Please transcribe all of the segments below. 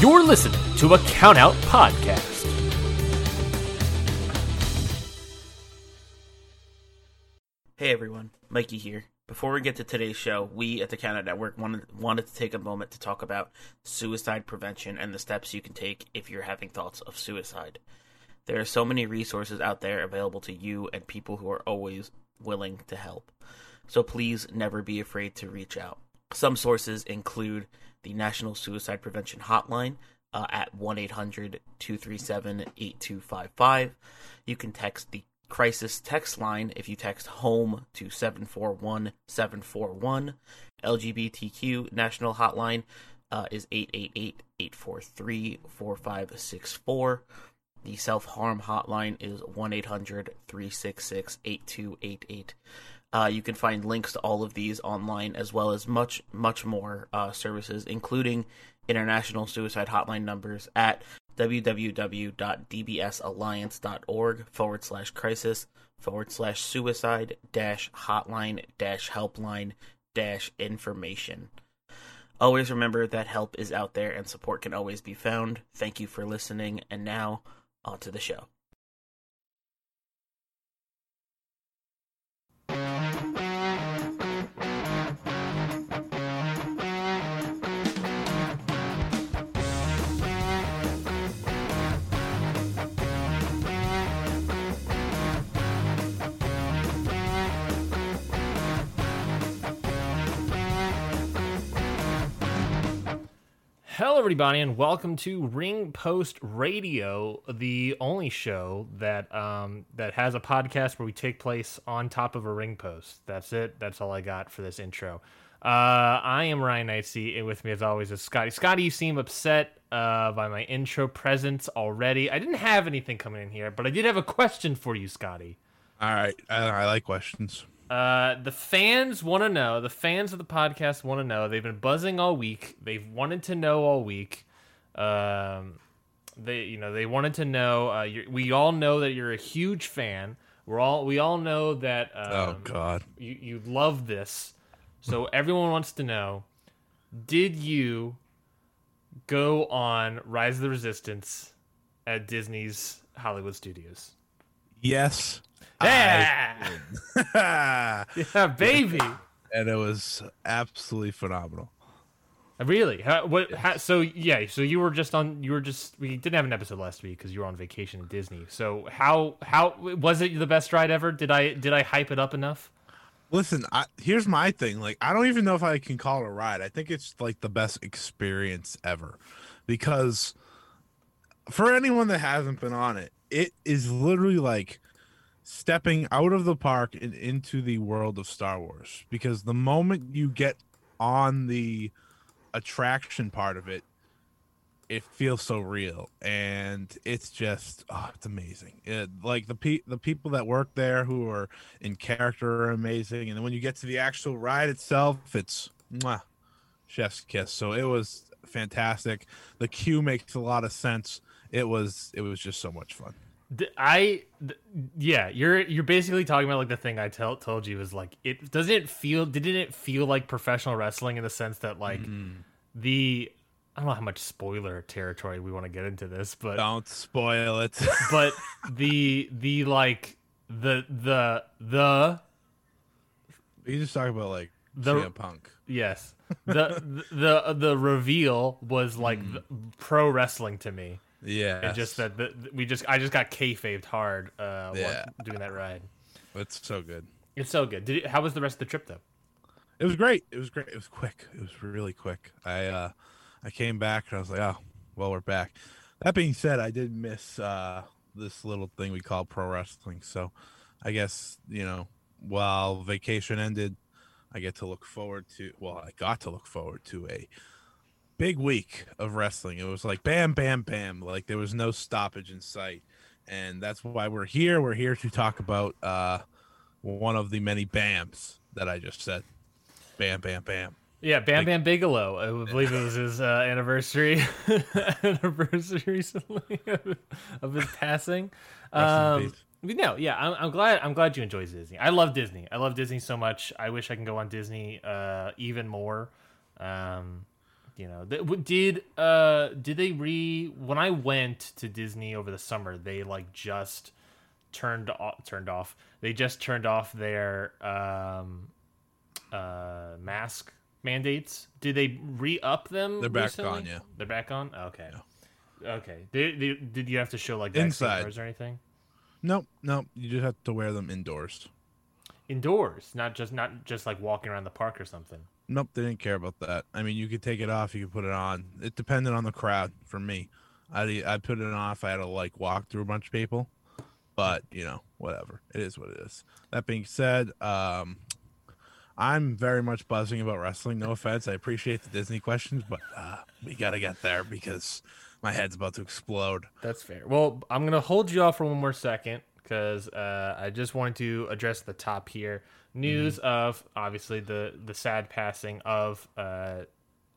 You're listening to a Countout Podcast. Hey everyone, Mikey here. Before we get to today's show, we at the Countout Network wanted, wanted to take a moment to talk about suicide prevention and the steps you can take if you're having thoughts of suicide. There are so many resources out there available to you and people who are always willing to help. So please never be afraid to reach out. Some sources include the National Suicide Prevention Hotline uh, at 1 800 237 8255. You can text the crisis text line if you text home to 741 741. LGBTQ National Hotline uh, is 888 843 4564. The self harm hotline is 1 800 366 8288. Uh, you can find links to all of these online, as well as much, much more uh, services, including international suicide hotline numbers at www.dbsalliance.org forward slash crisis forward slash suicide dash hotline dash helpline dash information. Always remember that help is out there and support can always be found. Thank you for listening, and now on to the show. Hello, everybody, and welcome to Ring Post Radio, the only show that um, that has a podcast where we take place on top of a ring post. That's it. That's all I got for this intro. Uh, I am Ryan Knightsey, and with me, as always, is Scotty. Scotty, you seem upset uh, by my intro presence already. I didn't have anything coming in here, but I did have a question for you, Scotty. All right, I, I like questions. Uh, the fans want to know. The fans of the podcast want to know. They've been buzzing all week. They've wanted to know all week. Um, they, you know, they wanted to know. Uh, we all know that you're a huge fan. We're all, we all know that. Um, oh God, you you love this. So everyone wants to know: Did you go on Rise of the Resistance at Disney's Hollywood Studios? Yes. Yeah, yeah, baby. And it was absolutely phenomenal. Really? How, what? How, so yeah. So you were just on. You were just. We didn't have an episode last week because you were on vacation at Disney. So how how was it the best ride ever? Did I did I hype it up enough? Listen, I, here's my thing. Like, I don't even know if I can call it a ride. I think it's like the best experience ever, because for anyone that hasn't been on it, it is literally like stepping out of the park and into the world of Star Wars because the moment you get on the attraction part of it it feels so real and it's just oh, it's amazing. It, like the pe- the people that work there who are in character are amazing and then when you get to the actual ride itself it's mwah, chef's kiss. So it was fantastic. The queue makes a lot of sense. It was it was just so much fun I yeah, you're you're basically talking about like the thing I tell, told you is like it doesn't it feel didn't it feel like professional wrestling in the sense that like mm. the I don't know how much spoiler territory we want to get into this, but don't spoil it. but the the like the the the you just talk about like the CM Punk. Yes, the the the reveal was like mm. pro wrestling to me yeah, and just that the, we just I just got kayfabed hard uh, yeah. doing that ride. It's so good. It's so good. Did how was the rest of the trip though? It was great. It was great. It was quick. It was really quick. I uh I came back and I was like, oh, well, we're back. That being said, I did miss uh this little thing we call pro wrestling. So I guess you know while vacation ended, I get to look forward to. Well, I got to look forward to a big week of wrestling. It was like bam, bam, bam. Like there was no stoppage in sight, and that's why we're here. We're here to talk about uh, one of the many bams that I just said. Bam, bam, bam. Yeah, Bam Bam Bigelow. I believe it was his uh, anniversary anniversary recently of his passing. Um, no, yeah, I'm, I'm, glad. I'm glad you enjoy Disney. I love Disney. I love Disney so much. I wish I can go on Disney uh, even more. Um, you know, did uh, did they re when I went to Disney over the summer? They like just turned off. Turned off. They just turned off their um, uh, mask mandates. Did they re up them? They're back on. Yeah, they're back on. Okay. Yeah. Okay. Did, did, did you have to show like inside or anything? Nope, nope. You just have to wear them indoors. Indoors, not just not just like walking around the park or something. Nope, they didn't care about that. I mean, you could take it off, you could put it on. It depended on the crowd. For me, I I put it on if I had to like walk through a bunch of people, but you know, whatever. It is what it is. That being said, um, I'm very much buzzing about wrestling. No offense. I appreciate the Disney questions, but uh, we got to get there because my head's about to explode. That's fair. Well, I'm to hold you off for one more second because uh, I just wanted to address the top here. News mm-hmm. of obviously the the sad passing of uh,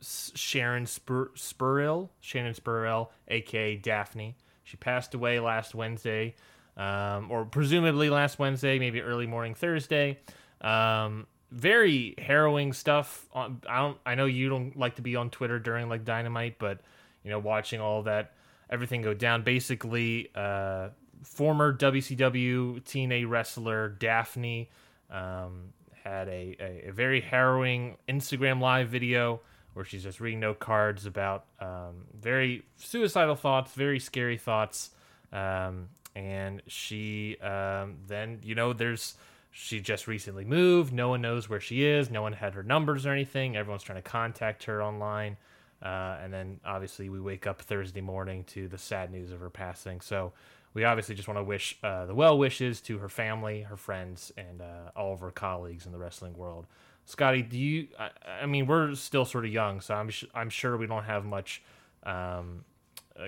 Sharon Spur- Spurrill, Shannon Spurrill, aka Daffney. She passed away last Wednesday, um, or presumably last Wednesday, maybe early morning Thursday. Um, very harrowing stuff. I don't. I know you don't like to be on Twitter during like Dynamite, but you know, watching all that everything go down. Basically, uh, former WCW TNA wrestler Daffney um, had a, a, a, very harrowing Instagram live video where she's just reading note cards about um, very suicidal thoughts, very scary thoughts. Um, and she um, then, you know, there's she just recently moved. No one knows where she is. No one had her numbers or anything. Everyone's trying to contact her online. Uh, and then obviously we wake up Thursday morning to the sad news of her passing. So we obviously just want to wish uh, the well wishes to her family, her friends, and uh, all of her colleagues in the wrestling world. Scotty, do you? I, I mean, we're still sort of young, so I'm sh- I'm sure we don't have much um,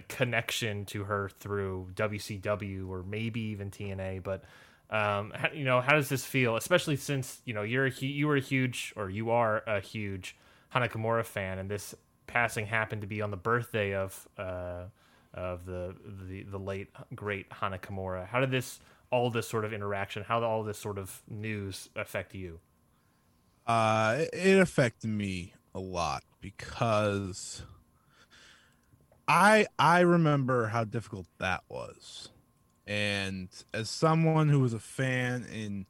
connection to her through WCW or maybe even TNA, but um, how, you know, how does this feel? Especially since you know you're a, you were a huge or you are a huge Hana Kimura fan, and this passing happened to be on the birthday of uh, of the, the the late great Hana Kimura. How did this all this sort of interaction? How did all this sort of news affect you? Uh, it affected me a lot because I I remember how difficult that was and as someone who was a fan and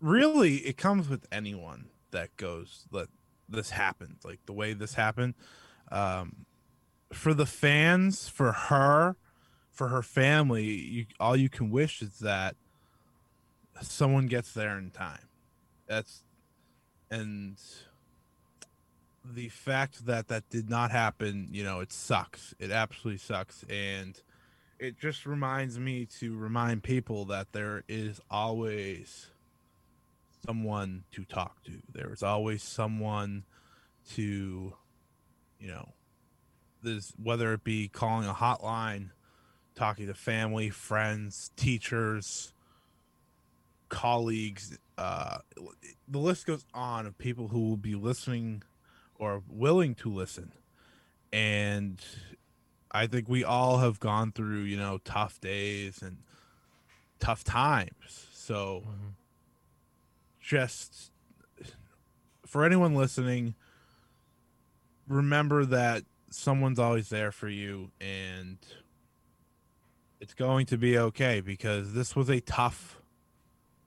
really it comes with anyone that goes that this happened like the way this happened um for the fans for her for her family you all you can wish is that someone gets there in time. That's and the fact that that did not happen you know it sucks. It absolutely sucks. And it just reminds me to remind people that there is always someone to talk to. There is always someone to, you know, this whether it be calling a hotline, talking to family, friends, teachers, colleagues. Uh, the list goes on of people who will be listening or willing to listen, and I think we all have gone through, you know, tough days and tough times. So mm-hmm. just for anyone listening, remember that someone's always there for you and it's going to be okay because this was a tough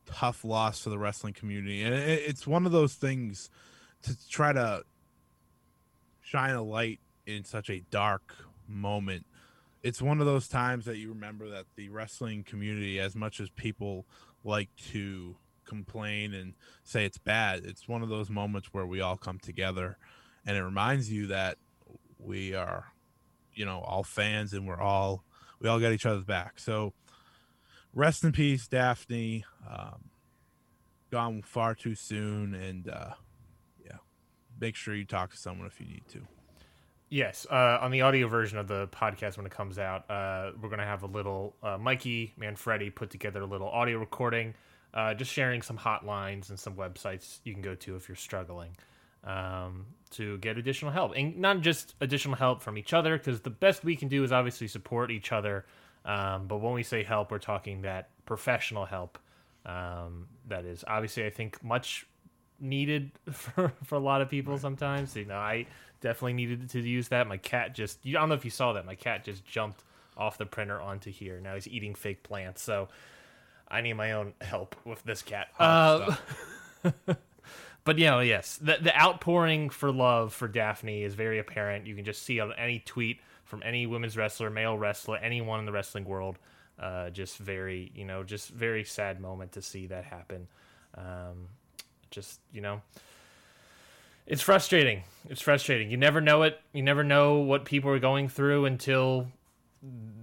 tough loss for the wrestling community and it's one of those things to try to shine a light in such a dark moment. It's one of those times that you remember that the wrestling community, as much as people like to complain and say it's bad, it's one of those moments where we all come together and it reminds you that we are, you know, all fans and we're all, we all got each other's back. So rest in peace, Daffney. Um, gone far too soon. And, uh, yeah, make sure you talk to someone if you need to. Yes, uh, on the audio version of the podcast when it comes out, uh, we're gonna have a little uh, Mikey Manfredi put together a little audio recording, uh, just sharing some hotlines and some websites you can go to if you're struggling um, to get additional help, and not just additional help from each other, because the best we can do is obviously support each other. Um, but when we say help, we're talking that professional help. Um, that is obviously, I think, much needed for for a lot of people sometimes. You know, I definitely needed to use that. My cat just I don't know if you saw that. My cat just jumped off the printer onto here. Now he's eating fake plants. So I need my own help with this cat. Uh, but you know, yes, the the outpouring for love for Daffney is very apparent. You can just see on any tweet from any women's wrestler, male wrestler, anyone in the wrestling world. Uh, just very, you know, just very sad moment to see that happen. Um, just you know, it's frustrating. It's frustrating. You never know it. You never know what people are going through until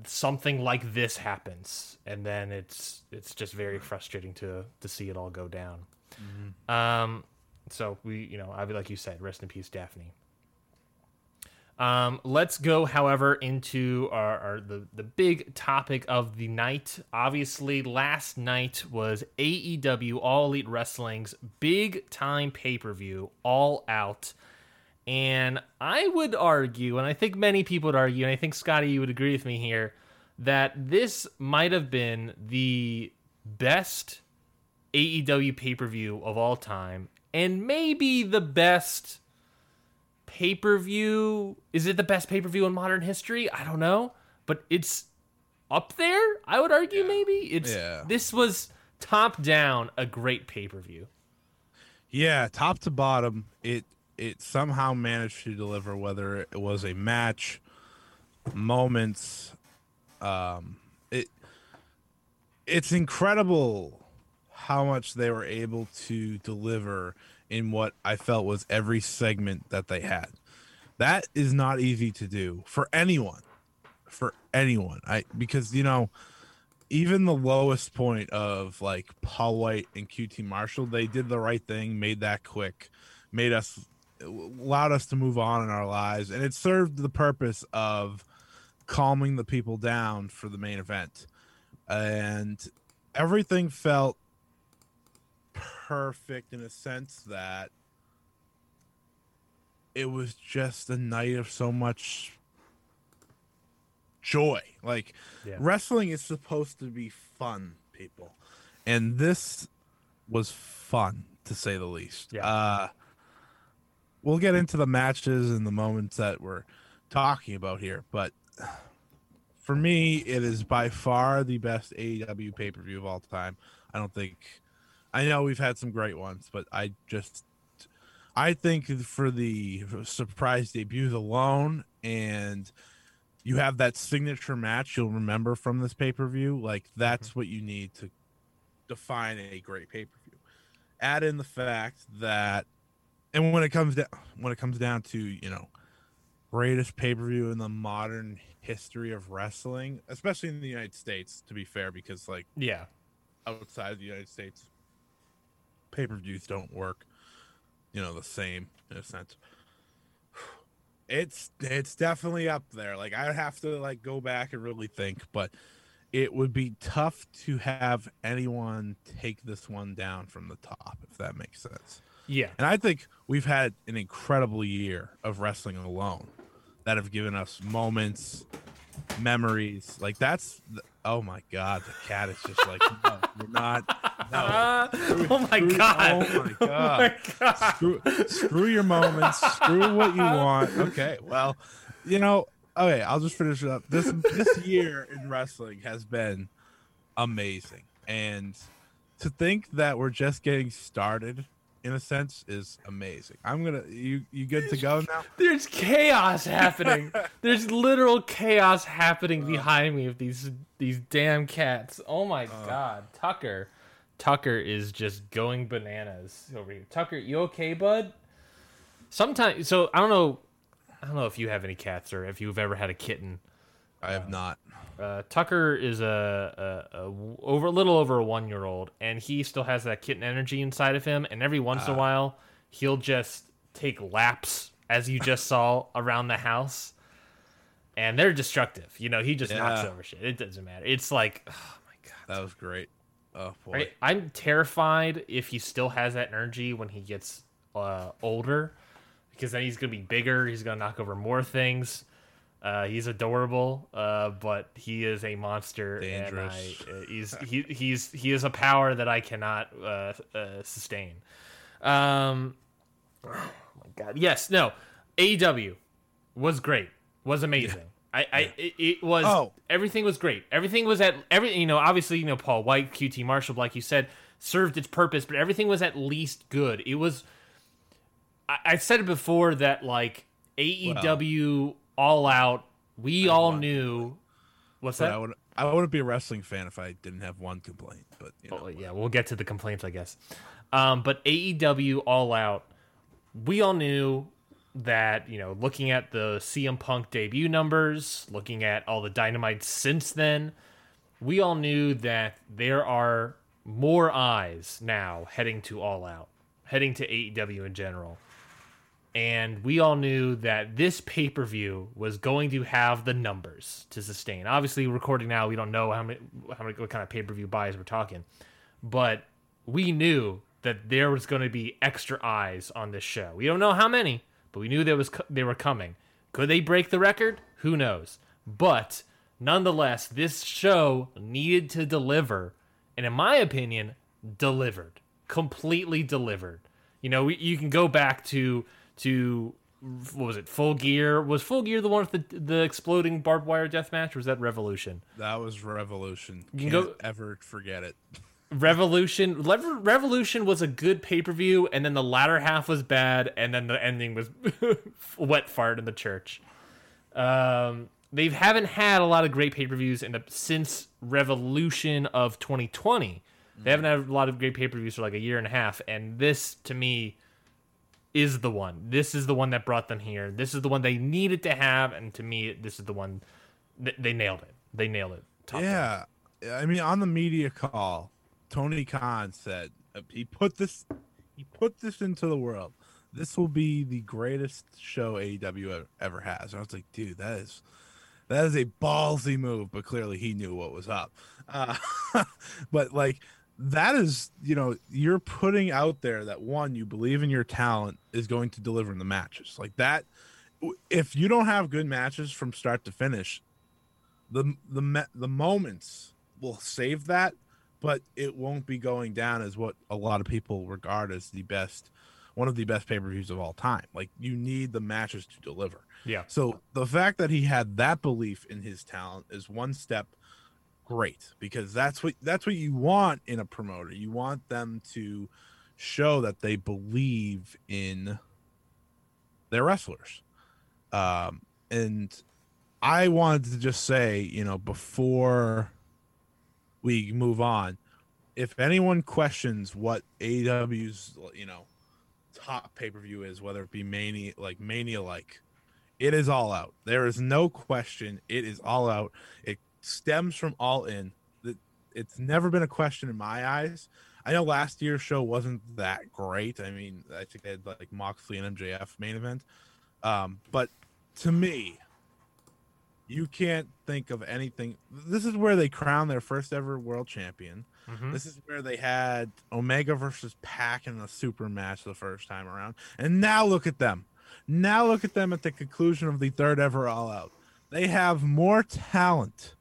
something like this happens, and then it's it's just very frustrating to to see it all go down. Mm-hmm. Um, so we, you know, I'd like you said, rest in peace, Daffney. Um, let's go, however, into our, our, the the big topic of the night. Obviously, last night was AEW All Elite Wrestling's big time pay per view, All Out, and I would argue, and I think many people would argue, and I think Scotty, you would agree with me here, that this might have been the best AEW pay per view of all time, and maybe the best pay per view. Is it the best pay per view in modern history? I don't know, but it's up there. I would argue yeah. maybe it's. Yeah. This was top down a great pay per view. Yeah, top to bottom, it it somehow managed to deliver. Whether it was a match, moments, um, it it's incredible how much they were able to deliver in what I felt was every segment that they had. That is not easy to do for anyone. For anyone. I because you know, even the lowest point of like Paul White and QT Marshall, they did the right thing, made that quick, made us allowed us to move on in our lives, and it served the purpose of calming the people down for the main event. And everything felt perfect in a sense that it was just a night of so much joy. Like yeah. wrestling is supposed to be fun, people. And this was fun to say the least. Yeah. Uh we'll get into the matches and the moments that we're talking about here, but for me, it is by far the best AEW pay per view of all time. I don't think I know we've had some great ones, but I just I think for the surprise debuts alone and you have that signature match you'll remember from this pay-per-view, like that's mm-hmm. what you need to define a great pay-per-view. Add in the fact that and when it comes down when it comes down to, you know, greatest pay-per-view in the modern history of wrestling, especially in the United States to be fair because like yeah, outside of the United States pay per views don't work, you know, the same in a sense. It's it's definitely up there. Like I'd have to like go back and really think, but it would be tough to have anyone take this one down from the top, if that makes sense. Yeah. And I think we've had an incredible year of wrestling alone that have given us moments, memories. Like that's the, oh my god, the cat is just like no, we're not. No. oh my god. Oh my god. Oh my god. Screw, screw your moments. Screw what you want. Okay. Well, you know. Okay, I'll just finish it up. This this year in wrestling has been amazing, and to think that we're just getting started in a sense is amazing. I'm gonna you you good to go now? There's chaos happening. There's literal chaos happening uh, behind me of these these damn cats. Oh my uh, god, Tucker. Tucker is just going bananas over here. Tucker, you okay, bud? Sometimes so I don't know I don't know if you have any cats or if you've ever had a kitten. I have not. Uh, Tucker is a, a, a, over a little over a one year old, and he still has that kitten energy inside of him. And every once uh, in a ah. while, he'll just take laps as you just saw around the house, and they're destructive. You know, he just knocks over shit. It doesn't matter. It's like, oh my god. That was great. Oh boy. Right? I'm terrified if he still has that energy when he gets uh, older, because then he's gonna be bigger. He's gonna knock over more things. Uh, he's adorable, uh, but he is a monster, Dangerous. and I, uh, he's he, he's he is a power that I cannot uh, uh, sustain. Um, oh my god, yes, no, AEW was great, was amazing. I, I it, it was Oh. everything was great. Everything was at every you know obviously you know Paul White, QT Marshall, like you said, served its purpose, but everything was at least good. It was. I, I said it before that like AEW All Out, we all knew. What's that? I would I wouldn't be a wrestling fan if I didn't have one complaint. But you know, Well, yeah, we'll get to the complaints, I guess. Um, but AEW All Out, we all knew that, you know, looking at the CM Punk debut numbers, looking at all the dynamite since then, we all knew that there are more eyes now heading to All Out, heading to AEW in general. And we all knew that this pay per view was going to have the numbers to sustain. Obviously, recording now, we don't know how many, how many what kind of pay per view buys we're talking, but we knew that there was going to be extra eyes on this show. We don't know how many, but we knew there was they were coming. Could they break the record? Who knows? But nonetheless, this show needed to deliver, and in my opinion, delivered. Completely delivered. You know, we, you can go back to to what was it? Full Gear was Full Gear the one with the the exploding barbed wire death match? Or was that Revolution? that was Revolution. You Can't go- ever forget it. Revolution Revolution was a good pay per view, and then the latter half was bad, and then the ending was wet fart in the church. Um, they haven't had a lot of great pay per views in the, since Revolution of 2020. They haven't had a lot of great pay per views for like a year and a half, and this to me is the one. This is the one that brought them here. This is the one they needed to have, and to me, this is the one th- they nailed it. They nailed it. Top down. Yeah, I mean, on the media call, Tony Khan said uh, he put this he put this into the world. This will be the greatest show AEW ever, has. And I was like, dude, that is that is a ballsy move. But clearly, he knew what was up. Uh, but like that is, you know, you're putting out there that one, you believe in your talent is going to deliver in the matches like that. If you don't have good matches from start to finish, the the the moments will save that, but it won't be going down as what a lot of people regard as the best, one of the best pay per views of all time. Like you need the matches to deliver. Yeah. So the fact that he had that belief in his talent is one step great because that's what that's what you want in a promoter. You want them to show that they believe in their wrestlers. Um, and I wanted to just say, you know, before we move on, if anyone questions what AEW's you know, top pay per view is, whether it be Mania, like Mania like, it is all out. There is no question. It is all out. It stems from All In. It's never been a question in my eyes. I know last year's show wasn't that great. I mean, I think they had like Moxley and MJF main event. Um, but to me, you can't think of anything. This is where they crowned their first ever world champion. Mhm. This is where they had Omega versus Pac in a super match the first time around. And now look at them. Now look at them at the conclusion of the third ever All Out. They have more talent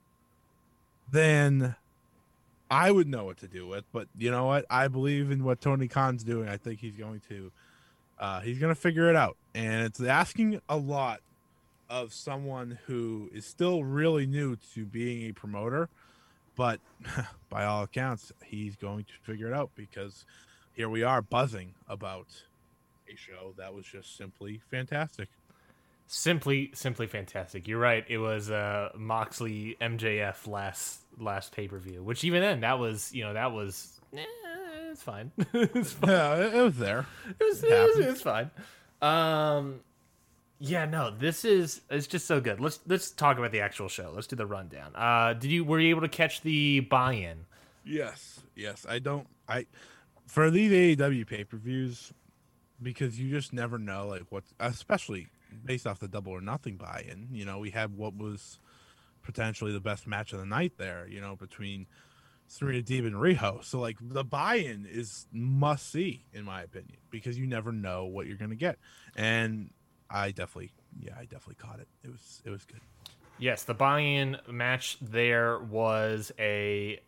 than I would know what to do with. But you know what? I believe in what Tony Khan's doing. I think he's going to uh, he's going to figure it out. And it's asking a lot of someone who is still really new to being a promoter but by all accounts he's going to figure it out because here we are buzzing about a show that was just simply fantastic Simply, simply fantastic. You're right. It was uh, Moxley MJF last last pay per view, which even then that was you know that was eh, it's fine. it's fine. yeah it, it was there It was, it was, fine. Um, yeah, no, this is it's just so good. Let's let's talk about the actual show. Let's do the rundown. Uh, did you were you able to catch the buy-in? yes yes i don't i for these aew pay-per-views because you just never know like what especially based off the double or nothing buy-in you know we had what was potentially the best match of the night there you know between Serena Deeb and Riho so like the buy-in is must see in my opinion because you never know what you're gonna get and I definitely yeah I definitely caught it it was it was good Yes, the buy-in match there was a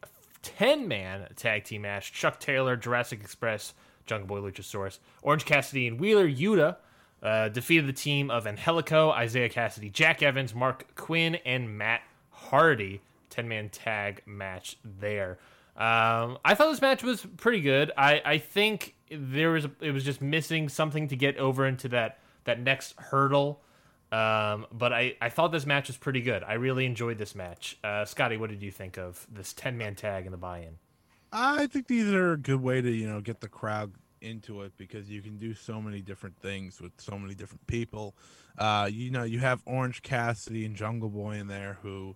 10-man tag team match. Chuck Taylor, Jurassic Express, Jungle Boy Luchasaurus, Orange Cassidy, and Wheeler Yuta uh, defeated the team of Angelico, Isiah Kassidy, Jack Evans, Marq Quen, and Matt Hardy. 10-man tag match there. Um, I thought this match was pretty good. I, I think there was it was just missing something to get over into that that next hurdle. Um, but I, I thought this match was pretty good. I really enjoyed this match. Uh, Scotty, what did you think of this 10 man tag and the buy in? I think these are a good way to, you know, get the crowd into it because you can do so many different things with so many different people. Uh, you know, you have Orange Cassidy and Jungle Boy in there who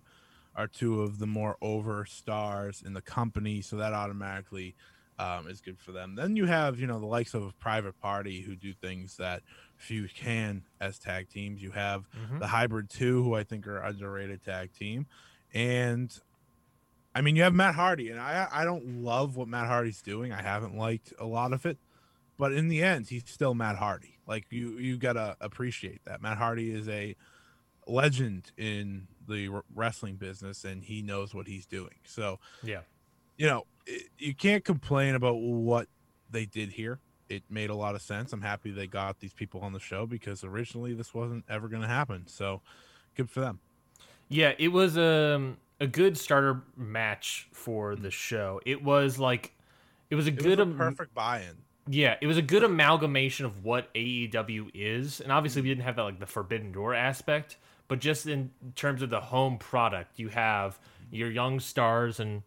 are two of the more over stars in the company, so that automatically um, is good for them. Then you have, you know, the likes of a private party who do things that few can as tag teams. You have Mhm. the Hybrid Two, who I think are underrated tag team, and I mean you have Matt Hardy, and I I don't love what Matt Hardy's doing. I haven't liked a lot of it, but in the end, he's still Matt Hardy. Like you you gotta appreciate that Matt Hardy is a legend in the wrestling business, and he knows what he's doing. So Yeah. you know, it, you can't complain about what they did here. It made a lot of sense. I'm happy they got these people on the show because originally this wasn't ever going to happen. So good for them. Yeah, it was um, a good starter match for the show. It was like, it was a It good, was a perfect buy-in. yeah, it was a good amalgamation of what AEW is, and obviously we didn't have that like the Forbidden Door aspect, but just in terms of the home product, you have your young stars and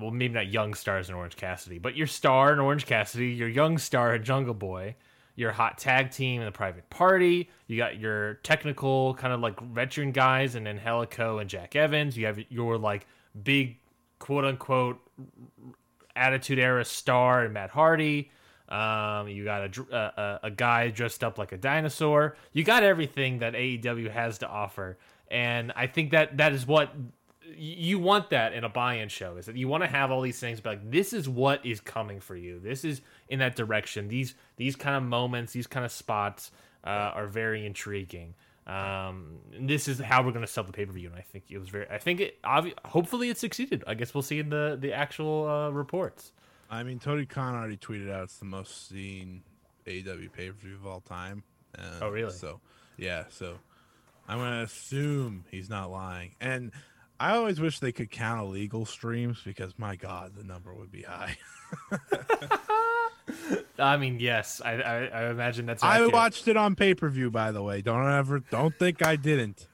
well, maybe not young stars in Orange Cassidy, but your star in Orange Cassidy, your young star in Jungle Boy, your hot tag team in the Private Party. You got your technical kind of like veteran guys, and then Helico and Jack Evans. You have your like big quote unquote Attitude Era star and Matt Hardy. Um, you got a, a a- guy dressed up like a dinosaur. You got everything that AEW has to offer, and I think that that is what you want that in a buy-in show is that you want to have all these things but like this is what is coming for you this is in that direction these these kind of moments these kind of spots uh, are very intriguing um this is how we're going to sell the pay-per-view and i think it was very i think it obvi- hopefully it succeeded i guess we'll see in the the actual uh, reports I mean, Tony Khan already tweeted out it's the most seen AEW pay-per-view of all time. Uh, Oh, really? So, yeah. So, I'm gonna assume he's not lying. And I always wish they could count illegal streams because my God, the number would be high. i mean yes i i, I imagine that's I watched it on pay-per-view, by the way. Don't ever, don't think I didn't.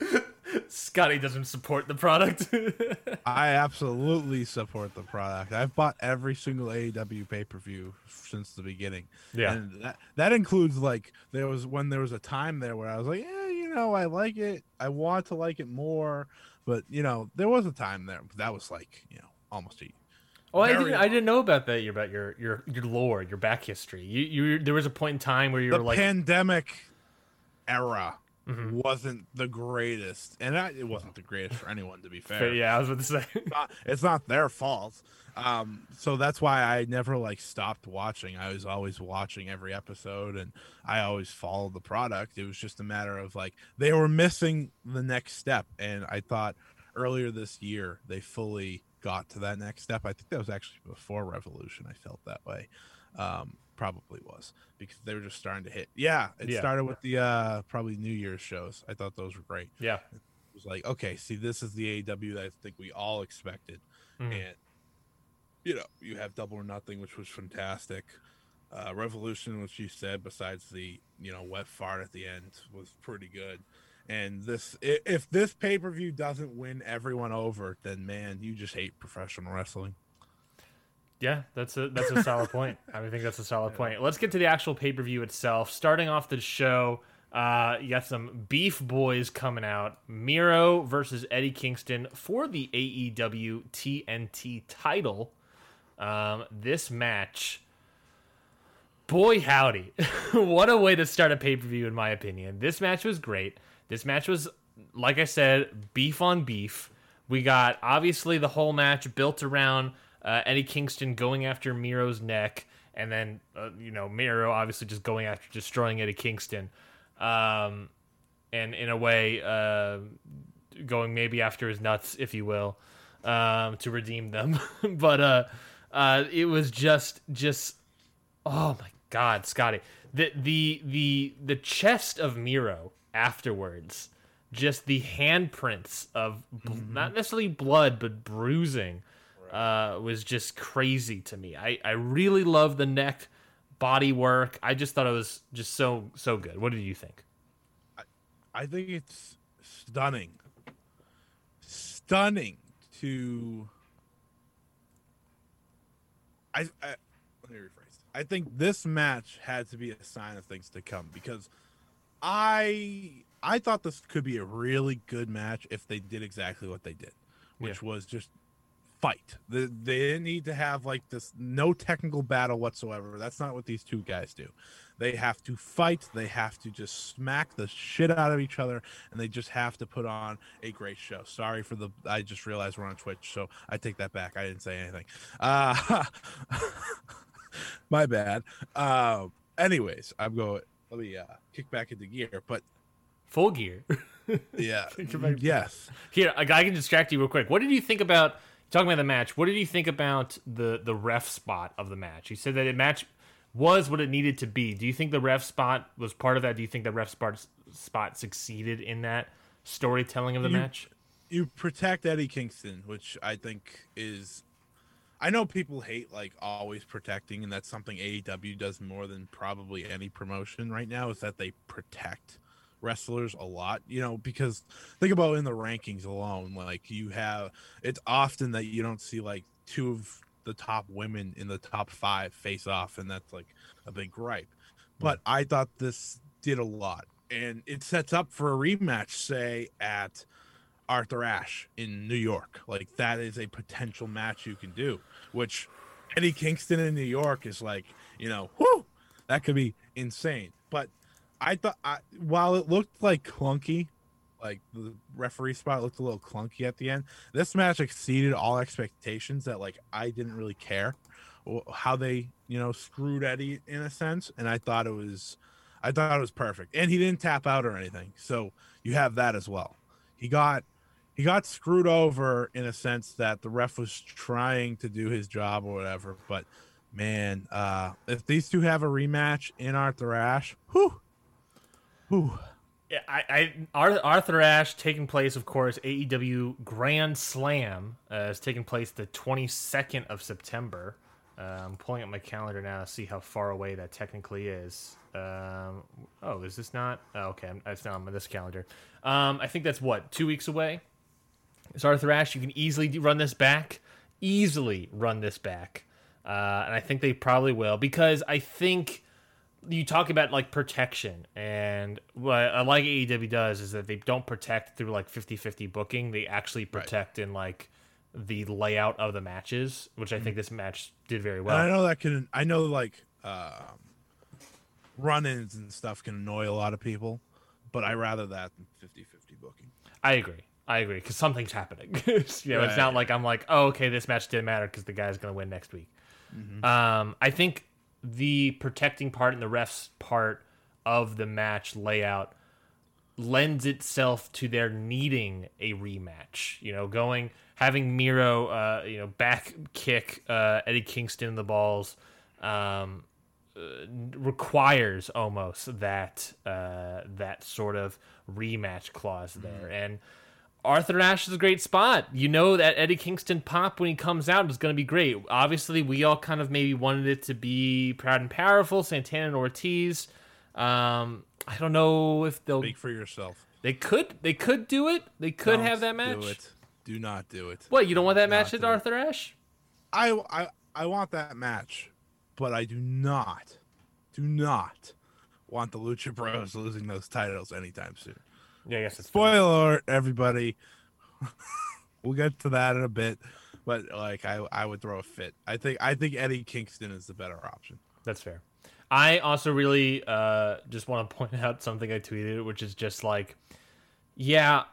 scotty doesn't support the product I absolutely support the product. I've bought every single AEW pay per view since the beginning. Yeah. and that that includes like there was when there was a time there where I was like, yeah, you know, I like it. I want to like it more, but you know, there was a time there that was like, you know, almost a Oh, I didn't, I didn't know about that. About your your your lore, your back history. You you there was a point in time where you the were like, pandemic era Mhm. wasn't the greatest, and I, it wasn't the greatest for anyone to be fair. "Okay, yeah, I was about to say. not, it's not their fault. Um, so that's why I never like stopped watching. I was always watching every episode and I always followed the product. It was just a matter of like they were missing the next step. And I thought earlier this year they fully got to that next step. I think that was actually before Revolution. I felt that way. Um, probably was because they were just starting to hit. Yeah, it Yeah. started with the uh probably New Year's shows. I thought those were great yeah, it was like, okay, see, this is the AEW that I think we all expected, Mhm. and you know, you have Double or Nothing, which was fantastic. Uh, Revolution, which you said, besides the you know wet fart at the end, was pretty good. And this, if this pay per view doesn't win everyone over, then man, you just hate professional wrestling. Yeah. That's a that's a solid point. I think that's a solid point. Let's get to the actual pay per view itself. Starting off the show, uh, you got some beef boys coming out. Miro versus Eddie Kingston for the AEW TNT title. Um, this match boy howdy what a way to start a pay-per-view in my opinion this match was great this match was like i said beef on beef we got obviously the whole match built around uh, eddie kingston going after miro's neck and then uh, you know miro obviously just going after destroying eddie kingston. Um, and in a way uh, going maybe after his nuts if you will um, to redeem them. But uh, uh, it was just just oh my god, Scotty. The the the the chest of Miro afterwards, just the handprints of bl- not necessarily blood but bruising, uh, was just crazy to me. I I really love the neck body work. I just thought it was just so so good. What did you think? I think it's stunning. Stunning to I, I let me rephrase. I think this match had to be a sign of things to come because I I thought this could be a really good match if they did exactly what they did, which was just fight. They, they didn't need to have like this no technical battle whatsoever. That's not what these two guys do. They have to fight. They have to just smack the shit out of each other, and they just have to put on a great show. Sorry for the. I just realized we're on Twitch, so I take that back. I didn't say anything. Uh, my bad. Uh, anyways, I'm going. Let me uh, kick back into gear, but Full gear. yeah, Kick it back. yes. Here, I can distract you real quick. What did you think about talking about the match? What did you think about the the ref spot of the match? You said that it match was what it needed to be. Do you think the ref spot was part of that? Do you think the ref spot spot succeeded in that storytelling of the You- match? you protect Eddie Kingston, which I think is. I know people hate like always protecting, and that's something AEW does more than probably any promotion right now. Is that they protect wrestlers a lot, you know, because think about in the rankings alone, like you have it's often that you don't see like two of the top women in the top five face off, and that's like a big gripe. Hmm. But I thought this did a lot, and it sets up for a rematch, say at Arthur Ashe in New York. Like that is a potential match you can do, which Eddie Kingston in New York is like, you know, whoo, that could be insane. But I thought, I, while it looked like clunky, like the referee spot looked a little clunky at the end, this match exceeded all expectations. That like I didn't really care how they, you know, screwed Eddie in a sense, and I thought it was, I thought it was perfect, and he didn't tap out or anything. So you have that as well. He got he got screwed over in a sense that the ref was trying to do his job or whatever. But man, uh, if these two have a rematch in Arthur Ashe, whew, whew, I, I Arthur Ashe taking place, of course. AEW Grand Slam uh, is taking place the 22nd of September. Uh, I'm pulling up my calendar now to see how far away that technically is. Um, oh, is this not? Oh, okay, I'm- it's not on this calendar. Um, I think that's what two weeks away. It's Arthur Ashe. You can easily run this back, easily run this back, uh, and I think they probably will because I think you talk about like protection and what I like AEW does is that they don't protect through like 50-50 booking. They actually protect in like the layout of the matches, which I think this match did very and I know that can, I know like um, run-ins and stuff can annoy a lot of people, but I rather that than 50-50 booking. I agree. I agree because something's happening. you know, it's not like I'm like, oh, okay, this match didn't matter because the guy's gonna win next week. Um, I think the protecting part and the refs part of the match layout lends itself to their needing a rematch. You know, going having Miro, uh, you know, back kick uh, Eddie Kingston in the balls. Um, uh, requires almost that uh, that sort of rematch clause there. And Arthur Ashe is a great spot. You know that Eddie Kingston pop when he comes out is going to be great. Obviously, we all kind of maybe wanted it to be proud and powerful, Santana and Ortiz. Um, I don't know if they'll. Speak for yourself. They could. They could do it. They could Don't have that match. Do it. Do not do it. What you don't want that match at. Arthur Ashe? I, I I want that match, but I do not, do not want the Lucha Bros losing those titles anytime soon. Yeah, I guess it's Spoiler alert, everybody. we'll get to that in a bit, but like I I would throw a fit. I think I think Eddie Kingston is the better option. That's fair. I also really uh, just want to point out something I tweeted, which is just like, yeah,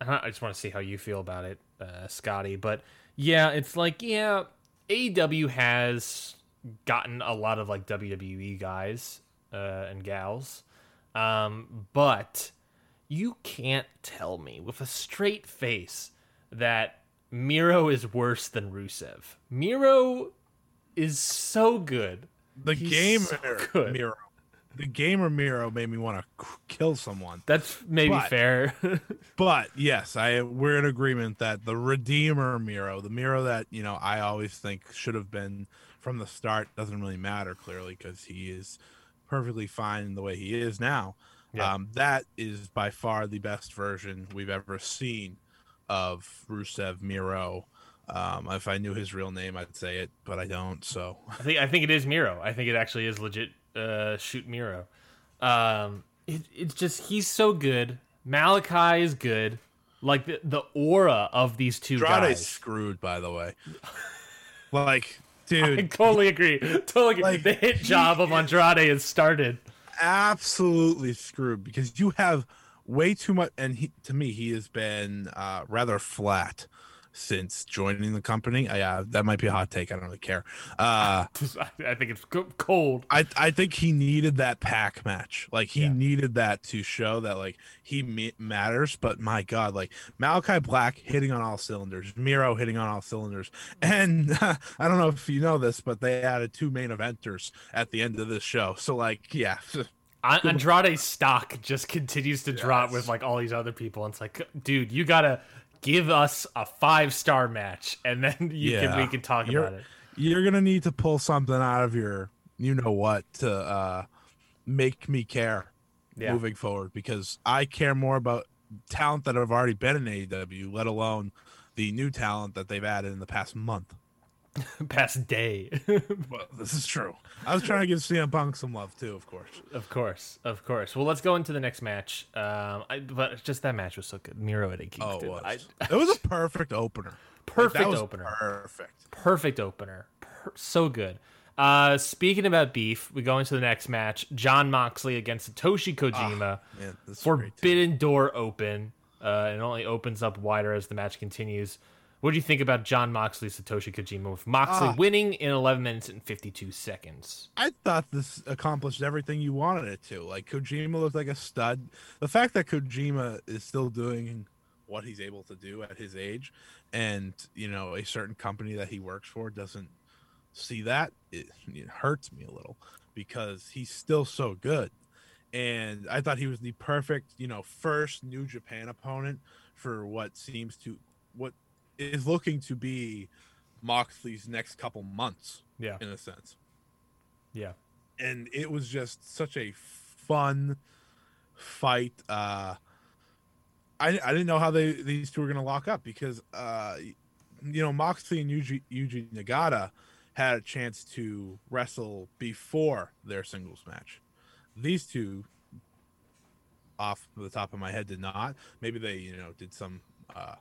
I just want to see how you feel about it, uh, Scotty. But yeah, it's like, yeah, AEW has gotten a lot of like WWE guys uh, and gals, um, but you can't tell me with a straight face that Miro is worse than Rusev. Miro is so good. The He's game so good. Miro, the gamer Miro made me want to kill someone. That's maybe But- fair. But yes, I we're in agreement that the Redeemer Miro, the Miro that you know I always think should have been from the start, doesn't really matter clearly because he is perfectly fine in the way he is now. Yeah. Um, that is by far the best version we've ever seen of Rusev Miro. Um, if I knew his real name, I'd say it, but I don't. So I think I think it is Miro. I think it actually is legit. Uh, shoot Miro. Um, it, it's just he's so good. Malachi is good. Like the the aura of these two Andrade's guys. screwed, by the way. like, dude, I totally agree. Totally agree. Like, the hit job of Andrade has started. Absolutely screwed because you have way too much and he, to me he has been uh, rather flat since joining the company. Uh, yeah that might be a hot take. I don't really care. Uh, I think it's cold. I, I think he needed that pack match. Like he Yeah. needed that to show that like he ma- matters. But my god like malachi black hitting on all cylinders miro hitting on all cylinders. And i don't know if you know this but they added two main eventers at the end of this show. So like yeah. Andrade's stock just continues to drop with like all these other people. And it's like, dude, you gotta give us a five star match, and then you can we can talk You're- about it. you're gonna need to pull something out of your you know what to uh make me care Yeah. moving forward because I care more about talent that have already been in AEW, let alone the new talent that they've added in the past month. Past day. Well, this is true. I was trying to give CM Punk some love too, of course. Of course, of course. Well, let's go into the next match. Um, I, but just that match was so good. Miro at a Oh, it was. I, it was a perfect opener. Like, perfect that was opener. Perfect. Perfect opener. Per- so good. Uh, speaking about beef, we go into the next match. Jon Moxley against Satoshi Kojima. Man, this is great. too. Forbidden door open. Uh, it only opens up wider as the match continues. What do you think about Jon Moxley, Satoshi Kojima, with Moxley Ah. winning in 11 minutes and 52 seconds? I thought this accomplished everything you wanted it to. Like Kojima looked like a stud. The fact that Kojima is still doing what he's able to do at his age, and you know a certain company that he works for doesn't see that, it, it hurts me a little because he's still so good. And I thought he was the perfect, you know, first New Japan opponent for what seems to what is looking to be Moxley's next couple months Yeah. in a sense Yeah. and it was just such a fun fight. Uh, I I didn't know how they these two were gonna lock up because uh, you know Moxley and Yuji Yuji Nagata had a chance to wrestle before their singles match. These two, off the top of my head, did not. Maybe they you know did some uh,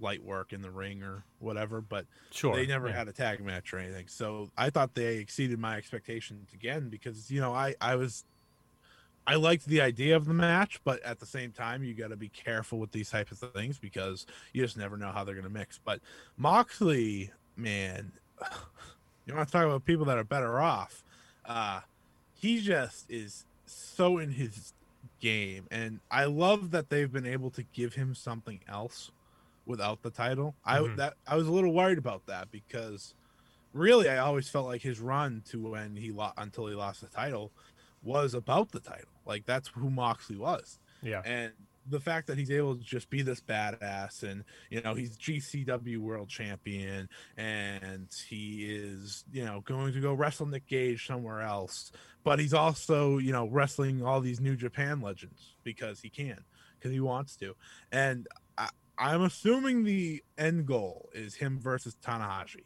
light work in the ring or whatever, but Sure. they never yeah. had a tag match or anything. So I thought they exceeded my expectations again because you know I I was I liked the idea of the match, but at the same time you got to be careful with these types of things because you just never know how they're going to mix. But Moxley, man, you want to talk about people that are better off? Uh he just is so in his game and I love that they've been able to give him something else without the title. I Mhm. that I was a little worried about that because really I always felt like his run to when he lost until he lost the title was about the title. Like that's who Moxley was. Yeah. And the fact that he's able to just be this badass and you know he's GCW world champion and he is you know going to go wrestle Nick Gage somewhere else but he's also you know wrestling all these new Japan legends because he can because he wants to and I, I'm assuming the end goal is him versus Tanahashi.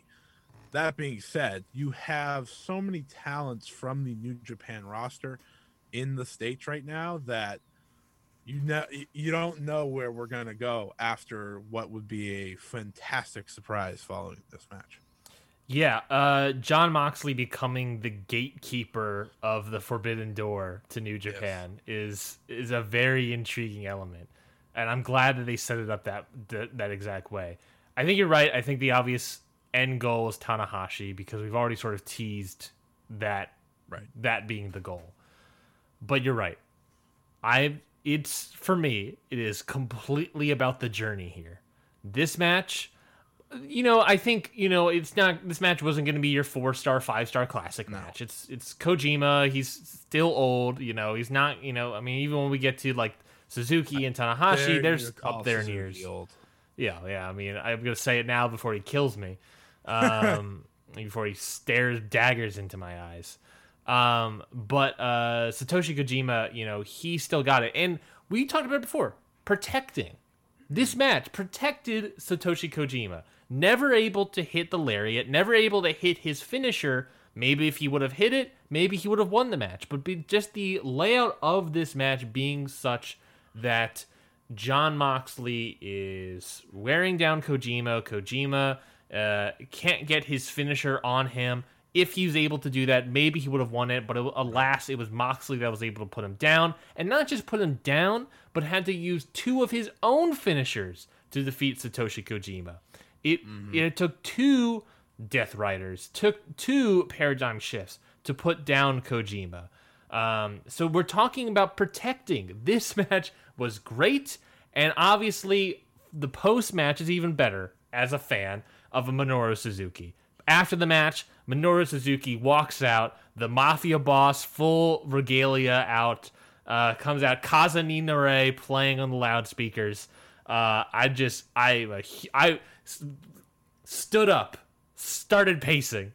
That being said you have so many talents from the New Japan roster in the states right now that you know you don't know where we're gonna go after what would be a fantastic surprise following this match. Yeah, uh, Jon Moxley becoming the gatekeeper of the Forbidden Door to New Japan is is a very intriguing element, and I'm glad that they set it up that that, that exact way. I think you're right. I think the obvious end goal is Tanahashi because we've already sort of teased that Right. that being the goal. But you're right. I it's for me, it is completely about the journey here. This match, you know, I think, you know, it's not this match wasn't going to be your 4-star, 5-star classic match. It's it's Kojima, he's still old, you know, he's not, you know, I mean, even when we get to like Suzuki and Tanahashi, Dare there's you to call up there in years. Old. Yeah, yeah. I mean, I'm gonna say it now before he kills me, um, before he stares daggers into my eyes. Um, but uh, Satoshi Kojima, you know, he still got it, and we talked about it before. Protecting this match protected Satoshi Kojima. Never able to hit the lariat, never able to hit his finisher. Maybe if he would have hit it, maybe he would have won the match. But be, just the layout of this match being such that Jon Moxley is wearing down Kojima. Kojima uh, can't get his finisher on him. If he was able to do that, maybe he would have won it. But it, alas, it was Moxley that was able to put him down. And not just put him down, but had to use two of his own finishers to defeat Satoshi Kojima. It, it took two Death Riders, took two paradigm shifts to put down Kojima. Um, so we're talking about protecting. This match was great, and obviously the post match is even better as a fan of a Minoru Suzuki. After the match, Minoru Suzuki walks out, the mafia boss, full regalia out, uh, comes out, Kaze ni Nare playing on the loudspeakers. Uh, I just, I, I stood up, started pacing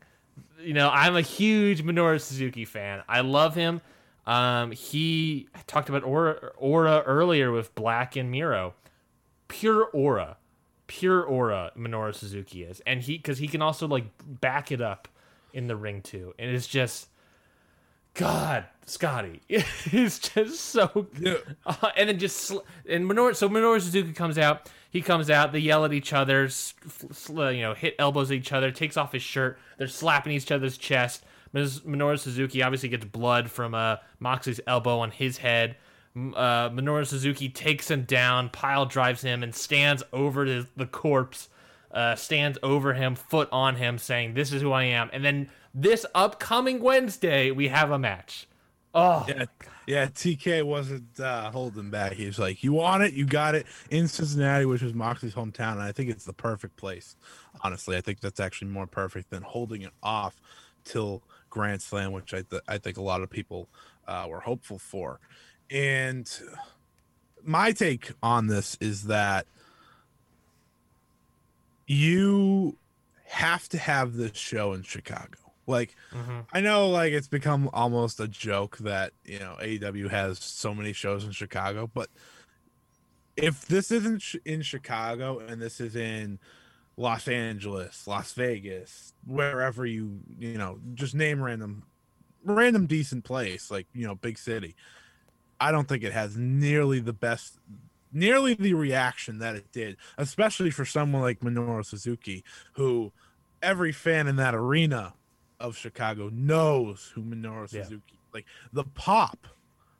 you know, I'm a huge Minoru Suzuki fan. I love him. Um, he talked about aura, aura earlier with Black and Miro. Pure aura, pure aura. Minoru Suzuki is, and he because he can also like back it up in the ring too, and it's just. God, Scotty, it's just so. Yeah. Uh, and then just sl- and Minoru, so Minoru Suzuki comes out. He comes out. They yell at each other. sl- you know, hit elbows at each other. Takes off his shirt. They're slapping each other's chest. Min- Minoru Suzuki obviously gets blood from uh, Moxley's elbow on his head. Uh, Minoru Suzuki takes him down. Pile drives him and stands over the, the corpse. Uh, stands over him, foot on him, saying, "This is who I am." And then this upcoming Wednesday, we have a match. Oh, Yeah, yeah. TK wasn't uh, holding back. He was like, "You want it? You got it." In Cincinnati, which was Moxley's hometown, and I think it's the perfect place. Honestly, I think that's actually more perfect than holding it off till Grand Slam, which I th- I think a lot of people uh, were hopeful for. And my take on this is that you have to have this show in Chicago. Like, mm-hmm. I know, like it's become almost a joke that you know AEW has so many shows in Chicago, but if this isn't sh- in Chicago and this is in Los Angeles, Las Vegas, wherever you you know, just name random, random decent place like you know big city, I don't think it has nearly the best, nearly the reaction that it did, especially for someone like Minoru Suzuki, who every fan in that arena of Chicago knows who Minoru Yeah. Suzuki. Like the pop,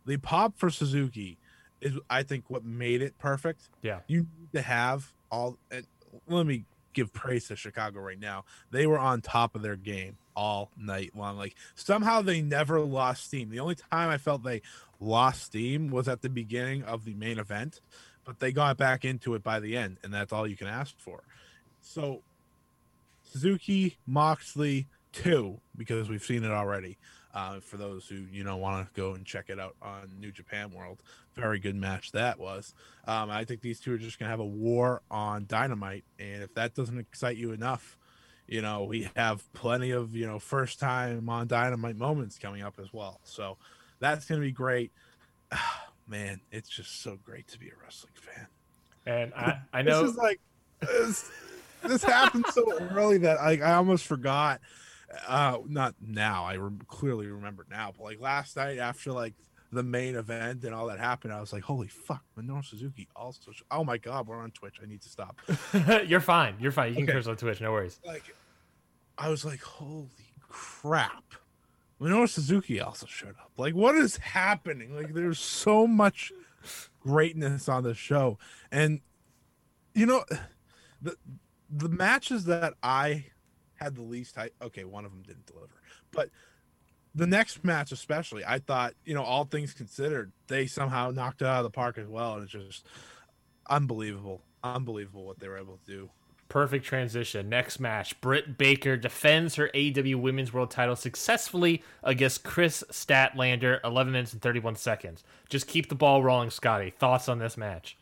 the pop for Suzuki is, I think, what made it perfect. yeah. You need to have all. And let me give praise to Chicago right now. They were on top of their game all night long. Like somehow they never lost steam. The only time I felt they lost steam was at the beginning of the main event, but they got back into it by the end, and that's all you can ask for. So Suzuki, Moxley, two because we've seen it already. Uh, for those who you know want to go and check it out on New Japan World, very good match that was. Um, I think these two are just gonna have a war on Dynamite, and if that doesn't excite you enough, you know we have plenty of you know first time on Dynamite moments coming up as well. So that's gonna be great. Man, it's just so great to be a wrestling fan. And I, I know This is like this, this happened so early that like I almost forgot. Uh, not now. I rem- clearly remember now, but like last night after like the main event and all that happened, I was like, "Holy fuck!" Minoru Suzuki also. Oh my god, we're on Twitch. I need to stop. you're fine. You're fine. You can Okay. curse on Twitch. No worries. Like, I was like, holy crap. Minoru Suzuki also showed up. Like, what is happening? Like, there's so much greatness on the show. And you know, the the matches that I had the least height okay, one of them didn't deliver. But the next match especially, I thought, you know, all things considered, they somehow knocked it out of the park as well. And it's just unbelievable. Unbelievable what they were able to do. Perfect transition. Next match. Britt Baker defends her AEW Women's World title successfully against Kris Statlander, 11 minutes and 31 seconds. Just keep the ball rolling, Scotty. Thoughts on this match?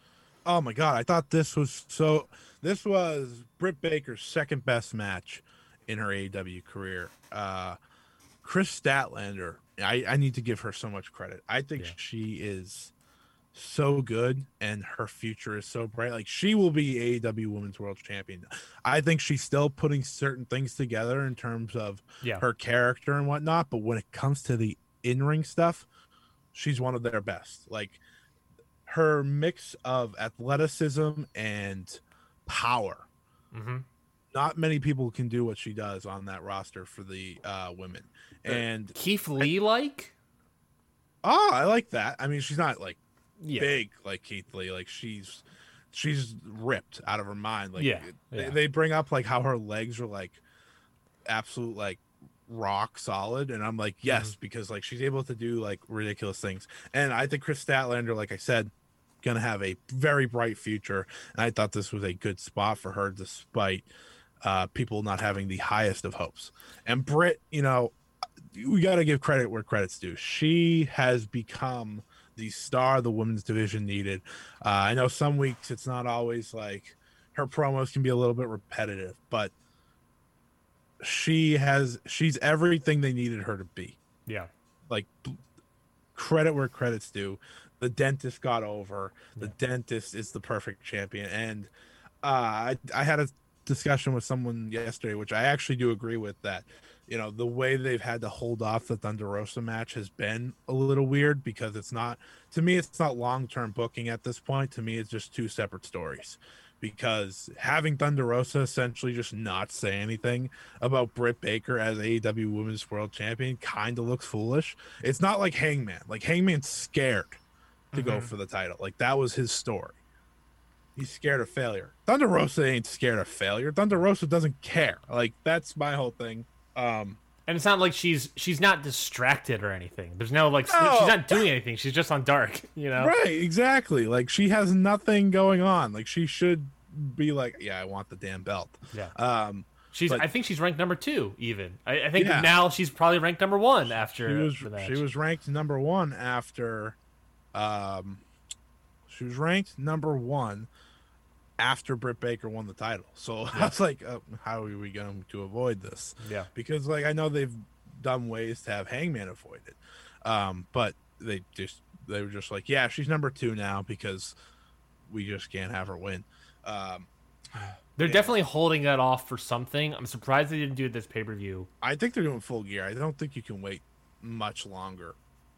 Oh my god, I thought this was so. This was Britt Baker's second best match in her AEW career. Uh, Kris Statlander, I, I need to give her so much credit. I think Yeah. she is so good and her future is so bright. Like she will be AEW Women's World Champion. I think she's still putting certain things together in terms of Yeah. her character and whatnot. But when it comes to the in ring stuff, she's one of their best. Like her mix of athleticism and power. hmm Not many people can do what she does on that roster for the uh, women. And Keith Lee like? oh, I like that. I mean, she's not like Yeah. big like Keith Lee. Like she's she's ripped out of her mind. Like Yeah, They, yeah. they bring up like how her legs are like absolute like rock solid and i'm like yes Mm-hmm. because like she's able to do like ridiculous things and i think kris statlander like i said gonna have a very bright future and i thought this was a good spot for her despite uh people not having the highest of hopes. And Britt, you know we got to give credit where credit's due. She has become the star the women's division needed. Uh, i know some weeks it's not always like her promos can be a little bit repetitive but she has she's everything they needed her to be. Yeah. like credit where credit's due. The dentist got over. The dentist is the perfect champion. And uh I, I had a discussion with someone yesterday which i actually do agree with that you know the way they've had to hold off the thunder rosa match has been a little weird because it's not to me it's not long-term booking at this point to me it's just two separate stories because having Thunder Rosa essentially just not say anything about Britt Baker as AEW Women's World Champion kind of looks foolish. It's not like Hangman. Like Hangman's scared to go mm-hmm. for the title. Like that was his story. He's scared of failure. Thunder Rosa ain't scared of failure. Thunder Rosa doesn't care. Like that's my whole thing. Um And it's not like she's she's not distracted or anything. There's no like No. she's not doing anything. She's just on dark, you know. right, exactly. Like she has nothing going on. Like she should be like, yeah, I want the damn belt. Yeah. Um She's But- I think she's ranked number 2 even. I, I think Yeah. now she's probably ranked number 1 after she was she was ranked number one after um she was ranked number one after Britt Baker won the title. So I was like, uh, how are we going to avoid this? Yeah. Because like I know they've done ways to have Hangman avoid it, um, but they just they were just like, yeah, she's number two now because we just can't have her win. Um, They're Yeah. definitely holding that off for something. I'm surprised they didn't do it this pay-per-view. I think they're doing full gear. I don't think you can wait much longer,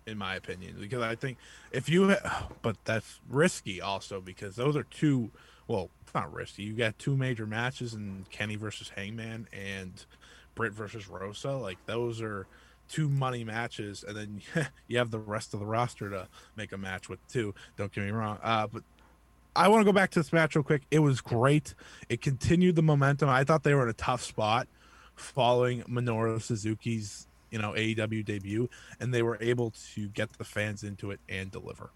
in my opinion, because I think if you, ha- but that's risky also because those are two. Well, it's not risky. You got two major matches in Kenny versus Hangman and Britt versus Rosa. Like those are two money matches, and then you have the rest of the roster to make a match with too. Don't get me wrong. Uh, but I want to go back to this match real quick. It was great. It continued the momentum. I thought they were in a tough spot following Minoru Suzuki's, you know, AEW debut, and they were able to get the fans into it and deliver.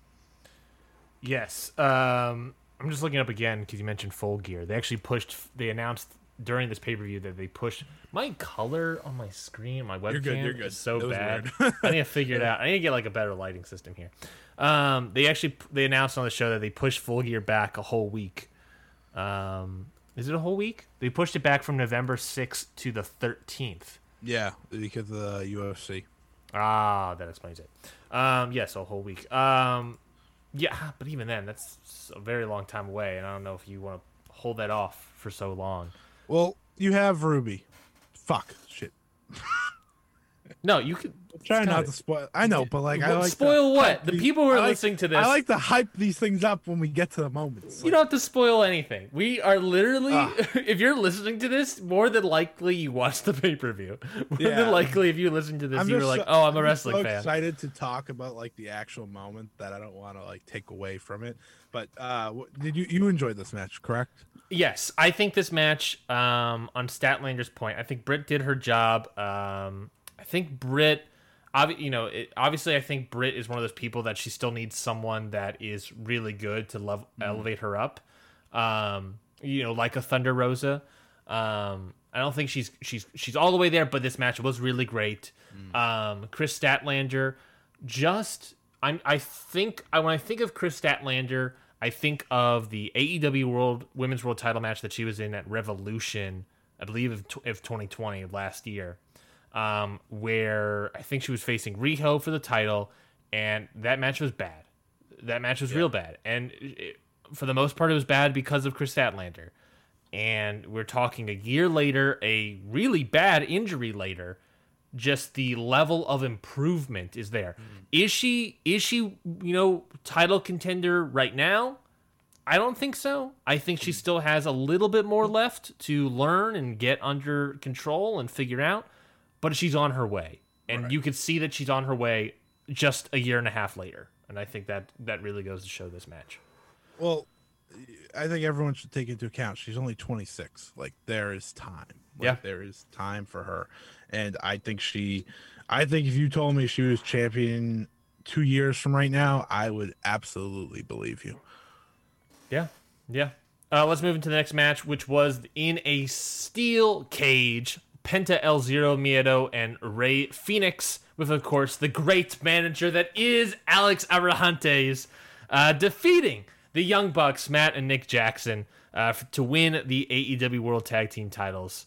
Yes. Um, I'm just looking up again because you mentioned Full Gear. They actually pushed. They announced during this pay per view that they pushed my color on my screen, my webcam. You're good, you're good. Is so bad. I need to figure it out. I need to get like a better lighting system here. Um, they actually they announced on the show that they pushed Full Gear back a whole week. Um, is it a whole week? They pushed it back from November 6th to the 13th. Yeah, because of the UFC. Ah, that explains it. Um, yes, a whole week. Um, yeah, ah, but even then, that's a very long time away, and I don't know if you want to hold that off for so long. Well, you have Ruby. Fuck shit. No, you could Try not to spoil. I know, but like I like spoil what? The these- people who are like- listening to this. I like to hype these things up when we get to the moments. You don't have to spoil anything. We are literally, Ah. if you're listening to this, more than likely you watched the pay per view. More Yeah. than likely, if you listen to this, I'm you were like, so- "Oh, I'm a wrestling so fan." Excited to talk about like the actual moment that I don't want to like take away from it. But uh did you you enjoyed this match? Correct. Yes, I think this match, um, on Statlander's point, I think Britt did her job. Um, I think Britt, obvi- you know, it, obviously, I think Britt is one of those people that she still needs someone that is really good to lev- elevate her up. Um, you know, like a Thunder Rosa. Um, I don't think she's she's she's all the way there, but this match was really great. Um, Kris Statlander, just I I think I when I think of Kris Statlander, I think of the AEW World Women's World Title match that she was in at Revolution, I believe of, of 2020 of last year, um, where I think she was facing Riho for the title, and that match was bad. That match was real bad, and it, for the most part, it was bad because of Kris Statlander. And we're talking a year later, a really bad injury later, just the level of improvement is there. Mm. Is she is she, you know, title contender right now? I don't think so. I think she mm. still has a little bit more mm. left to learn and get under control and figure out, but she's on her way. And you could see that she's on her way just a year and a half later. And I think that that really goes to show this match. Well, I think everyone should take into account she's only 26. Like there is time. Like, Yeah. there is time for her, and I think she. I think if you told me she was champion two years from right now, I would absolutely believe you. Yeah, yeah. Uh, let's move into the next match, which was in a steel cage. Penta El Zero Miedo and Rey Fénix, with of course the great manager that is Alex Abrahantes, uh, defeating the Young Bucks, Matt and Nick Jackson, uh, to win the AEW World Tag Team titles.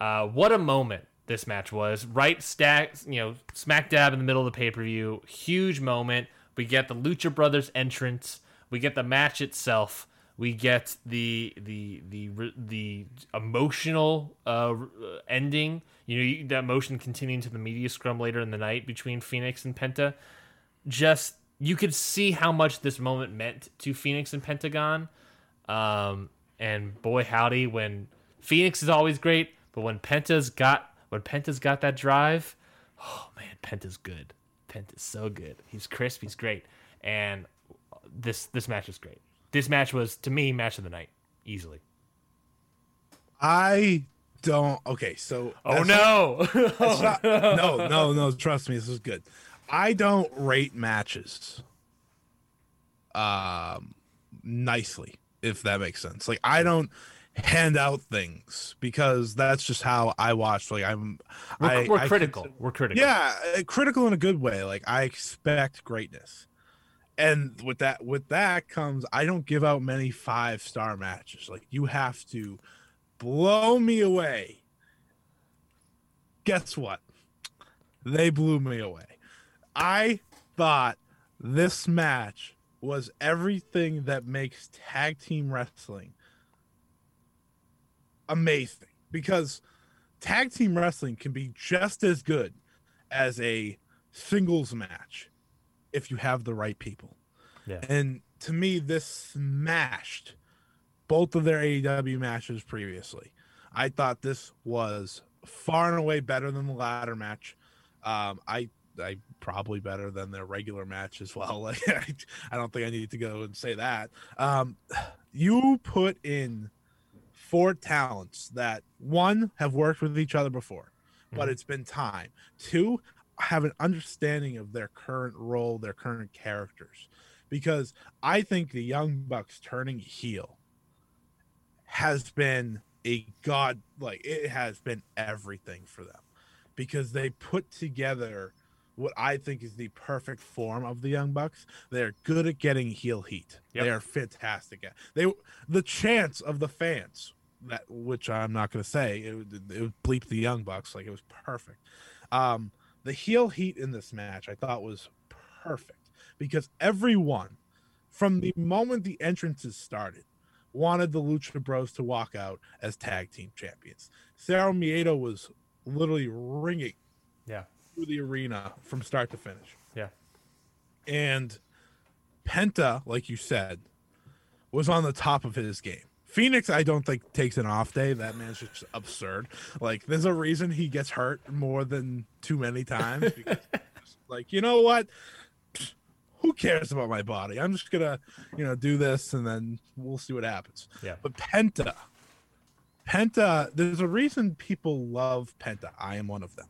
Uh, what a moment this match was! Right stack, you know, smack dab in the middle of the pay per view. Huge moment. We get the Lucha Brothers entrance. We get the match itself. We get the the the the emotional uh, ending. You know, that motion continuing to the media scrum later in the night between Fénix and Penta. Just you could see how much this moment meant to Fénix and Pentagon. Um, and boy, howdy, when Fénix is always great, but when Penta's got when Penta's got that drive, oh man, Penta's good. Penta's so good. He's crisp. He's great. And this this match is great. This match was to me match of the night easily. I don't. Okay, so Oh no! Not- no, no, no. Trust me, this is good. I don't rate matches um nicely, if that makes sense. Like I don't hand out things because that's just how I watch. Like I'm, we're, I, we're I critical. consider- we're critical. yeah, uh, critical in a good way. Like I expect greatness, and with that, with that comes I don't give out many five star matches. Like you have to blow me away. Guess what? They blew me away. I thought this match was everything that makes tag team wrestling amazing because tag team wrestling can be just as good as a singles match if you have the right people. Yeah. And to me, this smashed both of their AEW matches previously. I thought this was far and away better than the ladder match. Um, I I probably better than their regular match as well. Like I, I don't think I need to go and say that. Um, you put in four talents that one have worked with each other before, but Mhm. it's been time. Two have an understanding of their current role, their current characters, because I think the Young Bucks turning heel has been a god like it has been everything for them because they put together what I think is the perfect form of the Young Bucks. They're good at getting heel heat. Yep. They are fantastic at they the chance of the fans that which I'm not going to say it, would- it would bleep the Young Bucks like it was perfect. Um, the heel heat in this match I thought was perfect because everyone from the moment the entrances started wanted the Lucha Bros to walk out as tag team champions. Cero Miedo was literally ringing Yeah. through the arena from start to finish. Yeah. And Penta, like you said, was on the top of his game. Fénix, I don't think takes an off day. That man's just absurd. Like, there's a reason he gets hurt more than too many times. Because, like, you know what? Who cares about my body? I'm just gonna, you know, do this and then we'll see what happens. Yeah. But Penta, Penta, there's a reason people love Penta. I am one of them.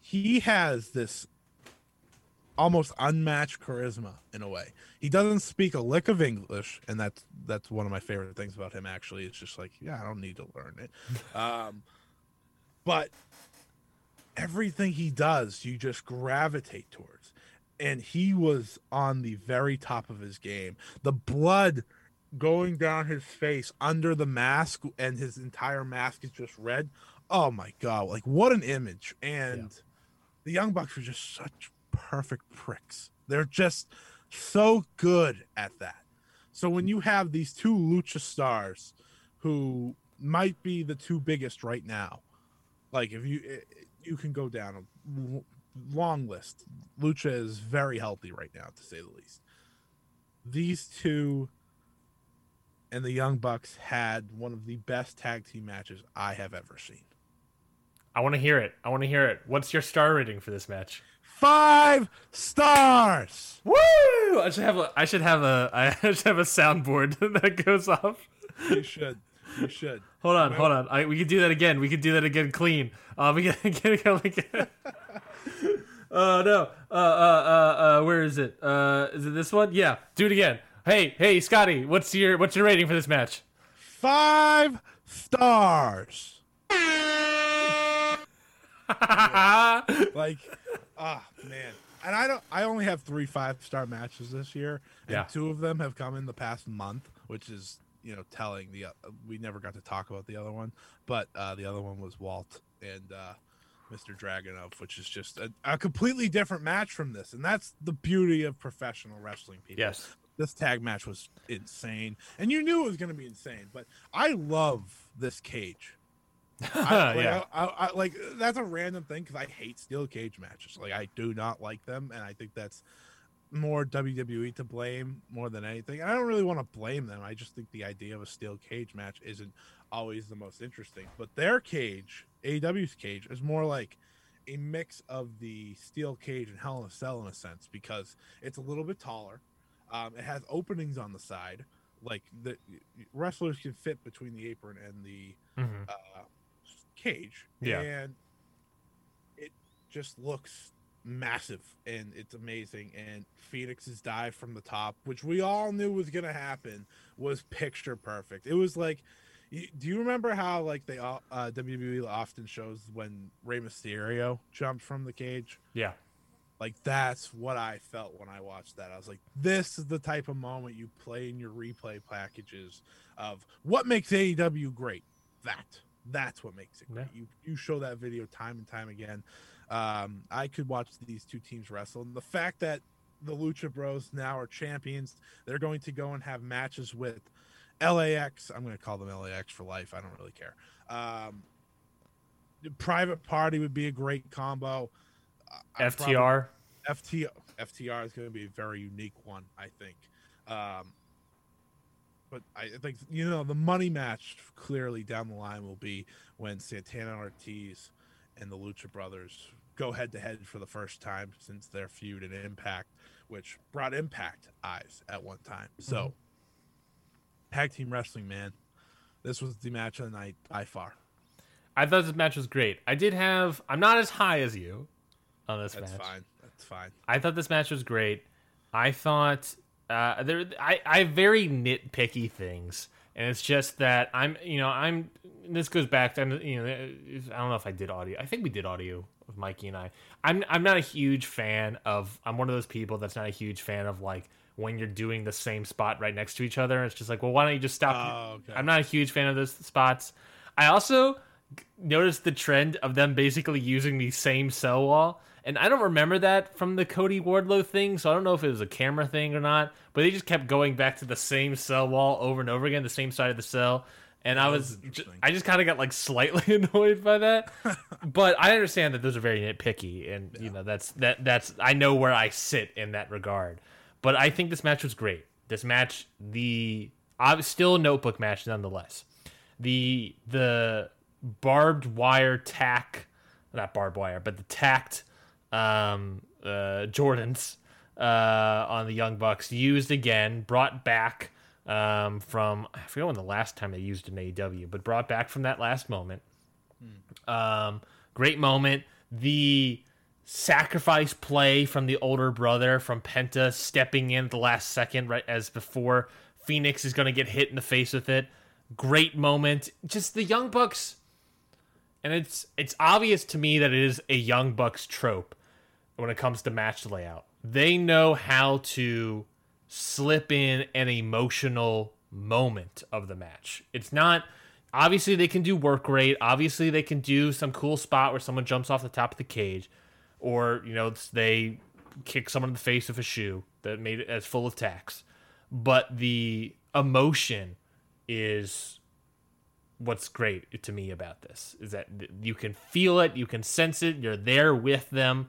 He has this almost unmatched charisma in a way. He doesn't speak a lick of English, and that's that's one of my favorite things about him. Actually, it's just like, yeah, I don't need to learn it. um, but everything he does, you just gravitate towards. And he was on the very top of his game. The blood going down his face under the mask, and his entire mask is just red. Oh my god! Like what an image! And Yeah. the Young Bucks were just such perfect pricks. They're just so good at that. So when you have these two lucha stars who might be the two biggest right now, like if you eh, you can go down a long list. Lucha is very healthy right now, to say the least. These two and the Young Bucks had one of the best tag team matches I have ever seen. I want to hear it. I want to hear it. What's your star rating for this match? Five stars. Woo! I should have a. I should have a. I should have a soundboard that goes off. You should. You should. Hold on, hold on. I, we could do that again. We could do that again clean. Uh, we can get it going again. Oh no. Uh, uh, uh, uh, where is it? Uh, is it this one? Yeah. Do it again. Hey, hey, Scotty, what's your what's your rating for this match? Five stars. like ah man and i don't i only have three five star matches this year and Yeah. two of them have come in the past month which is you know telling the uh, we never got to talk about the other one but uh the other one was walt and uh mr dragunov which is just a, a completely different match from this and that's the beauty of professional wrestling people yes. this tag match was insane and you knew it was going to be insane but i love this cage I, like, yeah. I, I, like that's a random thing because I hate steel cage matches. Like I do not like them, and I think that's more WWE to blame more than anything. And I don't really want to blame them. I just think the idea of a steel cage match isn't always the most interesting. But their cage, AEW's cage, is more like a mix of the steel cage and Hell in a Cell in a sense because it's a little bit taller. Um, it has openings on the side, like the wrestlers can fit between the apron and the Mhm. uh, cage. Yeah. And it just looks massive and it's amazing. And Fénix's dive from the top, which we all knew was going to happen, was picture perfect. It was like, do you remember how like they all uh, WWE often shows when Rey Mysterio jumped from the cage? Yeah. Like that's what I felt when I watched that. I was like, this is the type of moment you play in your replay packages of what makes AEW great. That that's what makes it great. Yeah. You you show that video time and time again. Um, I could watch these two teams wrestle, and the fact that the Lucha Bros now are champions, they're going to go and have matches with LAX. I'm going to call them LAX for life. I don't really care. Um, the Private Party would be a great combo. I- probably- FTR. FTR is going to be a very unique one, I think. Um, but I think you know the money match clearly down the line will be when Santana Ortiz and the Lucha Brothers go head to head for the first time since their feud in Impact, which brought Impact eyes at one time. So, mm-hmm. tag team wrestling, man, this was the match of the night by far. I thought this match was great. I did have. I'm not as high as you on this That's match. That's fine. That's fine. I thought this match was great. I thought uh, there. I I have very nitpicky things, and it's just that I'm. You know, I'm. This goes back to you know. I don't know if I did audio. I think we did audio with Mikey and I. I'm. I'm not a huge fan of. I'm one of those people that's not a huge fan of like when you're doing the same spot right next to each other. It's just like, well, why don't you just stop? Oh, okay. I'm not a huge fan of those spots. I also noticed the trend of them basically using the same cell wall. And I don't remember that from the Cody Wardlow thing, so I don't know if it was a camera thing or not. But they just kept going back to the same cell wall over and over again, the same side of the cell. And I was, was. I just kind of got like slightly annoyed by that, but I understand that those are very nitpicky, and you know that's that that's I know where I sit in that regard. But I think this match was great. This match, the uh, still a notebook match nonetheless. The the barbed wire tack, not barbed wire, but the tacked um, uh, Jordans uh, on the Young Bucks used again, brought back um, from I forget when the last time they used an AEW, but brought back from that last moment. Um, great moment. The sacrifice play from the older brother from Penta stepping in at the last second, right as before Fénix is going to get hit in the face with it. Great moment. Just the Young Bucks, and it's it's obvious to me that it is a Young Bucks trope when it comes to match layout. They know how to slip in an emotional moment of the match. It's not obviously they can do work rate. Obviously they can do some cool spot where someone jumps off the top of the cage, or you know they kick someone in the face with a shoe that made it as full of tacks. But the emotion is what's great to me about this is that you can feel it, you can sense it, you're there with them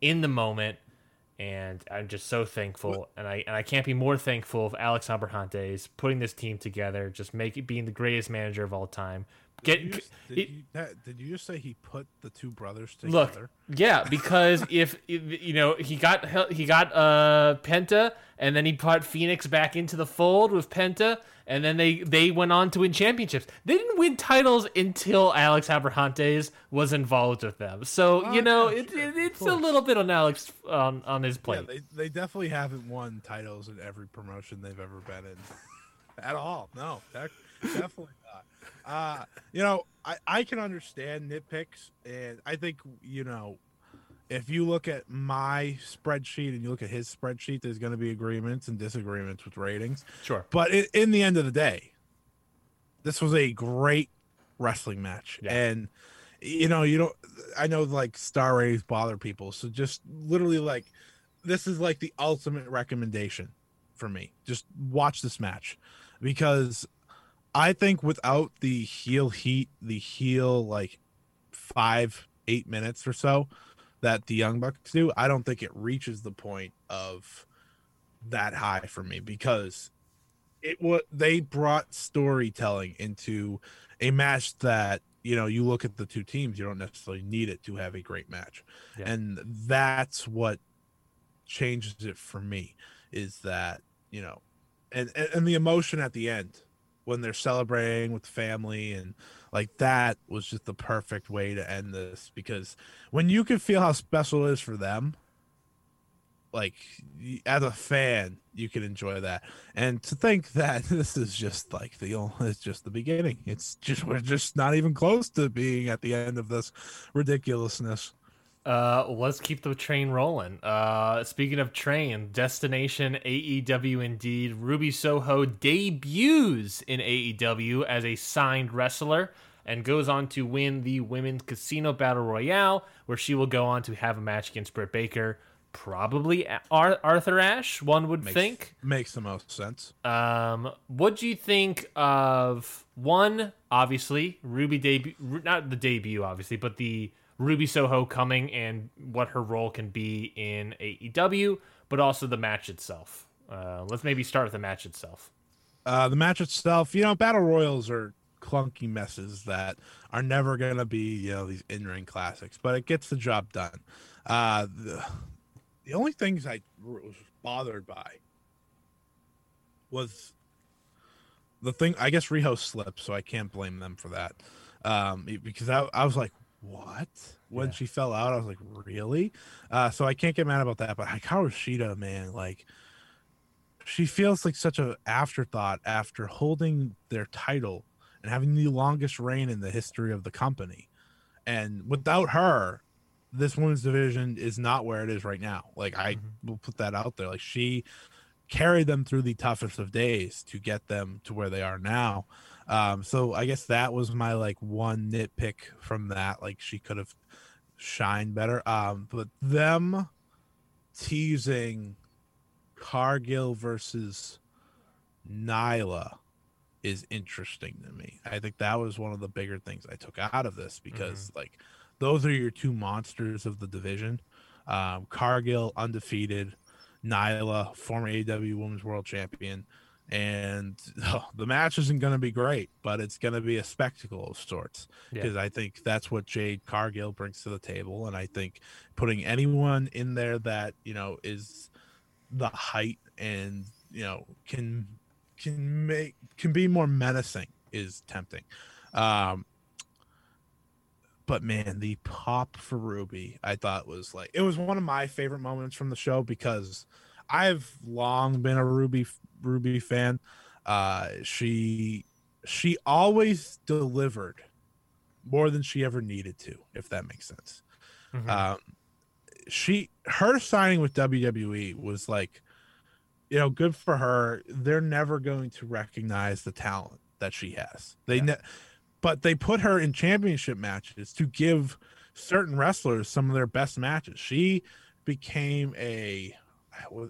in the moment, and I'm just so thankful. And I and I can't be more thankful of Alex Abrahantes putting this team together, just make it being the greatest manager of all time. Get Did you, just, did, it- you, that, did you just say he put the two brothers together? Look, yeah, because if you know he got he got uh Penta, and then he brought Fénix back into the fold with Penta, and then they they went on to win championships. They didn't win titles until Alex Abrahantes was involved with them. So Oh, you know yeah, it, sure, it, it's a little bit on Alex on on his plate. Yeah, they, they definitely haven't won titles in every promotion they've ever been in. At all. No, that, definitely not. Uh, you know, I, I can understand nitpicks, and I think, you know, if you look at my spreadsheet and you look at his spreadsheet, there's going to be agreements and disagreements with ratings. sure. But in, in the end of the day, this was a great wrestling match. Yeah. And you know, you don't I know like star ratings bother people. So just literally like this is like the ultimate recommendation for me. Just watch this match because I think without the heel heat, the heel like 5 8 minutes or so that the Young Bucks do, I don't think it reaches the point of that high for me because it was they brought storytelling into a match that you know you look at the two teams you don't necessarily need it to have a great match Yeah. and that's what changes it for me is that you know and, and and the emotion at the end when they're celebrating with the family and like that was just the perfect way to end this because when you can feel how special it is for them like as a fan you can enjoy that. And to think that this is just like the it's just the beginning. It's just we're just not even close to being at the end of this ridiculousness Uh, let's keep the train rolling. Uh, speaking of train, Destination AEW indeed. Ruby Soho debuts in AEW as a signed wrestler and goes on to win the Women's Casino Battle Royale, where she will go on to have a match against Britt Baker. Probably Ar- Arthur Ashe, one would makes, think. makes the most sense Um, what do you think of one? Obviously, Ruby debut, not the debut, obviously, but the Ruby Soho coming and what her role can be in AEW, but also the match itself. Uh, let's maybe start with the match itself. uh the match itself you know battle royals are clunky messes that are never gonna be you know these in-ring classics but it gets the job done uh the, the only things i was bothered by was the thing i guess Riho slipped so i can't blame them for that um because i, I was like what when Yeah. she fell out i was like really uh so i can't get mad about that but hikaru shida man like she feels like such an afterthought after holding their title and having the longest reign in the history of the company. And without her, this women's division is not where it is right now. Like I will put that out there. Like she carried them through the toughest of days to get them to where they are now. Um, so I guess that was my like one nitpick from that. Like she could have shined better. Um, but them teasing Cargill versus Nyla is interesting to me. I think that was one of the bigger things I took out of this because mm-hmm. like those are your two monsters of the division. Um, Cargill undefeated, Nyla former AW Women's World Champion, and oh, the match isn't going to be great, but it's going to be a spectacle of sorts because yeah. I think that's what Jade Cargill brings to the table, and I think putting anyone in there that you know is the height and you know can can make can be more menacing is tempting. Um, but man, the pop for Ruby, I thought was like it was one of my favorite moments from the show because I've long been a Ruby Ruby fan. Uh, she she always delivered more than she ever needed to, if that makes sense. Mm-hmm. Um, she her signing with WWE was like, you know, good for her. They're never going to recognize the talent that she has. They yeah. ne- but they put her in championship matches to give certain wrestlers some of their best matches. She became a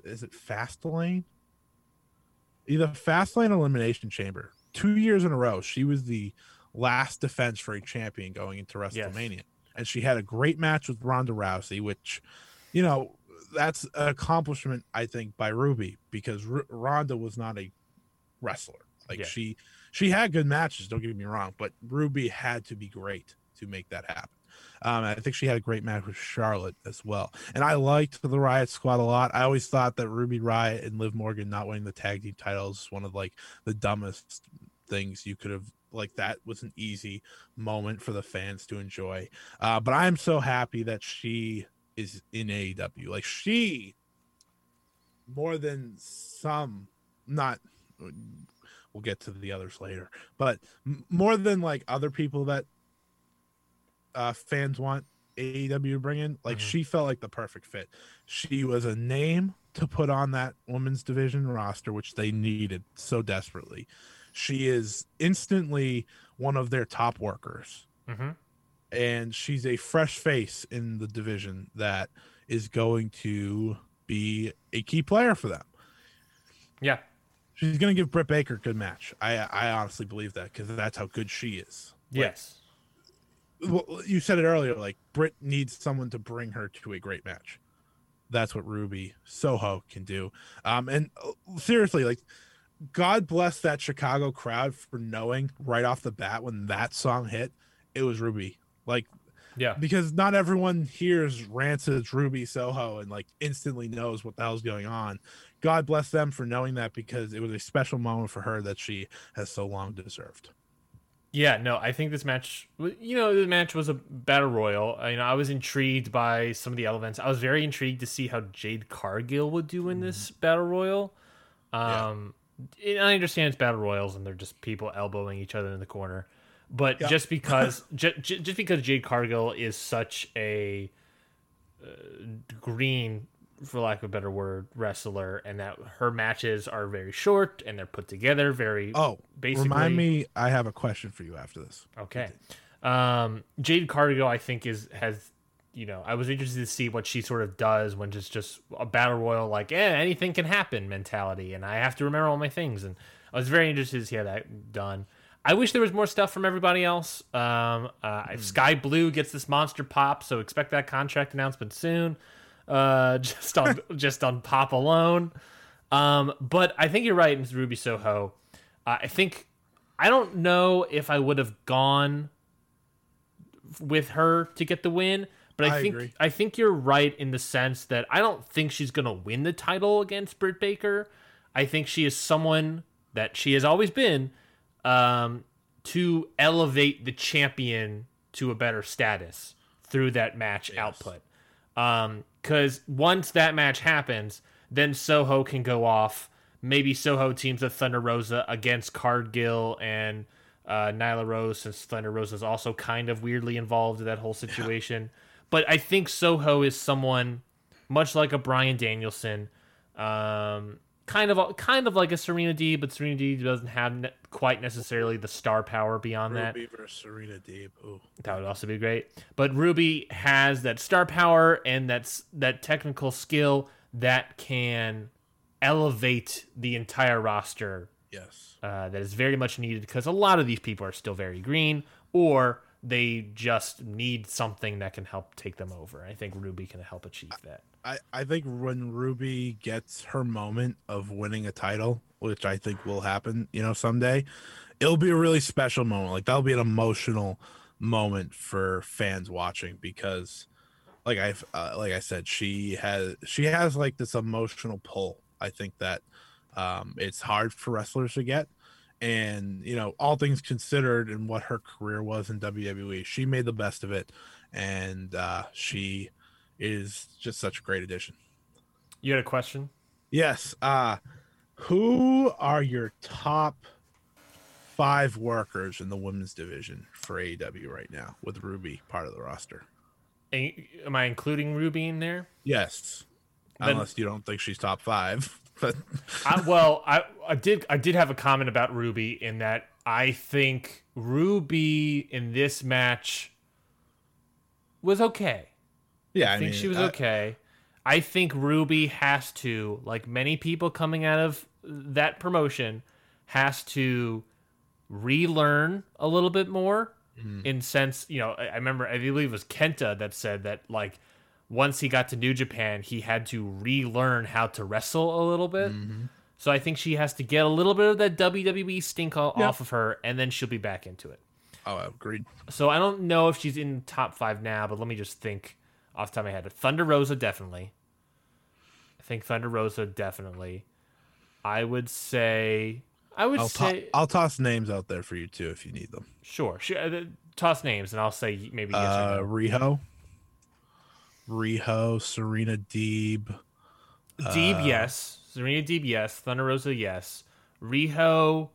is it Fastlane? Either Fastlane Elimination Chamber. Two years in a row, she was the last defense for a champion going into WrestleMania, yes. and she had a great match with Ronda Rousey, which, you know, that's an accomplishment I think by Ruby because R- Ronda was not a wrestler. Like yeah. she she had good matches, don't get me wrong, but Ruby had to be great to make that happen. Um, I think she had a great match with Charlotte as well. And I liked the Riot Squad a lot. I always thought that Ruby Riott and Liv Morgan not winning the tag team titles was one of like the dumbest things you could have like that was an easy moment for the fans to enjoy. Uh, but I'm so happy that she is in AEW. Like she more than some not we'll get to the others later. But more than like other people that uh, fans want AEW to bring in, like mm-hmm. she felt like the perfect fit. She was a name to put on that women's division roster, which they needed so desperately. She is instantly one of their top workers. Mm-hmm. And she's a fresh face in the division that is going to be a key player for them. Yeah, she's going to give Britt Baker a good match. I I honestly believe that because that's how good she is. Yes. Well, you said it earlier. Like Britt needs someone to bring her to a great match. That's what Ruby Soho can do. Um, and uh, seriously, like, God bless that Chicago crowd for knowing right off the bat when that song hit, it was Ruby. Like, yeah, because not everyone hears Rancid's Ruby Soho and like instantly knows what the hell's going on. God bless them for knowing that because it was a special moment for her that she has so long deserved. Yeah, no, I think this match, you know, the match was a battle royal. I, you know, I was intrigued by some of the elements. I was very intrigued to see how Jade Cargill would do in this mm-hmm. battle royal. Um, yeah. I understand it's battle royals and they're just people elbowing each other in the corner, but yeah. just because j- just because Jade Cargill is such a uh, green for lack of a better word, wrestler, and that her matches are very short and they're put together very. Oh, basically. Remind me, I have a question for you after this. Okay, um, Jade Cargill, I think is has, you know, I was interested to see what she sort of does when just just a battle royal, like, yeah, anything can happen mentality, and I have to remember all my things, and I was very interested to see how that done. I wish there was more stuff from everybody else. Um, uh, mm. Skye Blue gets this monster pop, so expect that contract announcement soon uh, just on just on pop alone. Um, but I think you're right, Ms. Ruby Soho. Uh, I think I don't know if I would have gone with her to get the win, but I, I think agree. I think you're right in the sense that I don't think she's gonna win the title against Britt Baker. I think she is someone that she has always been um, to elevate the champion to a better status through that match yes. output. Um, because once that match happens, then Soho can go off. Maybe Soho teams with Thunder Rosa against Cargill and uh, Nyla Rose, since Thunder Rosa is also kind of weirdly involved in that whole situation. Yeah. But I think Soho is someone much like a Bryan Danielson, um, kind of kind of like a Serena Deeb, but Serena Deeb doesn't have ne- quite necessarily the star power beyond Ruby that. versus Serena Deeb, Ooh. that would also be great. But Ruby has that star power and that's that technical skill that can elevate the entire roster Yes. uh, that is very much needed because a lot of these people are still very green or they just need something that can help take them over. I think Ruby can help achieve that. I, I think when Ruby gets her moment of winning a title, which I think will happen, you know, someday, it'll be a really special moment. Like that'll be an emotional moment for fans watching because, like I uh, like I said, she has she has like this emotional pull. I think that um, it's hard for wrestlers to get, and you know, all things considered, and what her career was in WWE, she made the best of it, and uh, she is just such a great addition. You had a question? Yes. Uh who are your top five workers in the women's division for AEW right now with Ruby part of the roster? Am I including Ruby in there? Yes. Then- Unless you don't think she's top five. But I, well, I, I did I did have a comment about Ruby in that I think Ruby in this match was okay. Yeah, I, think she was uh, okay. I think Ruby has to, like many people coming out of that promotion, has to relearn a little bit more. In sense, you know, I, I remember I believe it was Kenta that said that like once he got to New Japan, he had to relearn how to wrestle a little bit. So I think she has to get a little bit of that WWE stink Yeah. off of her, and then she'll be back into it. Oh, agreed. So I don't know if she's in top five now, but let me just think off the top of my head. Thunder Rosa definitely. I think Thunder Rosa definitely. I would say I would I'll, to- say I'll toss names out there for you too if you need them. sure. Sure. uh, Toss names and I'll say maybe yes Uh. Riho, Riho, Serena Deeb. Deeb, yes. Serena Deeb, yes. Thunder Rosa, yes. Riho,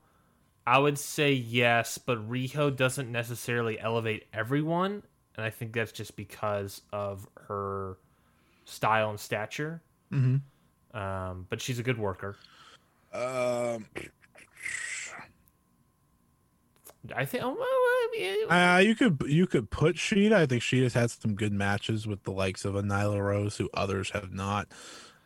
I would say yes, but Riho doesn't necessarily elevate everyone, and I think that's just because of her style and stature. Mm-hmm. Um, but she's a good worker. Um, I think. Oh, well, I mean, Uh, you could you could put Shida. I think Shida's had some good matches with the likes of a Nyla Rose, who others have not.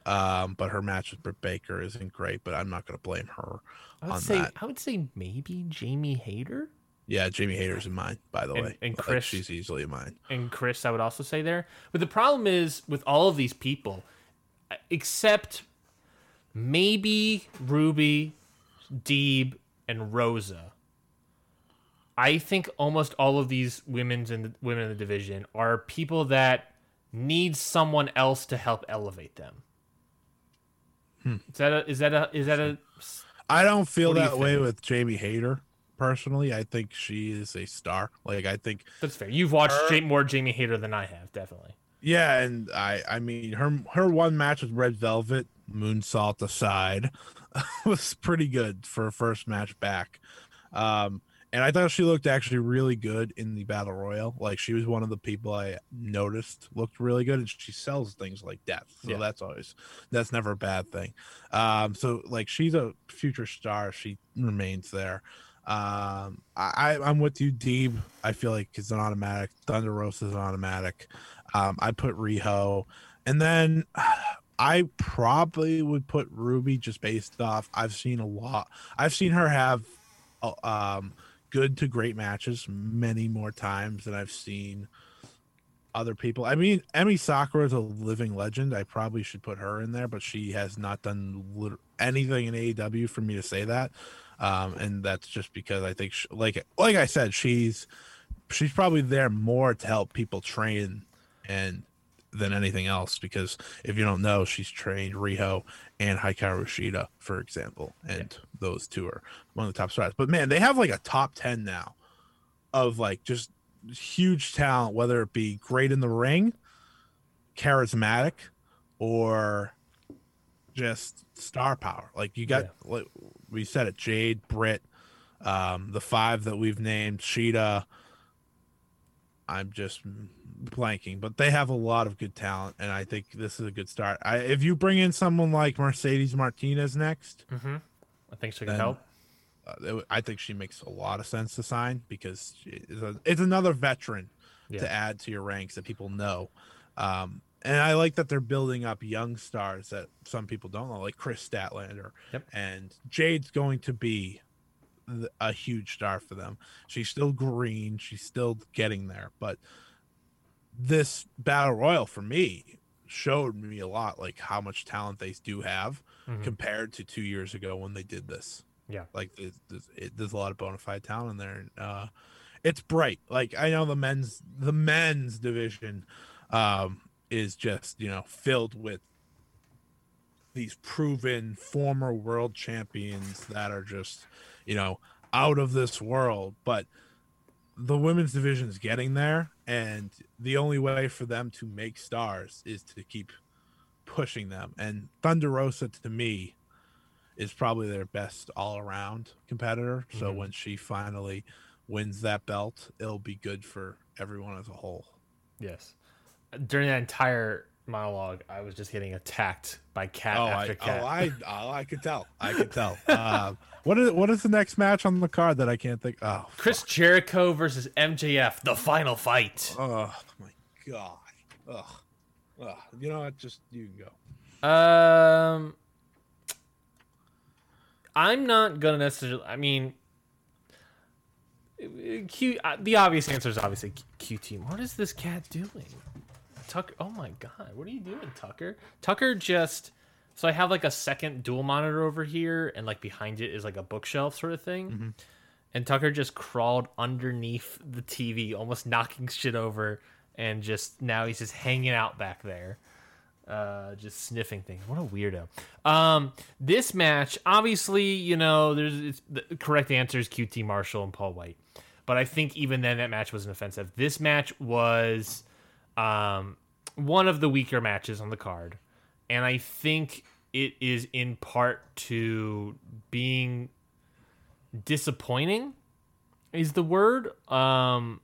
Um, but her match with Britt Baker isn't great. But I'm not going to blame her I would on say. that. I would say maybe Jamie Hayter Yeah, Jamie Hayter's in mine, by the And- way. and Like, Kris- she's easily in mine. and Kris. I would also say there. But the problem is with all of these people, except maybe Ruby, Deeb, and Rosa. I think almost all of these women's in the women in the division are people that need someone else to help elevate them. Hmm. Is that a is that a is that a I don't feel do that way think? with Jamie Hayter personally. I think she is a star. Like I think that's fair. You've watched Her- more Jamie Hayter than I have, definitely. Yeah, and I I mean her her one match with Red Velvet, moonsault aside, was pretty good for a first match back. Um and I thought she looked actually really good in the battle royal. Like she was one of the people I noticed looked really good, and she sells things like death. So Yeah. that's always that's never a bad thing. Um, so like she's a future star. She remains there. Um, I, I'm with you, Deeb. I feel like it's an automatic. Thunder Rosa is an automatic. Um, I put Riho, and then I probably would put Ruby just based off. I've seen a lot. I've seen her have uh, um good to great matches many more times than I've seen other people. I mean, Emi Sakura is a living legend. I probably should put her in there, but she has not done anything in AEW for me to say that. Um, and that's just because I think, sh like, like I said, she's she's probably there more to help people train and than anything else. Because if you don't know, she's trained Riho and Hikaru Shida, for example, and those two are one of the top stars. But man, they have like a top ten now of like just huge talent, whether it be great in the ring, charismatic, or just star power. Like you got, like we said it, Jade, Britt, um, the five that we've named, Shida. I'm just blanking, but they have a lot of good talent, and I think this is a good start. I, if you bring in someone like Mercedes Martinez next, Mm-hmm. I think she can help. uh, I think she makes a lot of sense to sign because she is a, it's another veteran Yeah. to add to your ranks that people know. Um, and I like that they're building up young stars that some people don't know, like Kris Statlander. Yep. And Jade's going to be a huge star for them. She's still green, she's still getting there, but this battle royal for me showed me a lot like how much talent they do have Mhm. compared to two years ago when they did this. Yeah. like there's, there's, it, there's a lot of bona fide talent in there. and, Uh, it's bright. Like I know the men's the men's division um, is just you know filled with these proven former world champions that are just you know out of this world, but the women's division is getting there, and the only way for them to make stars is to keep pushing them. And Thunder Rosa, to me, is probably their best all around competitor. So Mhm. when she finally wins that belt, it'll be good for everyone as a whole. Yes. During that entire monologue, I was just getting attacked by cat oh, after I, cat. oh, I, oh, I could tell. I could tell. uh, what is what is the next match on the card that I can't think? Oh, Chris Jericho versus MJF, the final fight. Oh my god. Ugh. Ugh. You know what? Just you can go. Um, I'm not gonna necessarily. I mean, Q. uh, The obvious answer is obviously Q team. What is this cat doing? Tucker. Oh my god, what are you doing, Tucker? Tucker just. So I have like a second dual monitor over here, and like behind it is like a bookshelf sort of thing. And Tucker just crawled underneath the TV, almost knocking shit over, and just now he's just hanging out back there uh, just sniffing things. What a weirdo. Um, this match, obviously, you know, there's it's, the correct answer is QT Marshall and Paul White, but I think even then that match wasn't offensive. This match was um, one of the weaker matches on the card, and I think it is in part to being disappointing. Is the word um,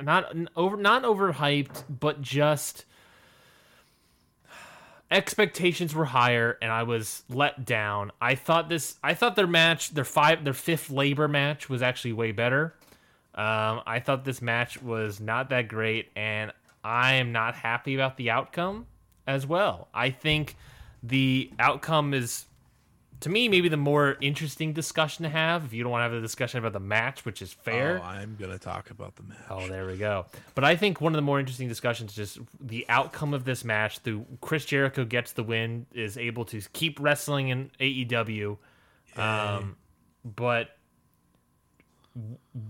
not over not overhyped, but just expectations were higher and I was let down. I thought this I thought their match, their five their fifth labor match was actually way better. Um, I thought this match was not that great and I am not happy about the outcome as well. I think the outcome is to me maybe the more interesting discussion to have if you don't want to have a discussion about the match, which is fair. Oh, I'm gonna talk about the match. Oh, there we go. But I think one of the more interesting discussions is just the outcome of this match. The Chris Jericho gets the win, is able to keep wrestling in AEW. Um, but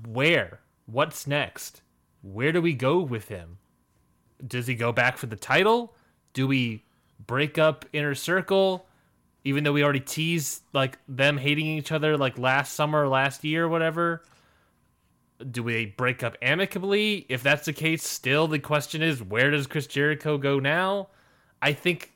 where? What's next? Where do we go with him? Does he go back for the title? Do we break up Inner Circle? Even though we already teased like them hating each other like last summer last year whatever do we break up amicably? If that's the case, still the question is where does Chris Jericho go now? I think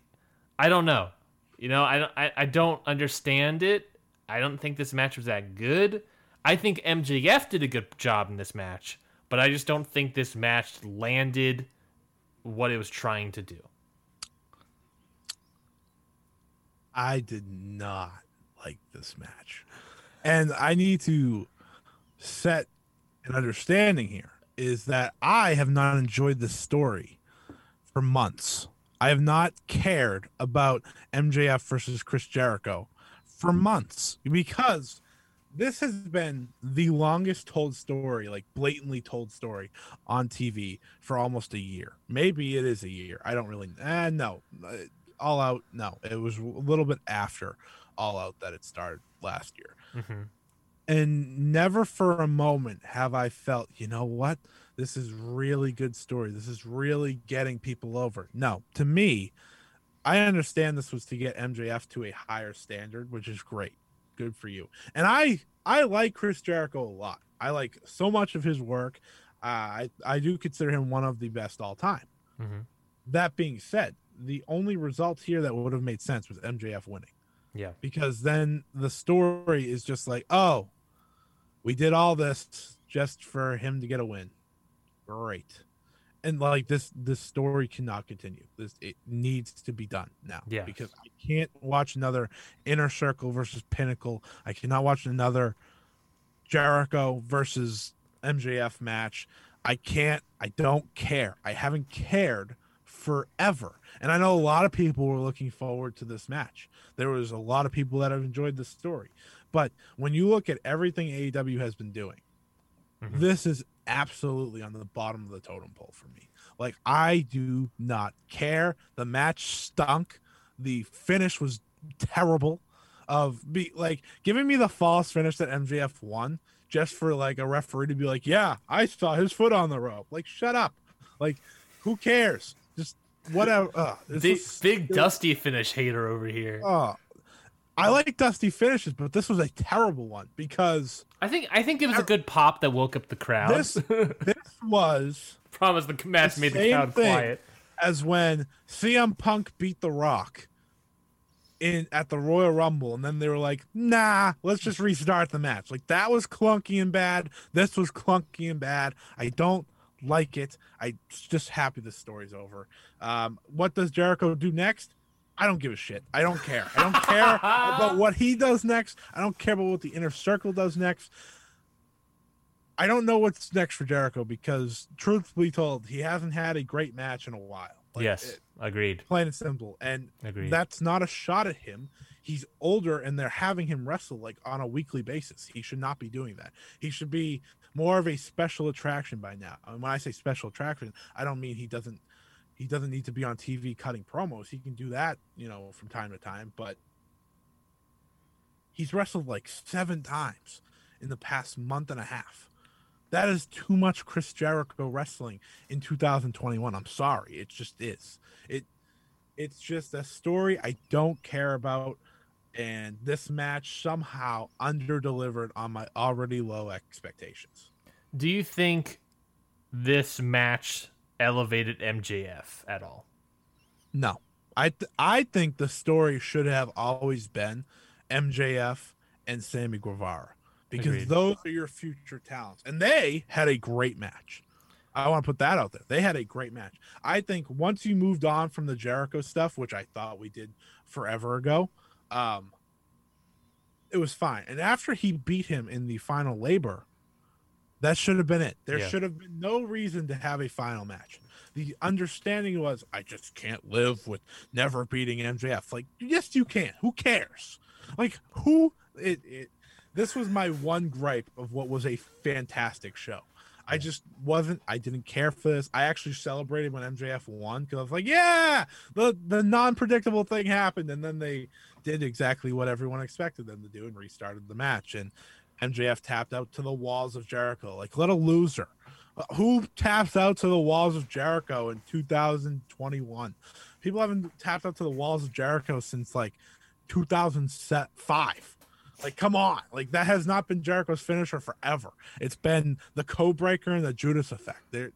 I don't know. You know, I I, I don't understand it. I don't think this match was that good. I think MJF did a good job in this match, but I just don't think this match landed what it was trying to do. I did not like this match. And I need to set an understanding here is that I have not enjoyed this story for months. I have not cared about MJF versus Chris Jericho for months because this has been the longest told story, like blatantly told story on TV for almost a year. Maybe it is a year. I don't really. Eh, no, Uh, all out. No, it was a little bit after all out that it started last year Mm-hmm. and never for a moment have I felt, you know what? This is really good story. This is really getting people over. No, to me, I understand this was to get MJF to a higher standard, which is great. Good for you. And I I like Chris Jericho a lot. I like so much of his work. Uh, I I do consider him one of the best all time. Mm-hmm. That being said, the only result here that would have made sense was MJF winning Yeah. because then the story is just like, oh, we did all this just for him to get a win. Great. And like this this story cannot continue. This it needs to be done now. Yeah. Because I can't watch another inner circle versus pinnacle. I cannot watch another Jericho versus MJF match. I can't I don't care. I haven't cared forever. And I know a lot of people were looking forward to this match. There was a lot of people that have enjoyed the story. But when you look at everything AEW has been doing, mm-hmm. this is absolutely on the bottom of the totem pole for me. Like I do not care. The match stunk. The finish was terrible. Of be like giving me the false finish that MJF won just for like a referee to be like, yeah, I saw his foot on the rope. Like, shut up. Like, who cares? Just whatever. Uh, big, big Dusty finish hater over here. Uh, I like Dusty finishes, but this was a terrible one because I think I think it was a good pop that woke up the crowd. This this was promise the match the made the crowd quiet. As when CM Punk beat The Rock in at the Royal Rumble, and then they were like, "Nah, let's just restart the match." Like that was clunky and bad. This was clunky and bad. I don't like it. I'm just happy the story's over. Um, what does Jericho do next? I don't give a shit. I don't care. I don't care about what he does next. I don't care about what the inner circle does next. I don't know what's next for Jericho because, truthfully told, he hasn't had a great match in a while. Like, yes, it, agreed. Plain and simple. And agreed. that's not a shot at him. He's older and they're having him wrestle like on a weekly basis. He should not be doing that. He should be more of a special attraction by now. And when I say special attraction, I don't mean he doesn't he doesn't need to be on TV cutting promos. He can do that, you know, from time to time, but he's wrestled like 7 times in the past month and a half. That is too much Chris Jericho wrestling in 2021. I'm sorry. It just is. It it's just a story I don't care about and this match somehow under delivered on my already low expectations. Do you think this match elevated MJF at all? No. I th- I think the story should have always been MJF and Sammy Guevara because Agreed. those are your future talents. And they had a great match. I want to put that out there. They had a great match. I think once you moved on from the Jericho stuff, which I thought we did forever ago, um, it was fine. And after he beat him in the final labor, that should have been it. There yeah. should have been no reason to have a final match. The understanding was, I just can't live with never beating MJF. Like, yes, you can. Who cares? Like, who? It, it this was my one gripe of what was a fantastic show. I just wasn't. I didn't care for this. I actually celebrated when MJF won because I was like, "Yeah, the the non predictable thing happened," and then they did exactly what everyone expected them to do and restarted the match. And MJF tapped out to the walls of Jericho, like little loser. Uh, who taps out to the walls of Jericho in 2021? People haven't tapped out to the walls of Jericho since like 2005 like, come on. Like, that has not been Jericho's finisher forever. It's been the code breaker and the Judas effect. They're,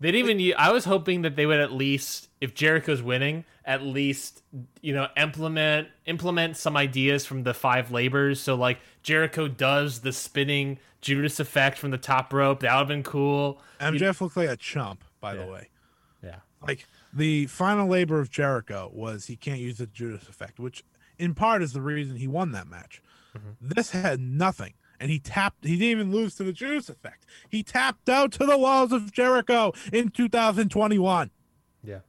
they didn't even. I was hoping that they would at least, if Jericho's winning, at least you know implement implement some ideas from the five labors. So like Jericho does the spinning Judas effect from the top rope. That would have been cool. MJF you, looked like a chump, by yeah. the way. Yeah. Like the final labor of Jericho was he can't use the Judas effect, which in part is the reason he won that match. Mm-hmm. This had nothing. And he tapped, he didn't even lose to the Judas effect. He tapped out to the walls of Jericho in 2021. Yeah.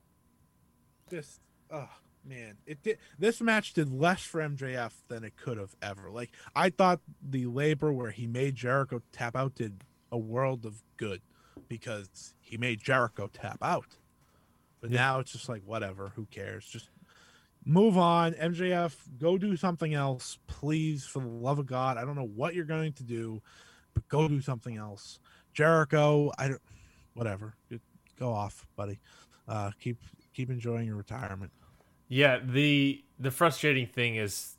This, oh man, it did. This match did less for MJF than it could have ever. Like, I thought the labor where he made Jericho tap out did a world of good because he made Jericho tap out. But yeah. now it's just like, whatever, who cares? Just move on. MJF, go do something else, please, for the love of God. I don't know what you're going to do, but go do something else. Jericho, I don't, whatever. Go off, buddy. Uh, keep keep enjoying your retirement. Yeah, the the frustrating thing is,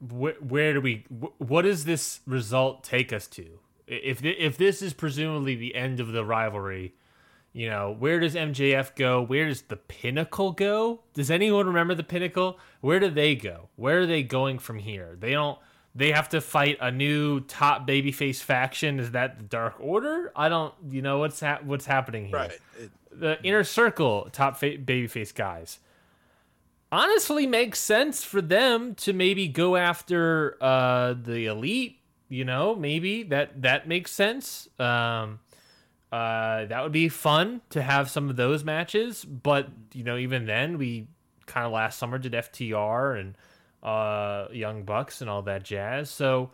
wh- where do we? Wh- what does this result take us to? If th- if this is presumably the end of the rivalry, you know, where does MJF go? Where does the Pinnacle go? Does anyone remember the Pinnacle? Where do they go? Where are they going from here? They don't. They have to fight a new top babyface faction. Is that the Dark Order? I don't. You know what's ha- what's happening here? Right. It, the Inner Circle top fa- babyface guys. Honestly, makes sense for them to maybe go after uh, the elite. You know, maybe that that makes sense. Um, Uh, that would be fun to have some of those matches, but you know, even then, we kind of last summer did FTR and uh, Young Bucks and all that jazz. So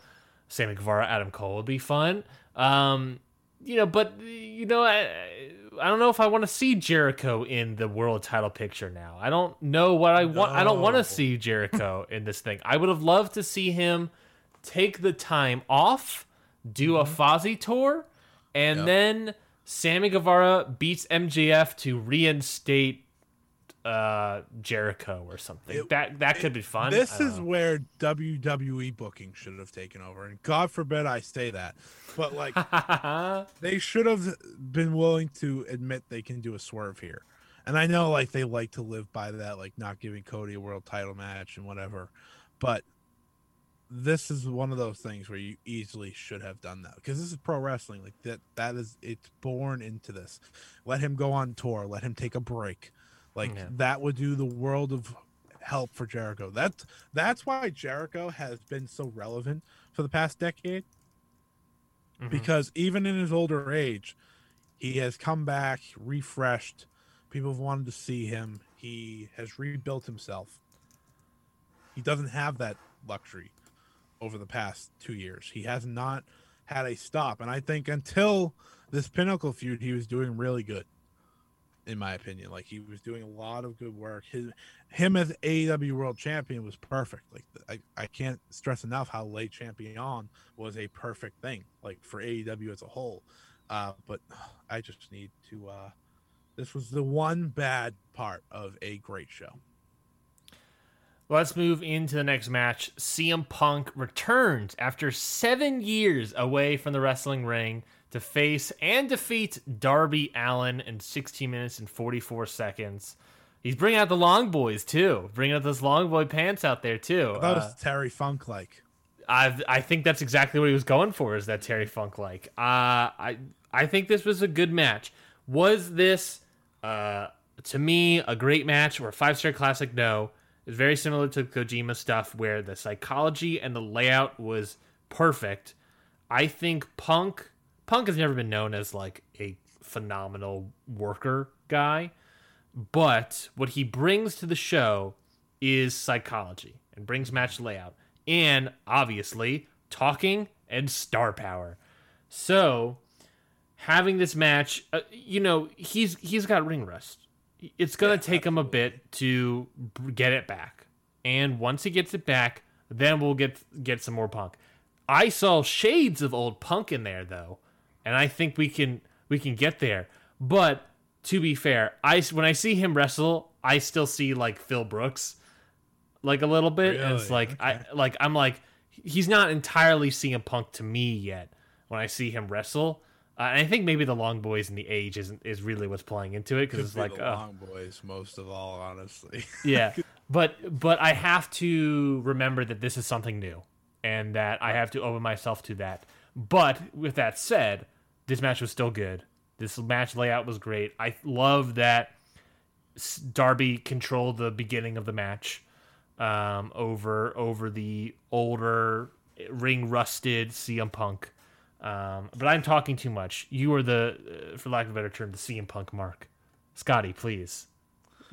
Sammy Guevara, Adam Cole would be fun. Um, you know, but you know, I, I don't know if I want to see Jericho in the world title picture now. I don't know what I want. I don't want to see Jericho in this thing. I would have loved to see him take the time off, do a Fozzy tour, and Yep. then Sammy Guevara beats MJF to reinstate uh Jericho or something. It- that that could be fun. This is know. where WWE booking should have taken over, and God forbid I say that, but like they should have been willing to admit they can do a swerve here. And I know like they like to live by that, like not giving Cody a world title match and whatever, but this is one of those things where you easily should have done that because this is pro wrestling. Like that, that is it's born into this. Let him go on tour. Let him take a break. Like Yeah. that would do the world of help for Jericho. That's that's why Jericho has been so relevant for the past decade Mhm. because even in his older age, he has come back refreshed. People have wanted to see him. He has rebuilt himself. He doesn't have that luxury over the past two years. He has not had a stop. And I think until this Pinnacle feud, he was doing really good, in my opinion. Like he was doing a lot of good work. His him as AEW World Champion was perfect. Like I, I can't stress enough how late champion on was a perfect thing, like for AEW as a whole. Uh, but I just need to. Uh, this was the one bad part of a great show. Let's move into the next match. CM Punk returns after seven years away from the wrestling ring to face and defeat Darby Allin in 16 minutes and 44 seconds. He's bringing out the long boys too, bringing out those long boy pants out there too. That Uh, was Terry Funk like. I I think that's exactly what he was going for. Is that Terry Funk like? Uh, I I think this was a good match. Was this uh to me a great match or a five star classic? No. It's very similar to Kojima stuff where the psychology and the layout was perfect. I think Punk Punk has never been known as like a phenomenal worker guy, but what he brings to the show is psychology and brings match layout and obviously talking and star power. So having this match, uh, you know, he's he's got ring rust. It's gonna take him a bit to get it back, and once he gets it back, then we'll get get some more punk. I saw shades of old punk in there though, and I think we can we can get there. But to be fair, I when I see him wrestle, I still see like Phil Brooks, like a little bit. And it's Really? like I like I'm like he's not entirely CM Punk to me yet when I see him wrestle. Uh, and I think maybe the long boys and the age isn't is really what's playing into it because it's be like the oh, long boys most of all, honestly. yeah but but i have to remember that this is something new and that i have to open myself to that but with that said this match was still good this match layout was great i love that darby controlled the beginning of the match um, over over the older ring rusted CM Punk. Um, but I'm talking too much. You are the, uh, for lack of a better term, the CM Punk mark. Scotty, please.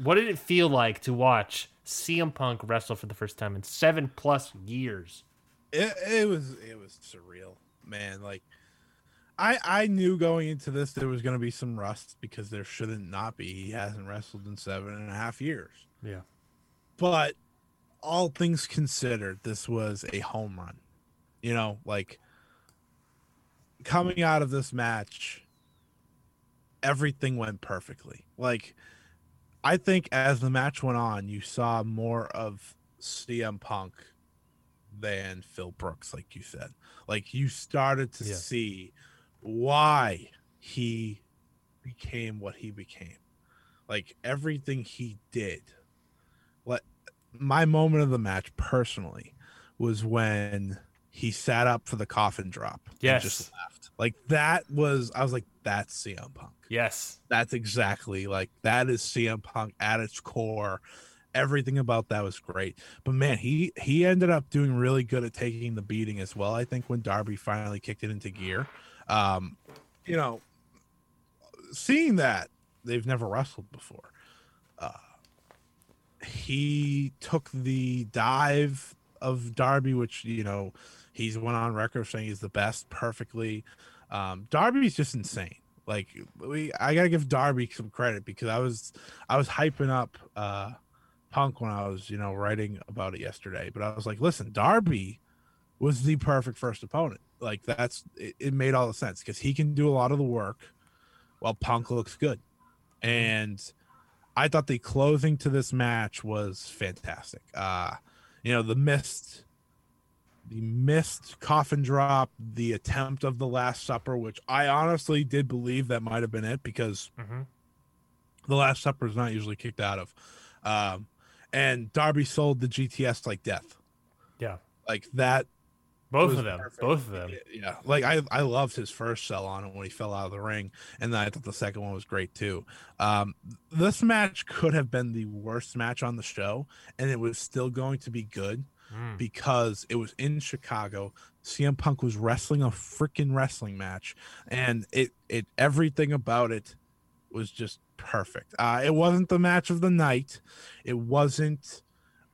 What did it feel like to watch CM Punk wrestle for the first time in seven plus years? it, it was it was surreal man like i i knew going into this there was going to be some rust because there shouldn't not be he hasn't wrestled in seven and a half years Yeah. but all things considered this was a home run you know like coming out of this match everything went perfectly like i think as the match went on you saw more of cm punk than Phil Brooks, like you said. Like you started to Yeah. see why he became what he became. Like everything he did. What my moment of the match personally was when he sat up for the coffin drop Yes. Like that was I was like, that's CM Punk Yes. that's exactly like that is CM Punk at its core. Everything about that was great. But man, he he ended up doing really good at taking the beating as well. I think when Darby finally kicked it into gear. Um, you know, seeing that they've never wrestled before, uh, he took the dive of Darby, which you know he's went on record saying he's the best perfectly. Um, Darby's just insane. Like we, I gotta give Darby some credit because I was I was hyping up uh, Punk when I was you know writing about it yesterday, but I was like, listen, Darby was the perfect first opponent. Like that's it, it made all the sense because he can do a lot of the work while Punk looks good, and I thought the closing to this match was fantastic. Uh, you know, the missed the missed coffin drop, the attempt of the Last Supper, which I honestly did believe that might have been it because Mhm. the Last Supper is not usually kicked out of. Um, and Darby sold the GTS like death. Yeah. Like that Both of them. perfect. Both of them. yeah, like I I loved his first sell on it when he fell out of the ring, and then I thought the second one was great too. Um, this match could have been the worst match on the show, and it was still going to be good Mm. because it was in Chicago. CM Punk was wrestling a freaking wrestling match, and it it everything about it was just perfect. Uh, it wasn't the match of the night. It wasn't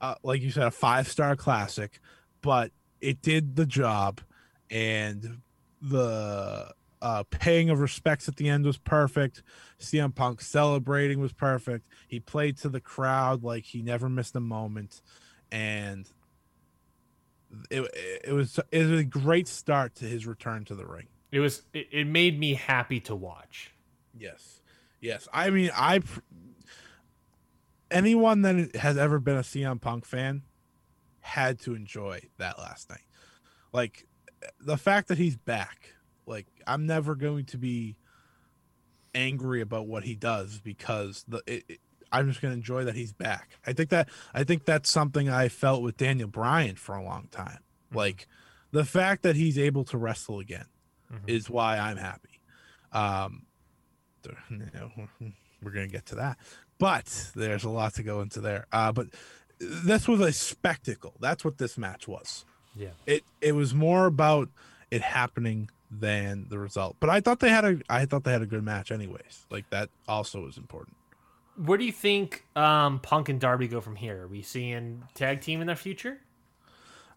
uh, like you said a five star classic, but it did the job, and the uh, paying of respects at the end was perfect. CM Punk celebrating was perfect. He played to the crowd like he never missed a moment, and it, it was it was a great start to his return to the ring. It was. It, it made me happy to watch. Yes, yes. I mean, I anyone that has ever been a CM Punk fan had to enjoy that last night. Like the fact that he's back. Like I'm never going to be angry about what he does because the it, it- I'm just going to enjoy that he's back. I think that I think that's something I felt with Daniel Bryan for a long time. Like the fact that he's able to wrestle again Mhm. is why I'm happy. Um, you know, we're gonna get to that, but there's a lot to go into there. Uh, but this was a spectacle. That's what this match was. Yeah. It it was more about it happening than the result. But I thought they had a I thought they had a good match anyways. Like that also was important. Where do you think um, Punk and Darby go from here? Are we seeing tag team in the future?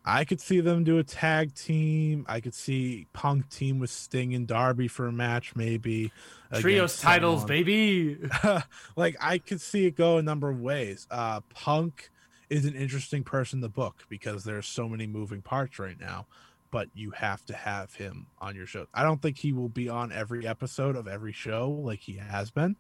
I could see them do a tag team. I could see Punk team with Sting and Darby for a match, maybe. Trios titles, someone. baby. like I could see it go a number of ways. Uh Punk is an interesting person to book because there's so many moving parts right now, but you have to have him on your show. I don't think he will be on every episode of every show like he has been.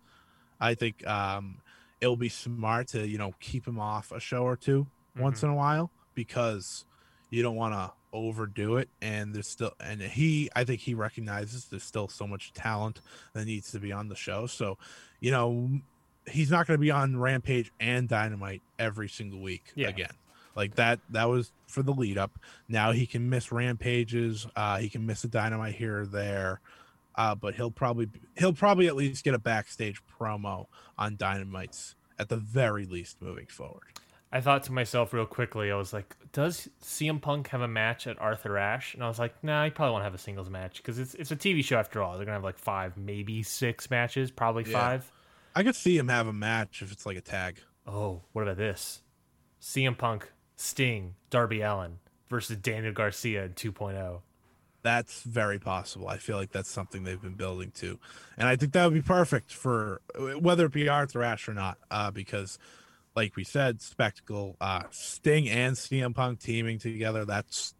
I think um it'll be smart to, you know, keep him off a show or 2 once in a while because you don't want to overdo it and there's still and he I think he recognizes there's still so much talent that needs to be on the show. So, you know, he's not going to be on Rampage and Dynamite every single week Yeah. again. Like that that was for the lead up. Now he can miss Rampages, uh he can miss a Dynamite here or there. Uh but he'll probably he'll probably at least get a backstage promo on Dynamites at the very least moving forward. I thought to myself real quickly, I was like, does CM Punk have a match at Arthur Ashe? And I was like, nah, he probably won't have a singles match because it's it's a TV show after all. They're gonna have like five, maybe six matches, probably Yeah. five. I could see him have a match if it's like a tag. Oh, what about this? CM Punk, Sting, Darby Allin versus Daniel Garcia in oh. 2.0. That's very possible. I feel like that's something they've been building to, and I think that would be perfect for whether it be Arthur Ashe or not, uh, because, like we said, spectacle, uh, Sting and CM Punk teaming together. That's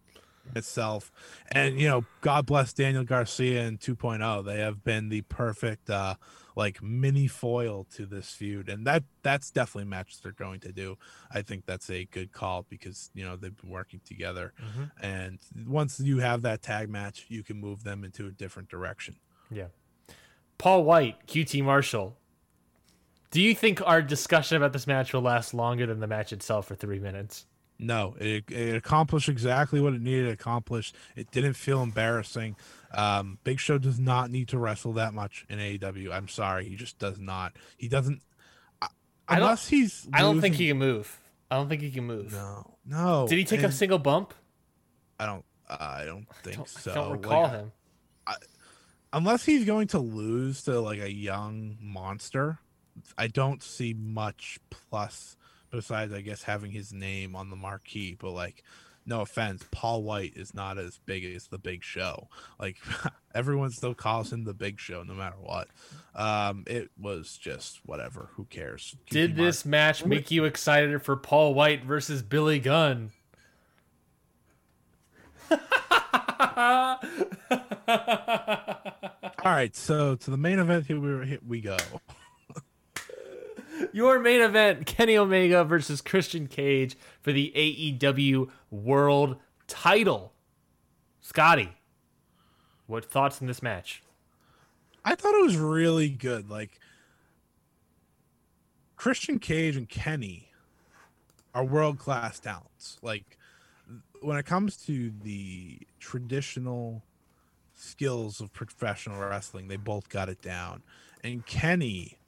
itself, and you know, God bless Daniel Garcia and 2.0. They have been the perfect, uh, like mini foil to this feud, and that that's definitely a match they're going to do. I think that's a good call because you know they've been working together and once you have that tag match you can move them into a different direction Yeah. Paul White, QT Marshall. Do you think our discussion about this match will last longer than the match itself for three minutes? No it, it accomplished exactly what it needed to accomplish it didn't feel embarrassing um big show does not need to wrestle that much in aew i'm sorry he just does not he doesn't I- I don't- unless he's I don't think he can move. I don't think he can move. no no Did he take a single bump? i don't i don't think Don't- so I don't recall Like, him. unless he's going to lose to like a young monster, I don't see much plus besides I guess having his name on the marquee. But like, no offense, Paul White is not as big as the Big Show. Like everyone still calls him the Big Show, no matter what. Um, it was just whatever. Who cares? Did Kiki this match make you excited for Paul White versus Billy Gunn? All right, so to the main event here we here we go. Your main event Kenny Omega versus Christian Cage for the AEW World title. Scotty, what thoughts in this match? I thought it was really good. Like Christian Cage and Kenny are world class talents. Like when it comes to the traditional skills of professional wrestling, they both got it down. And Kenny,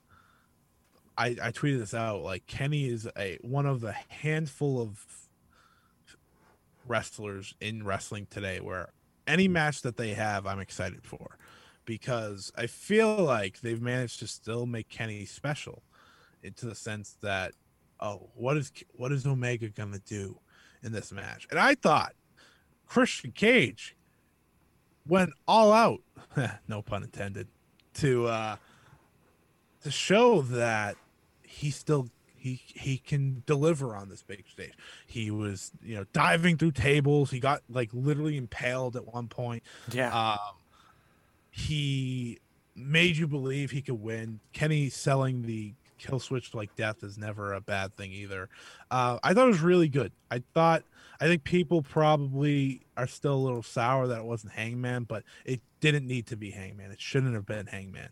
I, I tweeted this out. Like Kenny is a one of the handful of wrestlers in wrestling today where any match that they have, I'm excited for because I feel like they've managed to still make Kenny special into the sense that oh what is what is Omega gonna do in this match and I thought Christian Cage went all out no pun intended to uh to show that he still he he can deliver on this big stage. He was, you know, diving through tables. He got like literally impaled at one point. Yeah. Um, he made you believe he could win. Kenny selling the kill switch like death is never a bad thing either. Uh, I thought it was really good. I thought I think people probably are still a little sour that it wasn't Hangman, but it didn't need to be Hangman. It shouldn't have been Hangman.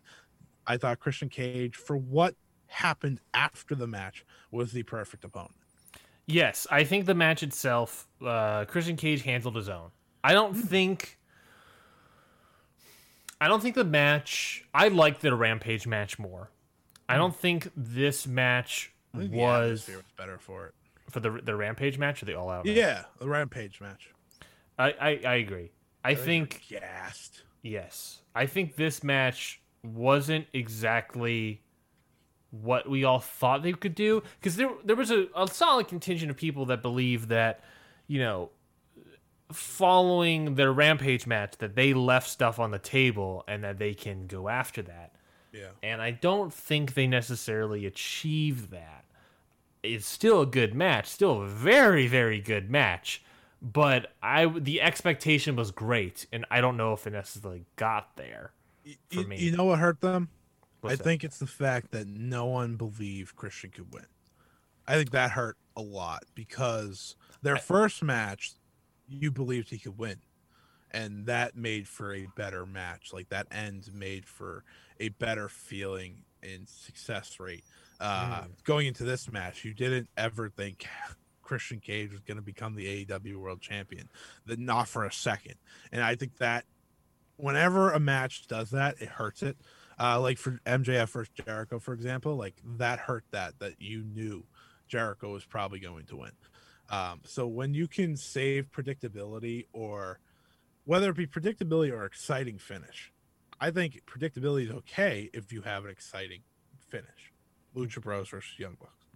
I thought Christian Cage for what happened after the match was the perfect opponent. Yes, I think the match itself, uh, Christian Cage handled his own. I don't think. I don't think the match. I liked the Rampage match more. I don't think this match think was was better for it. for the the Rampage match or the All Out. match? Yeah, the Rampage match. I, I I agree. I think gassed. Yes. I think this match wasn't exactly what we all thought they could do because there there was a, a solid contingent of people that believe that you know following their rampage match that they left stuff on the table and that they can go after that Yeah. and I don't think they necessarily achieved that. It's still a good match, still a very very good match, but I the expectation was great, and I don't know if it necessarily got there. For You, me. you know what hurt them? What's I that? think it's the fact that no one believed Christian could win. I think that hurt a lot because their first match, you believed he could win. And that made for a better match. Like that end made for a better feeling and success rate. Uh, Going into this match, you didn't ever think Christian Cage was going to become the AEW World Champion. That not for a second. And I think that whenever a match does that, it hurts it. Uh, like for MJF versus Jericho, for example, like that hurt that that you knew Jericho was probably going to win. Um, so when you can save predictability or whether it be predictability or exciting finish, I think predictability is okay if you have an exciting finish. Lucha Bros versus Young Bucks.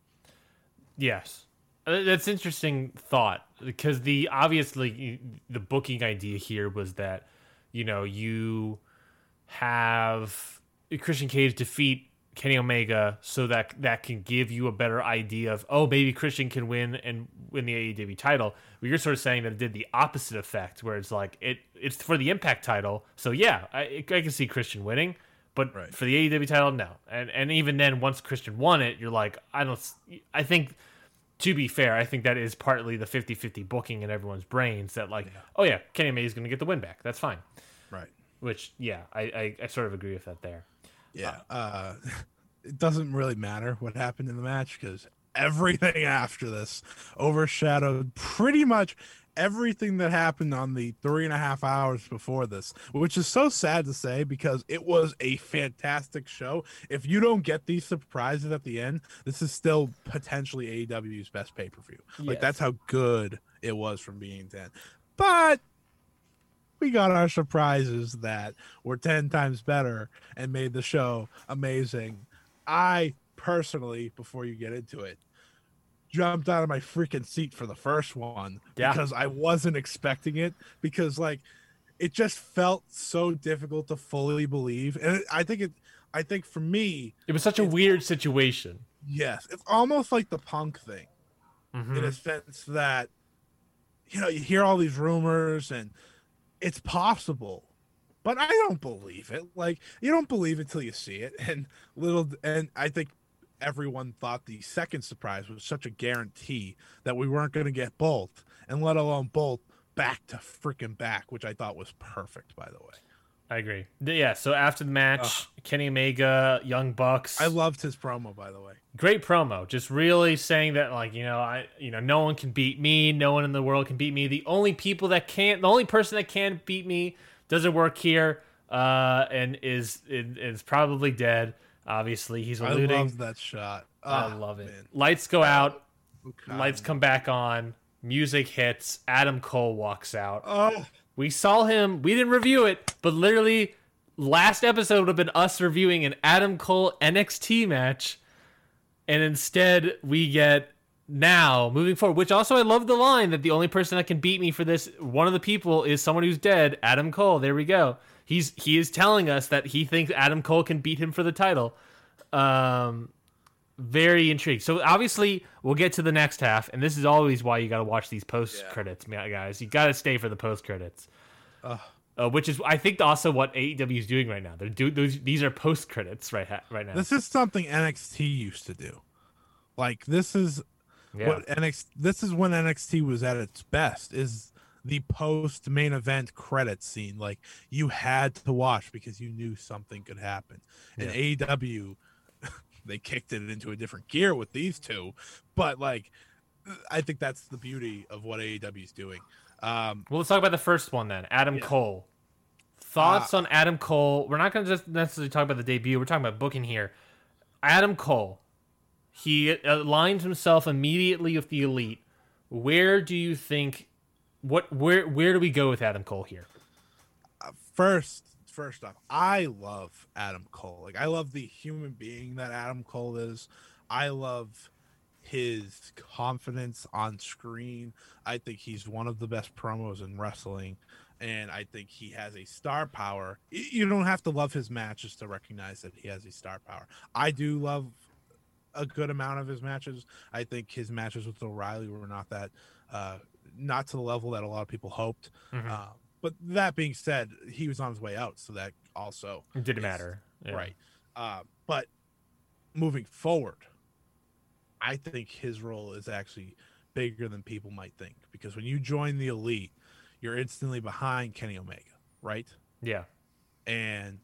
Yes, Uh, that's interesting thought because the obviously the booking idea here was that you know you have Christian Cage defeat Kenny Omega so that that can give you a better idea of oh maybe Christian can win and win the AEW title. But you're sort of saying that it did the opposite effect where it's like it it's for the Impact title. So yeah, I, I can see Christian winning. But Right. for the AEW title, no. And and even then, once Christian won it, you're like, I don't. I think to be fair, I think that is partly the 50-50 booking in everyone's brains that like, oh yeah, Kenny Omega is going to get the win back. That's fine. Right. Which yeah, I, I I sort of agree with that there. Yeah. Uh, it doesn't really matter what happened in the match because everything after this overshadowed pretty much everything that happened on the three and a half hours before this, which is so sad to say because it was a fantastic show. If you don't get these surprises at the end, this is still potentially AEW's best pay per view. Like that's how good it was from being 10. But we got our surprises that were 10 times better and made the show amazing. I personally, before you get into it, jumped out of my freaking seat for the first one Yeah. because I wasn't expecting it because like it just felt so difficult to fully believe and I think it I think for me It was such a weird situation. yes it's almost like the punk thing Mhm. in a sense that you know you hear all these rumors and it's possible but i don't believe it. Like you don't believe it till you see it. And little and i think everyone thought the second surprise was such a guarantee that we weren't going to get both and let alone both back to freaking back which i thought was perfect by the way I agree. Yeah. So after the match, Kenny Omega, Young Bucks. i loved his promo by the way. Great promo. Just really saying that like you know i you know no one can beat me. No one in the world can beat me. The only people that can't the only person that can beat me doesn't work here uh and is is probably dead. Obviously he's i alluding loved that shot. I Oh, love it. man. lights go out. Okay. lights come back on. Music hits. Adam cole walks out. Oh we saw him. We didn't review it, but literally, last episode would have been us reviewing an Adam Cole NXT match, and instead we get now moving forward. Which also, I love the line that the only person that can beat me for this, one of the people, is someone who's dead. Adam Cole. There we go. He's he is telling us that he thinks Adam Cole can beat him for the title. Um, very intrigued. So obviously, we'll get to the next half, and this is always why you got to watch these post credits, ma- guys. You got to stay for the post credits, uh, which is I think also what AEW is doing right now. They're do those, these are post credits right ha- right now. This is something NXT used to do. Like this is yeah. what NXT this is when NXT was at its best is the post main event credit scene. Like you had to watch because you knew something could happen. And AEW they kicked it into a different gear with these two, but like I think that's the beauty of what AEW is doing. Um Well, let's talk about the first one then. Adam Cole. Thoughts Uh, on Adam Cole? We're not going to just necessarily talk about the debut. We're talking about booking here. Adam Cole. He aligns himself immediately with the elite. Where do you think? What? Where? Where do we go with Adam Cole here? first first off i love adam cole. Like i love the human being that adam cole is. I love his confidence on screen. I think he's one of the best promos in wrestling and i think he has a star power. You don't have to love his matches to recognize that he has a star power. I do love a good amount of his matches. I think his matches with o'reilly were not that uh not to the level that a lot of people hoped. Mhm. uh, but that being said, he was on his way out, so that also It didn't is- matter. Yeah. right. Uh, but moving forward, I think his role is actually bigger than people might think because when you join the elite, you're instantly behind Kenny Omega, right? Yeah. And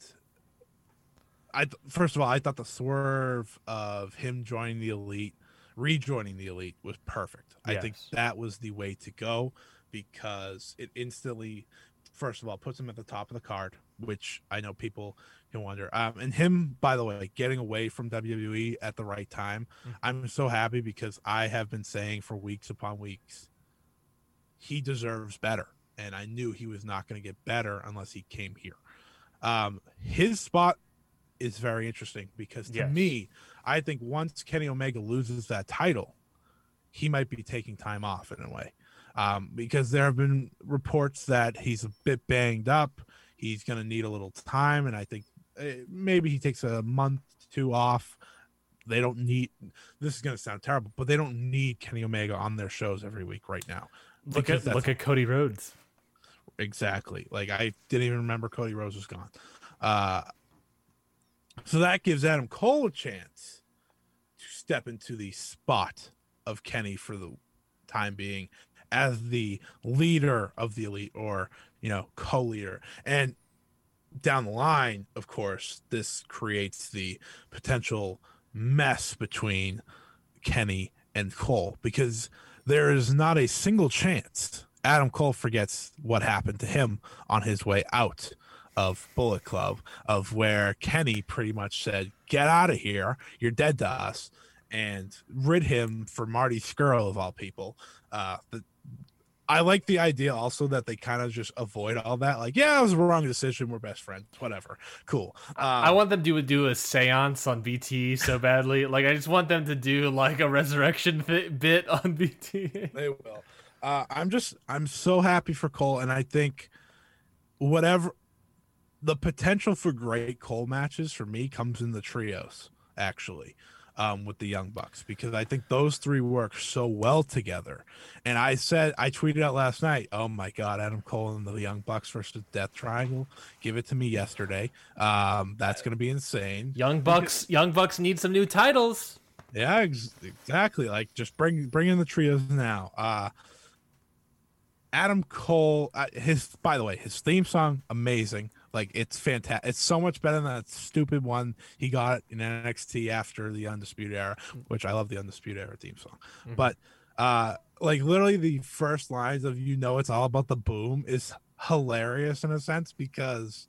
I th- first of all, I thought the swerve of him joining the elite, rejoining the elite was perfect. I think that was the way to go because it instantly first of all puts him at the top of the card, which I know people can wonder. Um, and him, by the way, getting away from WWE at the right time, I'm so happy because I have been saying for weeks upon weeks, he deserves better, and I knew he was not going to get better unless he came here. Um, his spot is very interesting because to Yes. me, I think once Kenny Omega loses that title, he might be taking time off in a way. Um, because there have been reports that he's a bit banged up. He's going to need a little time, and I think uh, maybe he takes a month, two off. They don't need. This is going to sound terrible, but they don't need Kenny Omega on their shows every week right now. Look at look at Cody Rhodes. Exactly. Like I didn't even remember Cody Rhodes was gone. Uh, so that gives Adam Cole a chance to step into the spot of Kenny for the time being as the leader of the elite or, you know, co-leader. And down the line, of course, this creates the potential mess between Kenny and Cole because there is not a single chance Adam Cole forgets what happened to him on his way out of Bullet Club, of where Kenny pretty much said, Get out of here, you're dead to us, and rid him for Marty Scurll, of all people. Uh, the, I like the idea also that they kind of just avoid all that. Like, yeah, it was a wrong decision. We're best friends. Whatever. Cool. I Um, want them to do a seance on BT so badly. like I just want them to do like a resurrection bit on BT. They will. Uh, I'm just I'm so happy for Cole, and I think whatever the potential for great Cole matches for me comes in the trios actually. Um, with the Young Bucks because I think those three work so well together. And I said, I tweeted out last night, oh my God, Adam Cole and the Young Bucks versus Death Triangle. Give it to me yesterday. Um, that's going to be insane. Young Bucks, Young Bucks need some new titles. Yeah, ex- exactly. Like just bring bring in the trios now. Uh Adam Cole, uh, his by the way, his theme song amazing. Like it's fantastic. It's so much better than that stupid one he got in NXT after the Undisputed Era, which I love the Undisputed Era theme song. But uh like literally the first lines of you know it's all about the boom is hilarious in a sense because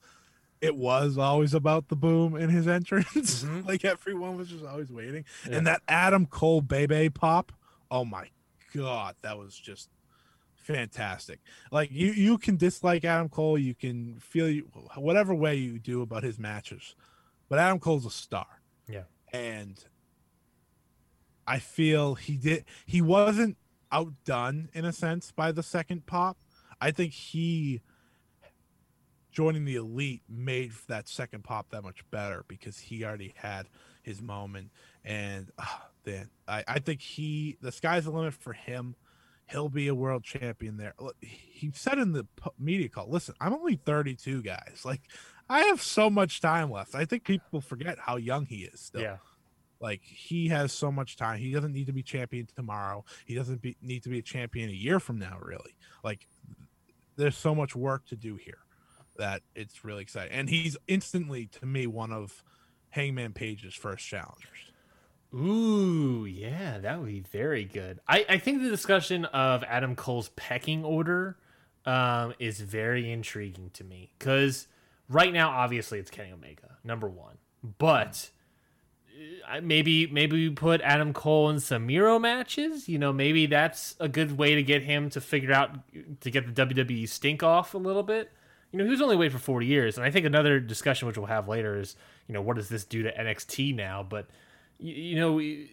it was always about the boom in his entrance. Mhm. like everyone was just always waiting. Yeah. And that Adam Cole BAY BAY pop, oh my god, that was just fantastic. Like you you can dislike Adam Cole, you can feel you, whatever way you do about his matches. But Adam Cole's a star. Yeah. And I feel he did he wasn't outdone in a sense by the second pop. I think he joining the elite made that second pop that much better because he already had his moment and ah, then I, I think he the sky's the limit for him he'll be a world champion there. He said in the media call listen i'm only 32 guys. Like i have so much time left. I think people forget how young he is still. Yeah. like he has so much time. He doesn't need to be champion tomorrow. He doesn't be, need to be a champion a year from now really. Like there's so much work to do here that it's really exciting. And he's instantly to me one of hangman page's first challengers Ooh, yeah, that would be very good. I, I think the discussion of Adam Cole's pecking order um, is very intriguing to me because right now, obviously, it's Kenny Omega number one, but uh, maybe maybe we put Adam Cole in some Miro matches. You know, maybe that's a good way to get him to figure out to get the WWE stink off a little bit. You know, he was only waiting for 40 years, and I think another discussion which we'll have later is, you know, what does this do to NXT now? But you, you know,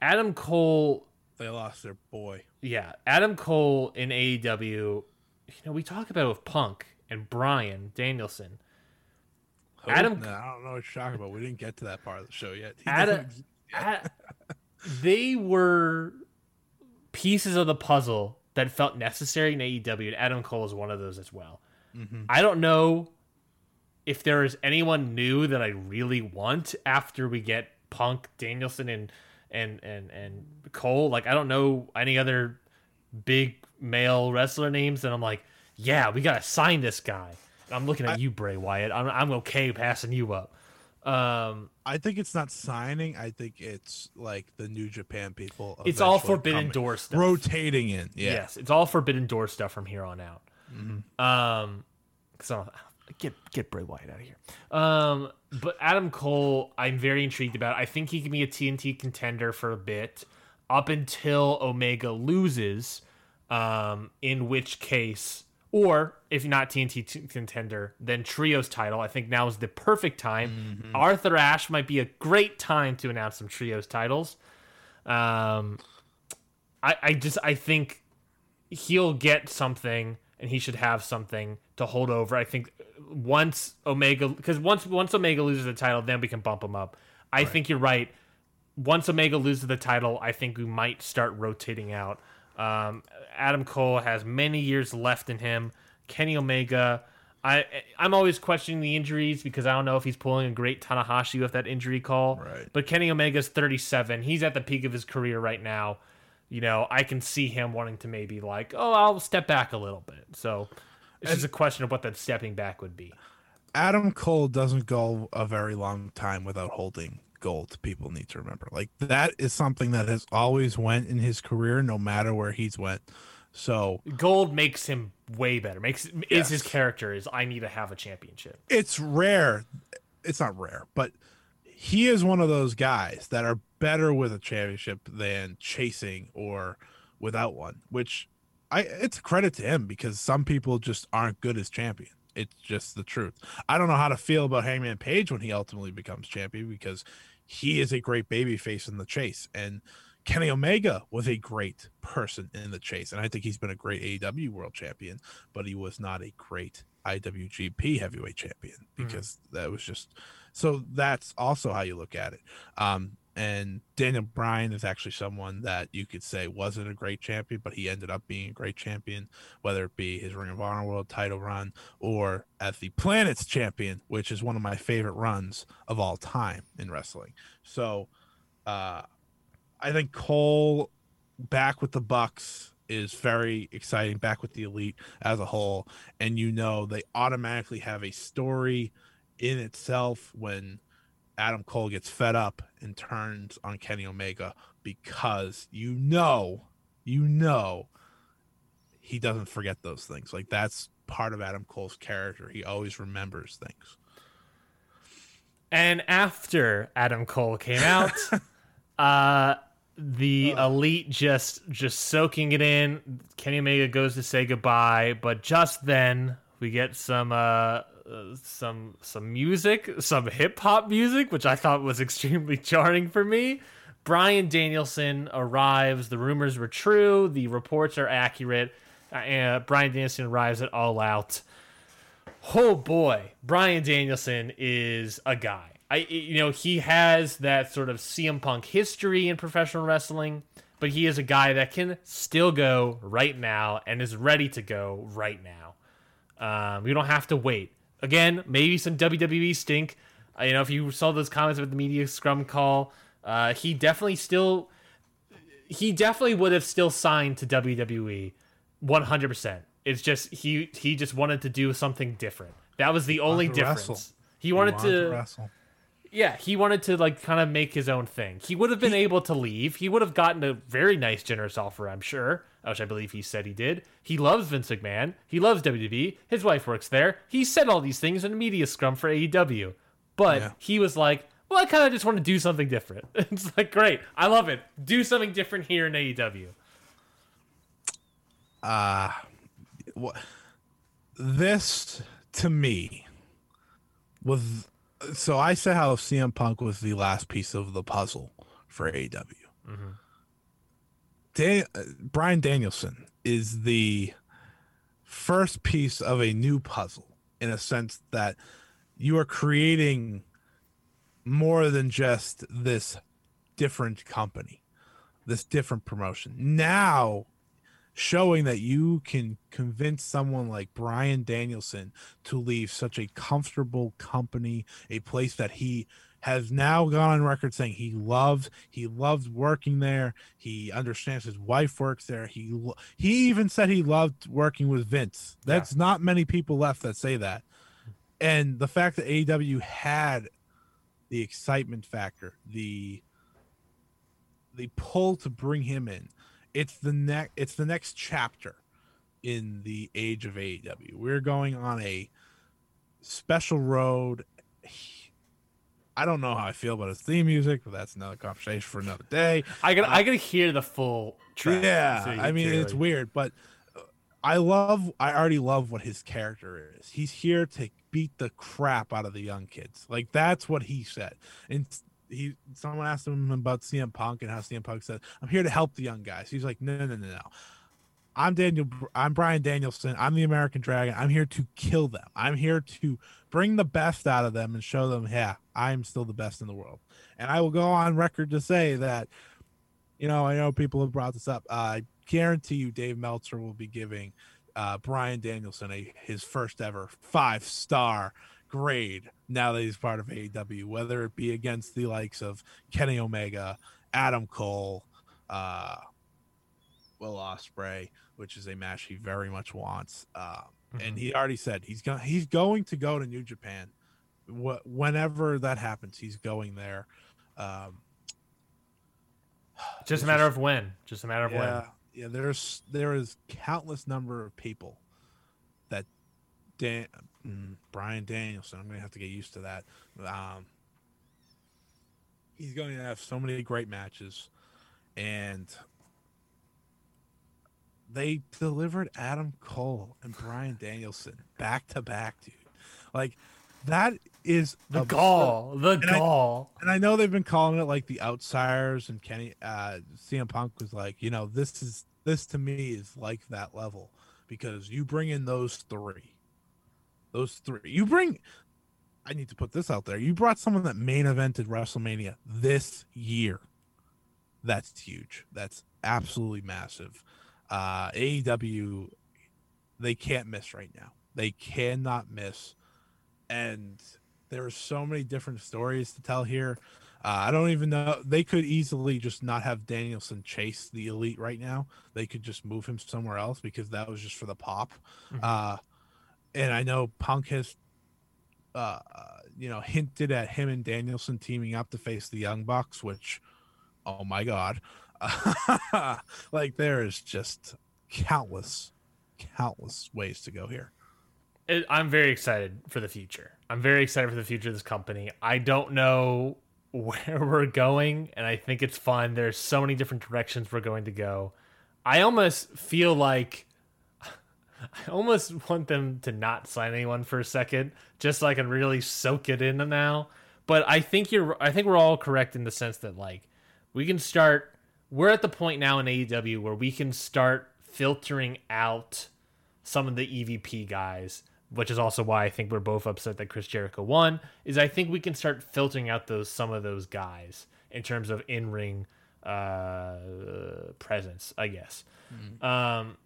Adam Cole, they lost their boy yeah, Adam Cole in AEW. You know, we talk about it with Punk and Bryan Danielson. Who? Adam- No, I don't know what you're talking about. We didn't get to that part of the show yet. He Adam- doesn't ex- A- they were pieces of the puzzle that felt necessary in AEW, and Adam Cole is one of those as well. Mhm. I don't know if there is anyone new that I really want after we get Punk, Danielson, and and and and Cole. Like I don't know any other big male wrestler names and I'm like, yeah, we gotta sign this guy. And I'm looking at you, Bray Wyatt. I'm I'm okay passing you up. Um, I think it's not signing. I think it's like the New Japan people. it's all Forbidden coming- Door stuff. rotating in. Yeah. Yes, it's all Forbidden Door stuff from here on out. Um, so get get Bray Wyatt out of here. Um, but Adam Cole, I'm very intrigued about. I think he can be a TNT contender for a bit, up until Omega loses. Um, in which case, or if not TNT t- contender, then trios title. I think now is the perfect time. Arthur Ashe might be a great time to announce some trios titles. Um, I, I just I think he'll get something and he should have something to hold over. I think once Omega because once once Omega loses the title, then we can bump him up. I think you're right. Once Omega loses the title, I think we might start rotating out. Um, Adam Cole has many years left in him. Kenny Omega, I I'm always questioning the injuries because I don't know if he's pulling a great Tanahashi with that injury call. Right. But Kenny Omega's 37. He's at the peak of his career right now. You know, I can see him wanting to maybe like, oh, I'll step back a little bit. So it's just a question of what that stepping back would be. Adam Cole doesn't go a very long time without holding gold. People need to remember, like that is something that has always went in his career, no matter where he's went. So Gold makes him way better. Makes is his character is I need to have a championship. it's rare. It's not rare, but he is one of those guys that are better with a championship than chasing or without one. Which I it's a credit to him because some people just aren't good as champion. It's just the truth. I don't know how to feel about Hangman Page when he ultimately becomes champion because he is a great baby face in the chase. And Kenny Omega was a great person in the chase. And I think he's been a great AEW world champion, but he was not a great IWGP heavyweight champion because mm-hmm. that was just so that's also how you look at it. Um, and Daniel Bryan is actually someone that you could say wasn't a great champion, but he ended up being a great champion, whether it be his Ring of Honor World title run or as the Planet's champion, which is one of my favorite runs of all time in wrestling. So, uh, I think Cole back with the Bucks is very exciting. Back with the Elite as a whole, and you know they automatically have a story in itself when Adam Cole gets fed up and turns on Kenny Omega because you know, you know, he doesn't forget those things. Like that's part of Adam Cole's character. He always remembers things. And after Adam Cole came out, uh the elite just just soaking it in. Kenny Omega goes to say goodbye, but just then we get some uh some some music, some hip hop music, which I thought was extremely jarring for me. Bryan Danielson arrives. The rumors were true. The reports are accurate. Uh, Bryan Danielson arrives at All Out. Oh boy, Bryan Danielson is a guy. I you know he has that sort of CM Punk history in professional wrestling, but he is a guy that can still go right now and is ready to go right now. Um, we don't have to wait again, maybe some WWE stink. Uh, you know, if you saw those comments about the media scrum call, uh, he definitely still, he definitely would have still signed to WWE, one hundred percent. It's just he he just wanted to do something different. That was the only difference. Wrestle. He wanted, he wanted to, to wrestle. Yeah, he wanted to like kind of make his own thing. He would have been he, able to leave. He would have gotten a very nice, generous offer, I'm sure which I believe he said he did. He loves Vince McMahon. He loves WWE. His wife works there. He said all these things in a media scrum for AEW. But yeah. he was like, well, I kind of just want to do something different. it's like, great. I love it. Do something different here in AEW. Uh, what? This, to me, was. So I said how CM Punk was the last piece of the puzzle for AEW. Mm-hmm Dan- Bryan Danielson is the first piece of a new puzzle in a sense that you are creating more than just this different company, this different promotion. Now, showing that you can convince someone like Bryan Danielson to leave such a comfortable company, a place that he has now gone on record saying he loves he loves working there. He understands his wife works there. He he even said he loved working with Vince. That's yeah. not many people left that say that. And the fact that AEW had the excitement factor, the the pull to bring him in, it's the next it's the next chapter in the age of AEW. We're going on a special road I don't know how I feel about his theme music, but that's another conversation for another day. I got uh, I gotta hear the full track. Yeah, so I mean it's like... weird, but I love. I already love what his character is. He's here to beat the crap out of the young kids. Like that's what he said. And he someone asked him about CM Punk and how CM Punk said, "I'm here to help the young guys." He's like, "No, no, no, no. I'm Daniel. I'm Bryan Danielson. I'm the American Dragon. I'm here to kill them. I'm here to bring the best out of them and show them, yeah, I'm still the best in the world. And I will go on record to say that, you know, I know people have brought this up. Uh, I guarantee you, Dave Meltzer will be giving uh, Bryan Danielson a his first ever five star grade now that he's part of AEW, whether it be against the likes of Kenny Omega, Adam Cole, uh, Will Ospreay, which is a match he very much wants. Um, mm-hmm. And he already said he's going he's going to go to New Japan. Wh- whenever that happens, he's going there. Um, just a matter just, of when. Just a matter of yeah, when. Yeah, there's there is countless number of people that Dan mm, Bryan Danielson. I'm gonna have to get used to that. Um, he's going to have so many great matches, and they delivered Adam Cole and Bryan Danielson back to back, dude. Like that is The gall, the And I- And I know they've been calling it like the outsiders, and Kenny uh, CM Punk was like, you know, this is this to me is like that level because you bring in those three, those three. You bring. I need to put this out there. You brought someone that main evented WrestleMania this year. That's huge. That's absolutely massive. Uh, AEW, they can't miss right now. They cannot miss, and there are so many different stories to tell here. Uh, I don't even know. They could easily just not have Danielson chase the elite right now. They could just move him somewhere else because that was just for the pop. Mhm. Uh, and I know Punk has, uh, you know, hinted at him and Danielson teaming up to face the Young Bucks, which, oh my God, like there is just countless, countless ways to go here. I'm very excited for the future. I'm very excited for the future of this company. I don't know where we're going, and I think it's fun. There's so many different directions we're going to go. I almost feel like I almost want them to not sign anyone for a second, just so I can really soak it in now. But I think you're I think we're all correct in the sense that like we can start we're at the point now in AEW where we can start filtering out some of the EVP guys, which is also why I think we're both upset that Chris Jericho won. Is I think we can start filtering out those some of those guys in terms of in ring uh, presence, I guess. Um,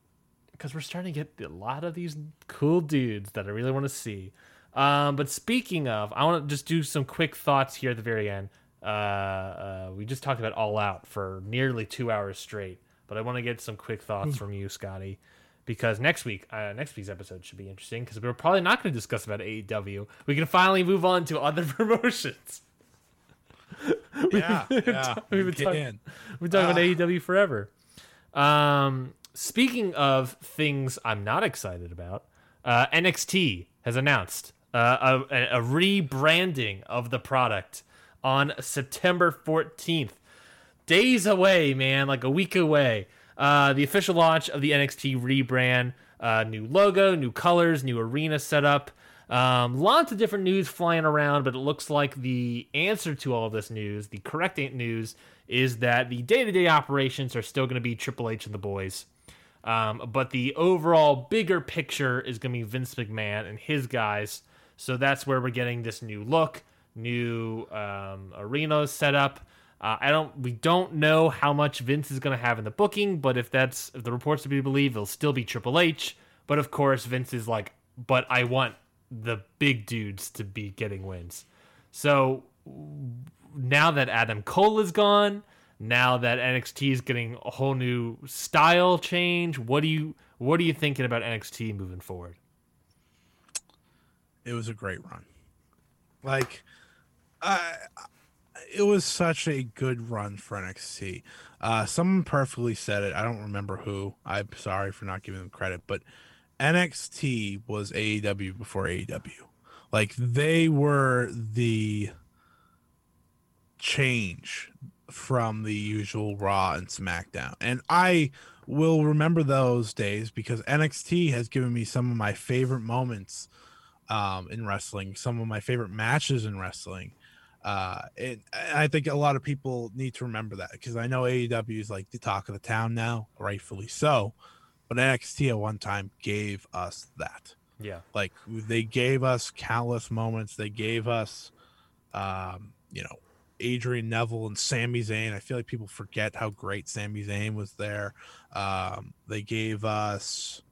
because we're starting to get a lot of these cool dudes that I really want to see. Um, but speaking of, I want to just do some quick thoughts here at the very end. Uh, uh, we just talked about All Out for nearly two hours straight, but I want to get some quick thoughts from you, Scotty, because next week, uh, next week's episode should be interesting because we're probably not going to discuss about AEW. We can finally move on to other promotions. Yeah, yeah, We've been talking- We've been talking about Ah. AEW forever. Um, speaking of things I'm not excited about, uh, NXT has announced uh, a, a rebranding of the product on September 14th. Days away, man, like a week away. Uh, the official launch of the NXT rebrand, uh, new logo, new colors, new arena setup. Um, lots of different news flying around, but it looks like the answer to all of this news, the correct news, is that the day to day operations are still going to be Triple H and the boys. Um, but the overall bigger picture is going to be Vince McMahon and his guys. So that's where we're getting this new look, new um, arena setup. Uh, I don't. We don't know how much Vince is going to have in the booking, but if that's if the reports to be believed, it'll still be Triple H. But of course, Vince is like, but I want the big dudes to be getting wins. So now that Adam Cole is gone, now that NXT is getting a whole new style change, what do you what are you thinking about NXT moving forward? it was a great run. Like, I, it was such a good run for NXT. Uh, someone perfectly said it. I don't remember who. I'm sorry for not giving them credit, but NXT was AEW before AEW. Like they were the change from the usual Raw and SmackDown. And I will remember those days because NXT has given me some of my favorite moments um, in wrestling, some of my favorite matches in wrestling. Uh, and and I think a lot of people need to remember that because I know AEW is like the talk of the town now, rightfully so. But NXT at one time gave us that. Yeah. Like they gave us countless moments. They gave us, um, you know, Adrian Neville and Sami Zayn. I feel like people forget how great Sami Zayn was there. Um, they gave us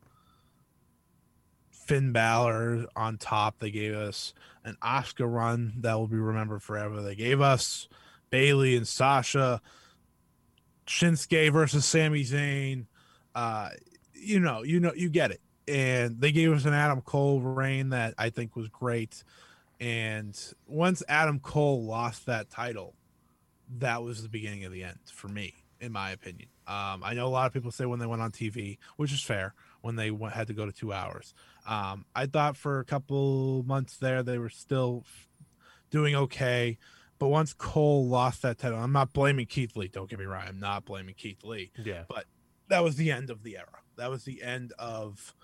Finn Balor on top. They gave us an Asuka run that will be remembered forever. They gave us Bayley and Sasha, Shinsuke versus Sami Zayn. Uh, you know, you know, you get it. And they gave us an Adam Cole reign that I think was great. And once Adam Cole lost that title, that was the beginning of the end for me, in my opinion. Um, I know a lot of people say when they went on TV, which is fair, when they went, had to go to two hours. Um, I thought for a couple months there they were still doing okay, but once Cole lost that title, I'm not blaming Keith Lee. Don't get me wrong, I'm not blaming Keith Lee. Yeah. But that was the end of the era. That was the end of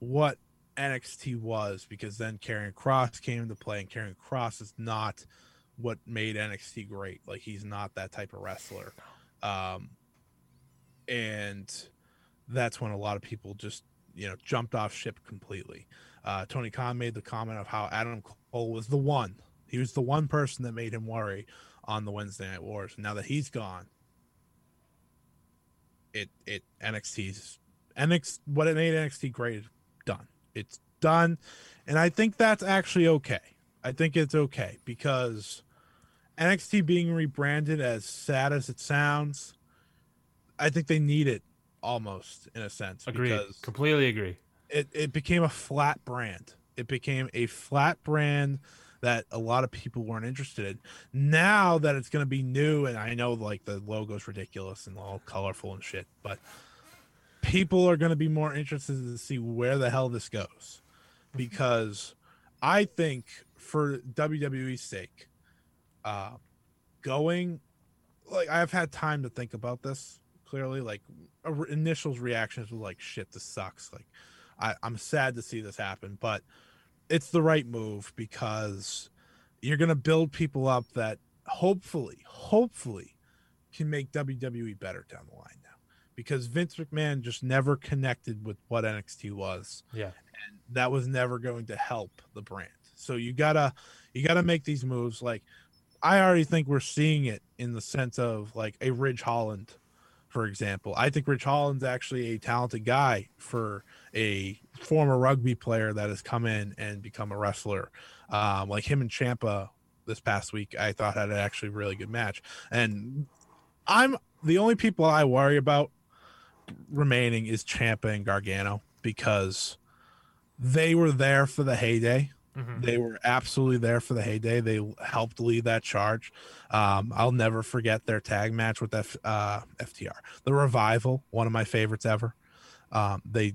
what NXT was because then Karrion Kross came into play, and Karrion Kross is not what made NXT great. Like he's not that type of wrestler. Um, and that's when a lot of people just you know jumped off ship completely. Uh, Tony Khan made the comment of how Adam Cole was the one. He was the one person that made him worry on the Wednesday Night Wars. Now that he's gone, it it NXT's NXT what it made NXT great. It's done, and I think that's actually okay. I think it's okay because NXT being rebranded, as sad as it sounds, I think they need it almost in a sense. Agree. Completely agree. it, it became a flat brand. It became a flat brand that a lot of people weren't interested in. Now that it's going to be new, and I know like the logo's ridiculous and all colorful and shit, but people are going to be more interested to see where the hell this goes because I think for WWE's sake, uh, going like I've had time to think about this clearly. Like initial reactions were like, "Shit, this sucks." Like I, I'm sad to see this happen, but it's the right move because you're gonna build people up that hopefully, hopefully, can make WWE better down the line. Because Vince McMahon just never connected with what NXT was Yeah. and that was never going to help the brand. So you gotta you gotta make these moves. Like I already think we're seeing it in the sense of like a Ridge Holland, for example. I think Ridge Holland's actually a talented guy for a former rugby player that has come in and become a wrestler. Um, like him and Ciampa this past week, I thought had an actually really good match. And I'm the only people I worry about remaining is Ciampa and Gargano because they were there for the heyday. Mhm. They were absolutely there for the heyday. They helped lead that charge. Um, I'll never forget their tag match with F, uh, FTR, the revival, one of my favorites ever. Um, they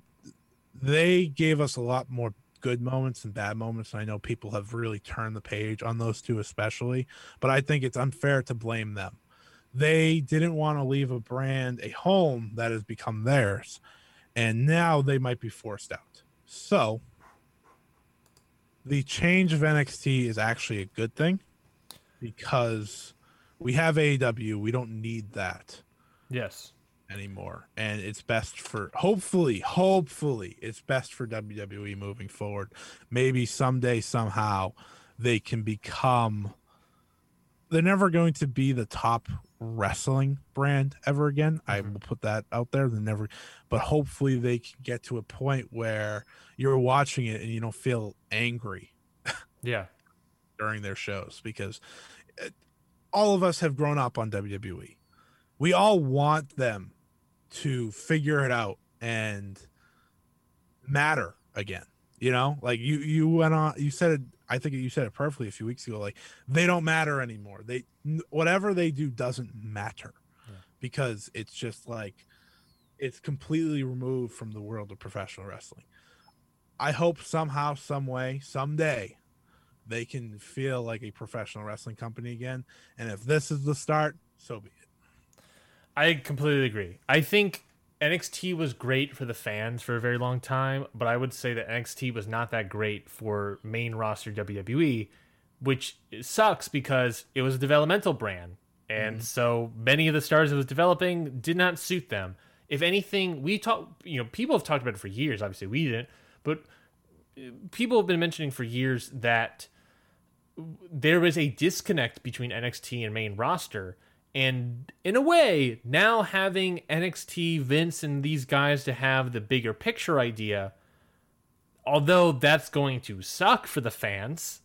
they gave us a lot more good moments and bad moments. And I know people have really turned the page on those two, especially, but I think it's unfair to blame them. They didn't want to leave a brand, a home that has become theirs, and now they might be forced out. So the change of NXT is actually a good thing because we have AEW. We don't need that Yes. anymore. And it's best for hopefully, hopefully, it's best for WWE moving forward. Maybe someday, somehow, they can become. They're never going to be the top wrestling brand ever again. I will put that out there. They're never, but hopefully they can get to a point where you're watching it and you don't feel angry Yeah. during their shows because uh, all of us have grown up on WWE. We all want them to figure it out and matter again. You know, like you you went on you said it I think you said it perfectly a few weeks ago like they don't matter anymore. They whatever they do doesn't matter Yeah. because it's just like it's completely removed from the world of professional wrestling. I hope somehow some way someday they can feel like a professional wrestling company again. And if this is the start, so be it. I completely agree. I think NXT was great for the fans for a very long time, but I would say that NXT was not that great for main roster WWE, which sucks because it was a developmental brand. And so many of the stars it was developing did not suit them. If anything, we talk, you know, people have talked about it for years. Obviously, we didn't, but uh, people have been mentioning for years that there was a disconnect between NXT and main roster. And in a way, now having NXT, Vince, and these guys to have the bigger picture idea, although that's going to suck for the fans,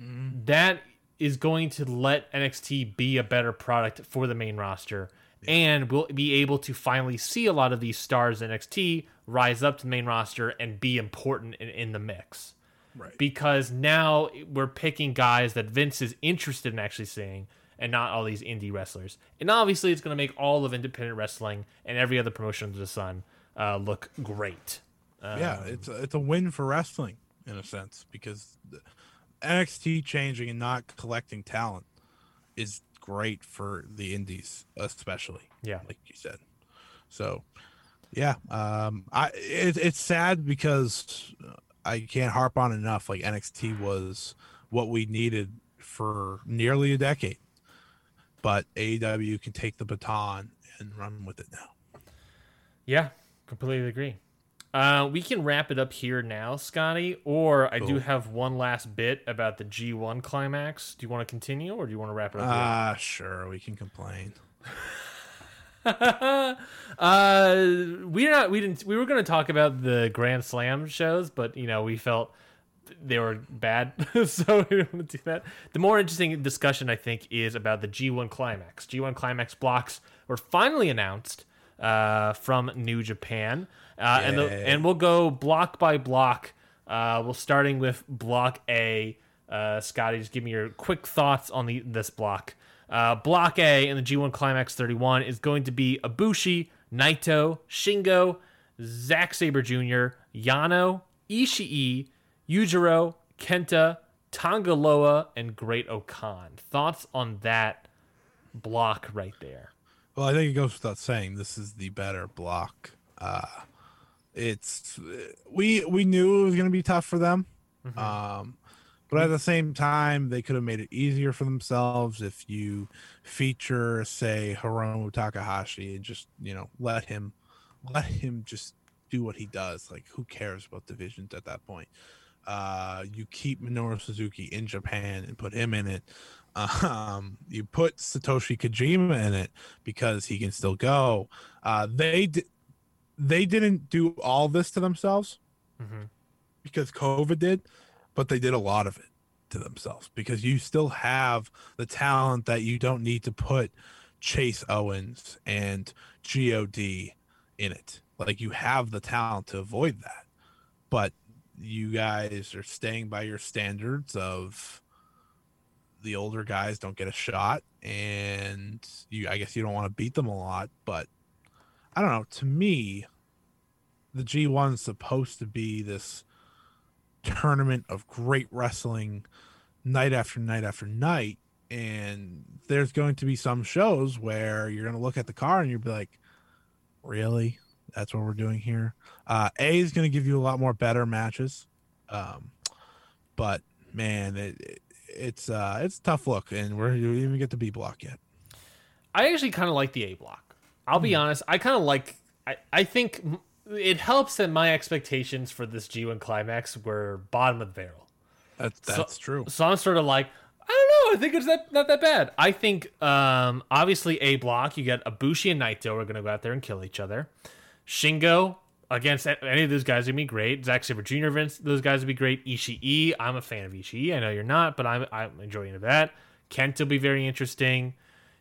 mm-hmm. that is going to let NXT be a better product for the main roster. And we'll be able to finally see a lot of these stars NXT rise up to the main roster and be important in, in the mix Right. because now we're picking guys that Vince is interested in actually seeing and not all these indie wrestlers. And obviously, it's going to make all of independent wrestling and every other promotion under the sun uh, look great. Uh, yeah, it's a, it's a win for wrestling in a sense because NXT changing and not collecting talent is great for the indies, especially. Yeah. like you said. So Yeah, um, I it, it's sad because I can't harp on enough. Like NXT was what we needed for nearly a decade, but AEW can take the baton and run with it now. Yeah, completely agree. Uh, we can wrap it up here now, Scotty, or I do have one last bit about the G1 climax. Do you want to continue, or do you want to wrap it up? here? Ah, sure, we can complain. uh, we're not. We didn't. We were going to talk about the Grand Slam shows, but you know, we felt they were bad, so we don't want to do that. The more interesting discussion, I think, is about the G1 Climax. G1 Climax blocks were finally announced uh, from New Japan, uh, and the, and we'll go block by block. Uh, we'll starting with Block A. Uh, Scotty, just give me your quick thoughts on the this block. Uh, block A in the G1 Climax 31 is going to be Ibushi, Naito, Shingo, Zack Sabre Jr., Yano, Ishii, Yujiro, Kenta, Tanga Loa, and Great O-Khan. Thoughts on that block right there? Well, I think it goes without saying this is the better block. Uh, it's we we knew it was going to be tough for them, um, but at the same time, they could have made it easier for themselves if you feature, say, Hiromu Takahashi and just you know let him let him just do what he does. Like, who cares about divisions at that point? Uh, you keep Minoru Suzuki in Japan and put him in it. Um, you put Satoshi Kojima in it because he can still go. Uh, they di- they didn't do all this to themselves Mhm. because COVID did, but they did a lot of it to themselves because you still have the talent that you don't need to put Chase Owens and God in it. Like you have the talent to avoid that, but you guys are staying by your standards of the older guys don't get a shot and you I guess you don't want to beat them a lot, but I don't know, to me the G1 is supposed to be this tournament of great wrestling night after night after night and there's going to be some shows where you're going to look at the car and you'll be like really that's what we're doing here uh a is going to give you a lot more better matches um but man it, it it's uh it's tough look and we're we didn't even get the b block yet I actually kind of like the A block. I'll be honest. I kind of like. I, I think it helps that my expectations for this G1 climax were bottom of the barrel. that's that's true So I'm sort of like, I don't know. I think it's that not that bad. I think um, obviously A block. You get Ibushi and Naito are going to go out there and kill each other. Shingo against any of those guys would be great. Zack Sabre Jr. Vince, those guys would be great. Ishii, I'm a fan of Ishii. I know you're not, but I'm I'm enjoying that. Kent will be very interesting.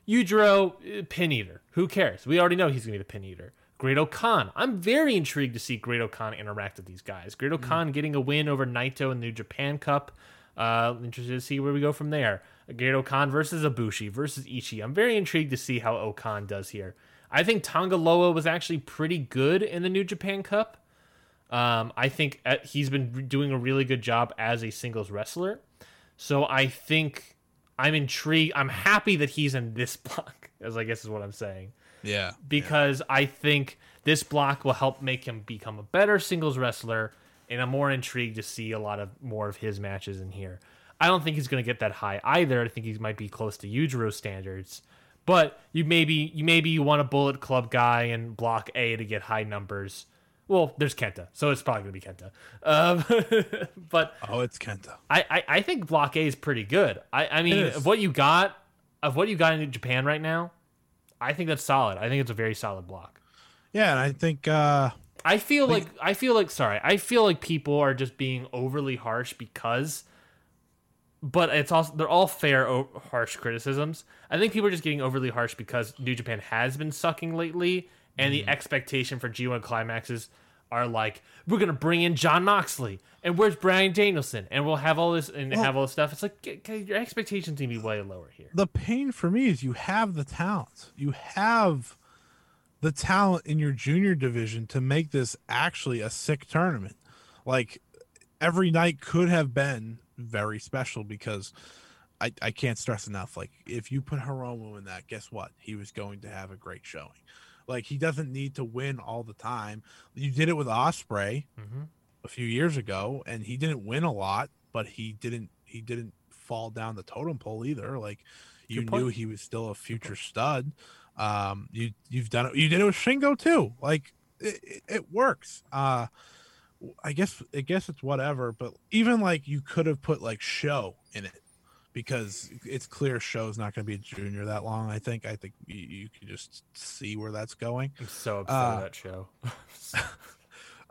Yujiro, eh, pin eater. Who cares? We already know he's going to be the pin eater. Great O-Khan. I'm very intrigued to see Great O-Khan interact with these guys. Great O-Khan getting a win over Naito in the New Japan Cup. Uh, interested to see where we go from there. Great O-Khan versus Ibushi versus Ishii. I'm very intrigued to see how O-Khan does here. I think Tanga Loa was actually pretty good in the New Japan Cup. Um, I think uh, he's been doing a really good job as a singles wrestler. So I think I'm intrigued. I'm happy that he's in this block, as I guess is what I'm saying, yeah because I think this block will help make him become a better singles wrestler, and I'm more intrigued to see a lot of more of his matches in here. I don't think he's going to get that high either. I think he might be close to Yujiro standards, but you maybe you maybe you want a Bullet Club guy and block A to get high numbers. Well, there's Kenta, so it's probably going to be Kenta. Um, but oh it's kenta I, I, I think Block A is pretty good. I, I mean, of what you got, of what you got in Japan right now, I think that's solid. I think it's a very solid block. yeah and i think uh I feel like I feel like sorry, I feel like people are just being overly harsh because, but it's also they're all fair o- harsh criticisms. I think people are just getting overly harsh because New Japan has been sucking lately, and the mm. expectation for G1 climaxes are like we're gonna bring in Jon Moxley and where's Bryan Danielson and we'll have all this and have all this stuff. It's like your expectations need to be way lower here. the pain for me is you have the talent. You have the talent in your junior division to make this actually a sick tournament. Like every night could have been very special because I, I can't stress enough. Like if you put Hiromu in that, guess what? He was going to have a great showing. Like he doesn't need to win all the time. You did it with Ospreay hmm a few years ago, and he didn't win a lot, but he didn't he didn't fall down the totem pole either. Like you knew he was still a future stud. Um, you you've done it. You did it with Shingo too. Like it, it, it works. Uh, I guess I guess it's whatever. But even like you could have put like SHO in it because it's clear SHO's not going to be a junior that long. I think. I think you, you can just see where that's going. I'm so upset Uh, that show.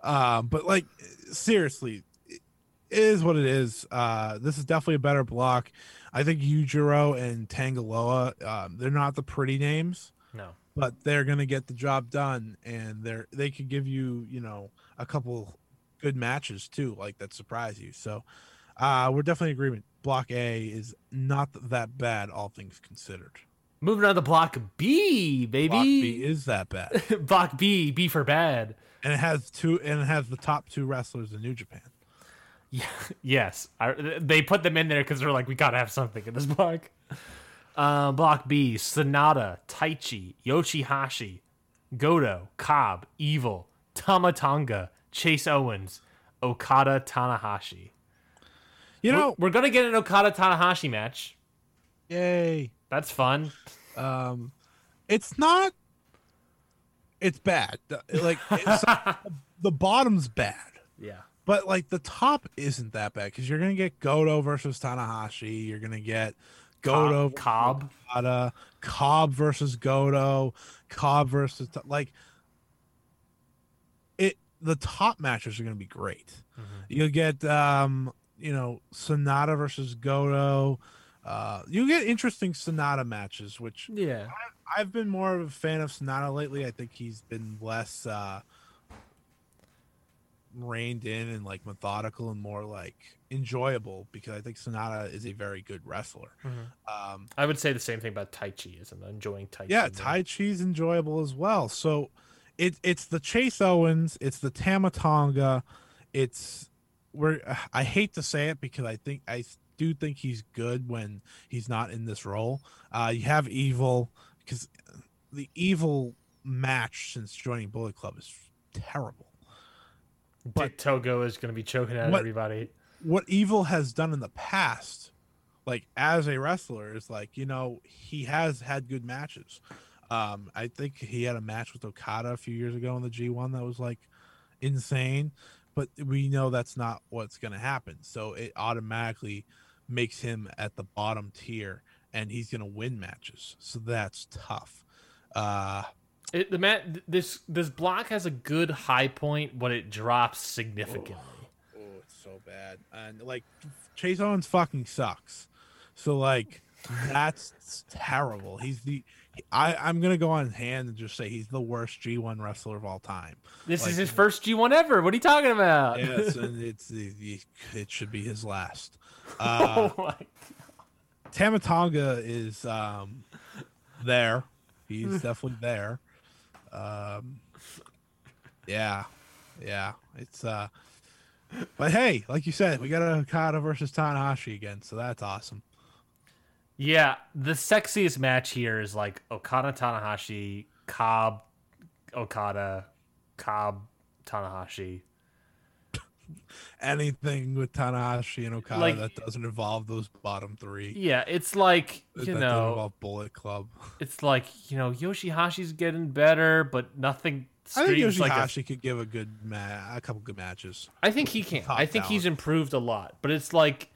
Um, but like seriously, it is what it is. Uh, this is definitely a better block. I think Yujiro and Tanga Loa, um, they're not the pretty names, no. but they're gonna get the job done, and they're they could give you you know a couple good matches too, like that surprise you. So uh, we're definitely in agreement. Block A is not that bad, all things considered. Moving on to block B, baby. Block B is that bad, block B, B for bad. and it has two, and it has the top two wrestlers in New Japan. Yeah, yes, I, they put them in there because they're like, we gotta have something in this block. Uh, block B: Sanada, Taichi, Yoshihashi, Goto, Cobb, Evil, Tama Tonga, Chase Owens, Okada, Tanahashi. You We're- know, we're, gonna get an Okada Tanahashi match. yay. That's fun. um it's not it's bad like it's, the bottom's bad Yeah. but like the top isn't that bad because you're gonna get goto versus tanahashi you're gonna get goto Cobb. Okada, cobb versus goto cobb versus like the top matches are gonna be great you'll get um you know sanada versus goto uh you get interesting sanada matches which Yeah. I've been more of a fan of Sanada lately. I think he's been less uh reined in and like methodical and more like enjoyable because I think Sanada is a very good wrestler. Um I would say the same thing about Taichi. Is I'm enjoying Taichi. yeah, more. Taichi's enjoyable as well. So it it's the Chase Owens, it's the Tama Tonga, it's where I hate to say it because I think I do think he's good when he's not in this role. Uh, you have Evil because the Evil match since joining Bullet Club is terrible. Dick Togo is going to be choking out What- everybody. What Evil has done in the past, like as a wrestler, is like you know he has had good matches. Um, I think he had a match with Okada a few years ago in the G1 that was like insane, but we know that's not what's going to happen. So it automatically makes him at the bottom tier and he's going to win matches. So that's tough. Uh, It, the mat, this this block has a good high point, but it drops significantly. oh, it's so bad. And like Chase Owens fucking sucks. So like that's terrible. He's the I, I'm gonna go on hand and just say he's the worst G1 wrestler of all time. This Like- is his first G1 ever. What are you talking about? Yes, and it's it, it should be his last. Uh, oh my. God. Tama Tonga is um there. He's definitely there. Um yeah. Yeah. It's uh but hey, like you said, we got a Okada versus Tanahashi again, so that's awesome. Yeah, the sexiest match here is like Okada Tanahashi, Cobb, Okada, Cobb, Tanahashi. Anything with Tanahashi and Okada Like- that doesn't involve those bottom three. Yeah, it's like you doesn't know, Bullet Club. it's like you know Yoshihashi's getting better, but nothing. I think screams like a- could give a good ma- a couple good matches. I think he can. I think he's improved a lot, but it's like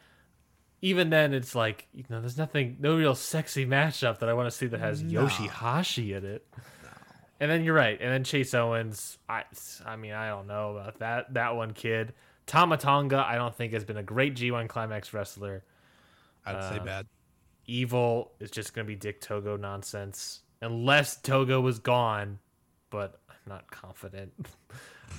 even then, it's like you know, there's nothing, no real sexy matchup that I want to see that has No. Yoshihashi in it. And then you're right, and then Chase Owens. I, I mean, I don't know about that that one kid. Tama Tonga, I don't think has been a great G1 Climax wrestler. I'd say Uh, bad. Evil is just going to be Dick Togo nonsense, unless Togo was gone, but I'm not confident.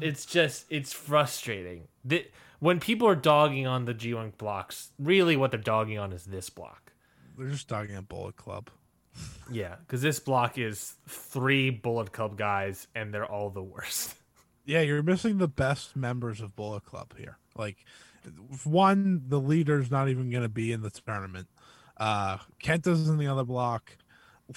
it's just it's frustrating. The, when people are dogging on the G1 blocks, really what they're dogging on is this block. They're just dogging at Bullet Club. Yeah, because this block is three Bullet Club guys, and they're all the worst. Yeah, you're missing the best members of Bullet Club here. Like, one, the leader's not even going to be in the tournament. Uh, Kenta's in the other block.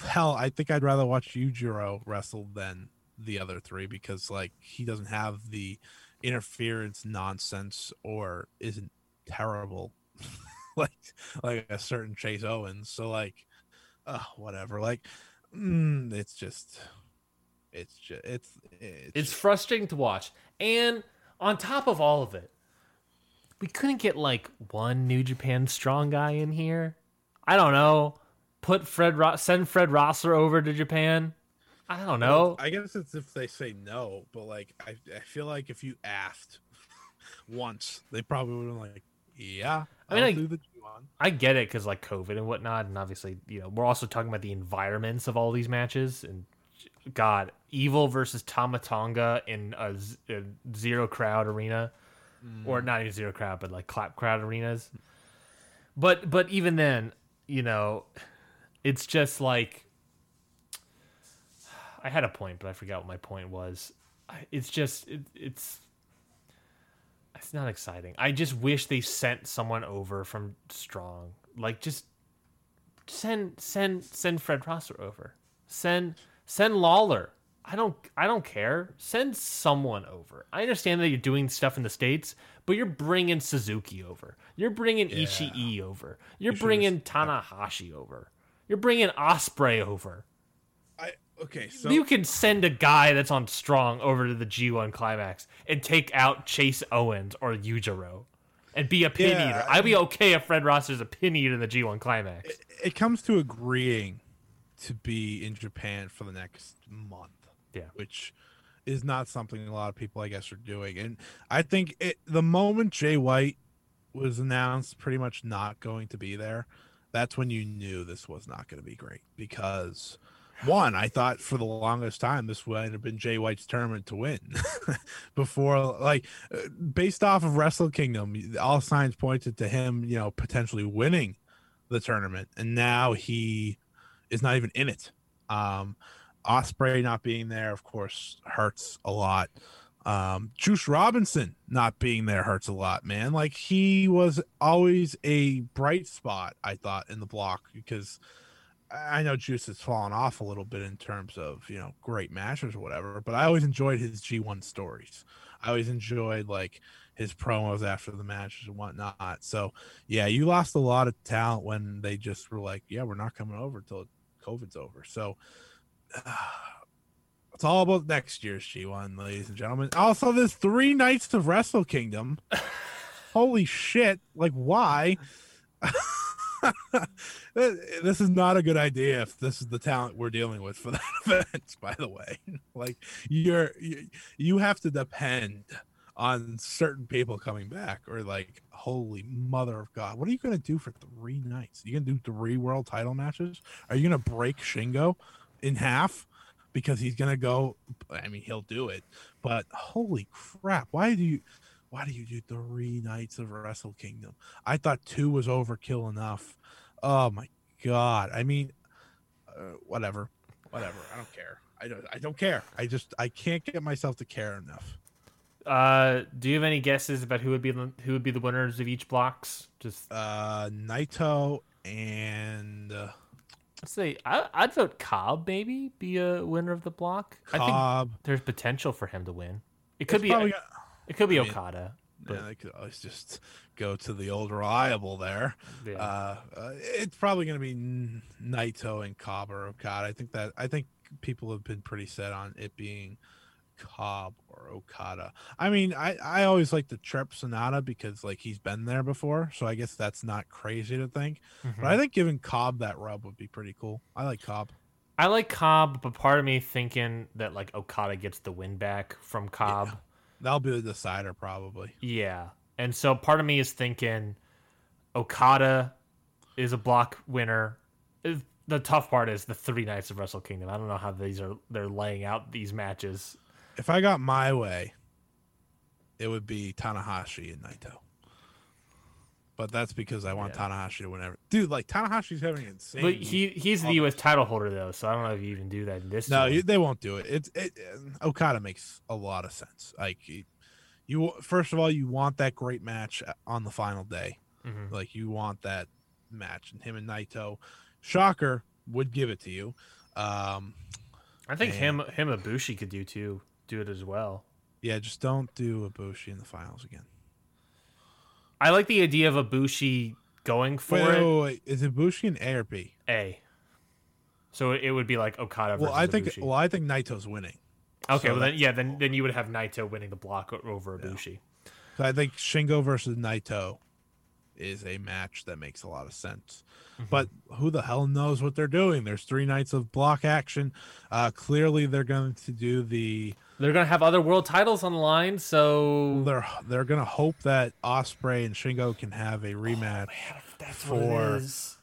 hell, I think I'd rather watch Yujiro wrestle than the other three because like he doesn't have the interference nonsense or isn't terrible like like a certain Chase Owens. So like, uh, whatever. Like, mm, it's just, it's just, it's, it's, It's frustrating to watch. And on top of all of it, we couldn't get like one New Japan strong guy in here. I don't know. Put Fred Ro- send Fred Rosser over to Japan. I don't know. I guess it's if they say no, but like I, I feel like if you asked once, they probably would have been like, yeah, I mean, I'll I- do the G1. I get it because like COVID and whatnot, and obviously you know we're also talking about the environments of all these matches. And God, Evil versus Tama Tonga in a, z- a zero crowd arena, or mm. not even zero crowd, but like clap crowd arenas. But but even then, you know, it's just like I had a point, but I forgot what my point was. It's just it, it's it's not exciting. I just wish they sent someone over from Strong. Like just send send send Fred Rosser over. Send send Lawlor. I don't I don't care. Send someone over. I understand that you're doing stuff in the states, but you're bringing Suzuki over. You're bringing Ishii over. You're should've bringing Tanahashi over. You're bringing Ospreay over. Okay, so you can send a guy that's on strong over to the G1 climax and take out Chase Owens or Yujiro and be a pin Yeah, eater. I'd be okay if Fred Rosser's a pin eater in the G1 climax. it comes to agreeing to be in Japan for the next month. Yeah. Which is not something a lot of people I guess are doing. And I think it the moment Jay White was announced pretty much not going to be there, that's when you knew this was not going to be great because one, I thought for the longest time this would have been Jay White's tournament to win. Before, like, uh, based off of Wrestle Kingdom, all signs pointed to him, you know, potentially winning the tournament, and now he is not even in it. Um, Ospreay not being there, of course, hurts a lot. Um, Juice Robinson not being there hurts a lot, man. Like he was always a bright spot, I thought, in the block because I know Juice has fallen off a little bit in terms of you know great matches or whatever, but I always enjoyed his G1 stories. I always enjoyed like his promos after the matches and whatnot. So yeah, you lost a lot of talent when they just were like, yeah, we're not coming over till COVID's over. So it's all about next year's G1, ladies and gentlemen. Also, there's three nights of Wrestle Kingdom. Holy shit! Like, why? this is not a good idea if this is the talent we're dealing with for that event. By the way, like you're you, have to depend on certain people coming back, or like, holy mother of God, what are you gonna do for three nights? you gonna do three world title matches? Are you gonna break Shingo in half? Because he's gonna go. I mean, he'll do it, but holy crap! Why do you? Why do you do three nights of Wrestle Kingdom? I thought two was overkill enough. Oh my god! I mean, uh, whatever, whatever. I don't care. I don't. I don't care. I just I can't get myself to care enough. Uh, do you have any guesses about who would be the, who would be the winners of each blocks? Just Uh, Naito and uh, let's say I, I'd vote Cobb maybe be a winner of the block. I think there's potential for him to win. It could It's be probably gonna- it could be I mean, Okada. yeah, But they could always just go to the old reliable there. yeah. Uh, uh, it's probably going to be Naito and Cobb or Okada. I think that I think people have been pretty set on it being Cobb or Okada. I mean, I I always like the Trip Sanada because like he's been there before, so I guess that's not crazy to think. Mhm. But I think giving Cobb that rub would be pretty cool. I like Cobb. I like Cobb, but part of me thinking that like Okada gets the win back from Cobb. That'll be the decider probably. Yeah. And so part of me is thinking Okada is a block winner. The tough part is the three nights of Wrestle Kingdom. I don't know how these are they're laying out these matches. If I got my way, it would be Tanahashi and Naito. But that's because I want Yeah. Tanahashi to win every. Dude, like Tanahashi's having an insane. But he he's the US title holder though, so I don't know if you even do that in this. No, you, they won't do it. It's it, Okada makes a lot of sense. Like you, first of all, you want that great match on the final day. Mhm. Like you want that match, and him and Naito. Shocker, would give it to you. Um, I think Man. him him Ibushi could do too. Do it as well. yeah, just don't do Ibushi in the finals again. I like the idea of Ibushi going for Wait, it. wait, wait. Is Ibushi an A or B? A. So it would be like Okada versus Well, I think Ibushi. well, I think Naito's winning. okay, so well then yeah, then then you would have Naito winning the block over Ibushi. So I think Shingo versus Naito is a match that makes a lot of sense. Mm-hmm. But who the hell knows what they're doing? There's three nights of block action. Uh, clearly, they're going to do the. They're gonna have other world titles on the line, so They're they're going to hope that Ospreay and Shingo can have a rematch that's what it for-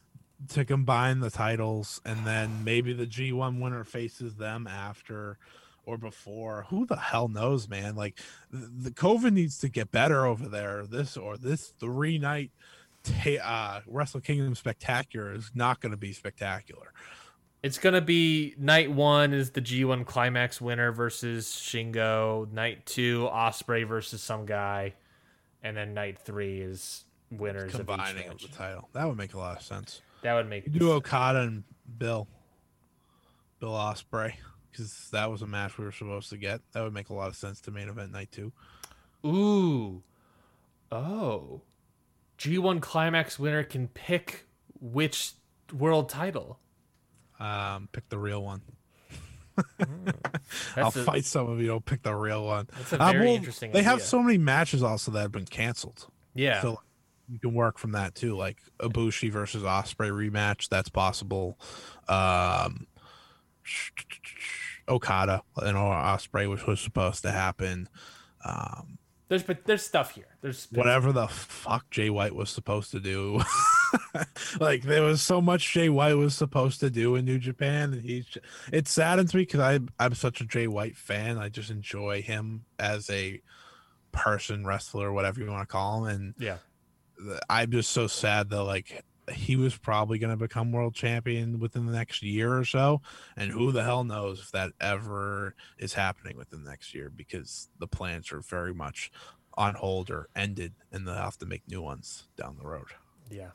to combine the titles, and then maybe the G1 winner faces them after or before. Who the hell knows, man? Like the, COVID needs to get better over there. This or this three night ta- uh, Wrestle Kingdom spectacular is not going to be spectacular. It's gonna be night one is the G1 climax winner versus Shingo. Night two, Ospreay versus some guy, and then night three is winners Combining of the title that would make a lot of sense. That would make You do Okada and Will, Will Ospreay, because that was a match we were supposed to get. That would make a lot of sense to main event night two. Ooh. Oh. G1 Climax winner can pick which world title. Um, pick the real one. That's I'll a- fight some of you. Don't pick the real one. That's a Uh, very well, interesting They have so many matches also that have been canceled. Yeah. So you can work from that too, like Ibushi versus Ospreay rematch. That's possible. Um, Okada and Ospreay, which was supposed to happen. Um, there's but there's stuff here. There's whatever the fuck Jay White was supposed to do. like there was so much Jay White was supposed to do in New Japan, and he's. It saddens me because I I'm such a Jay White fan. I just enjoy him as a person, wrestler, whatever you want to call him, and Yeah. I'm just so sad that like he was probably going to become world champion within the next year or so and who the hell knows if that ever is happening within the next year because the plans are very much on hold or ended and they'll have to make new ones down the road Yeah.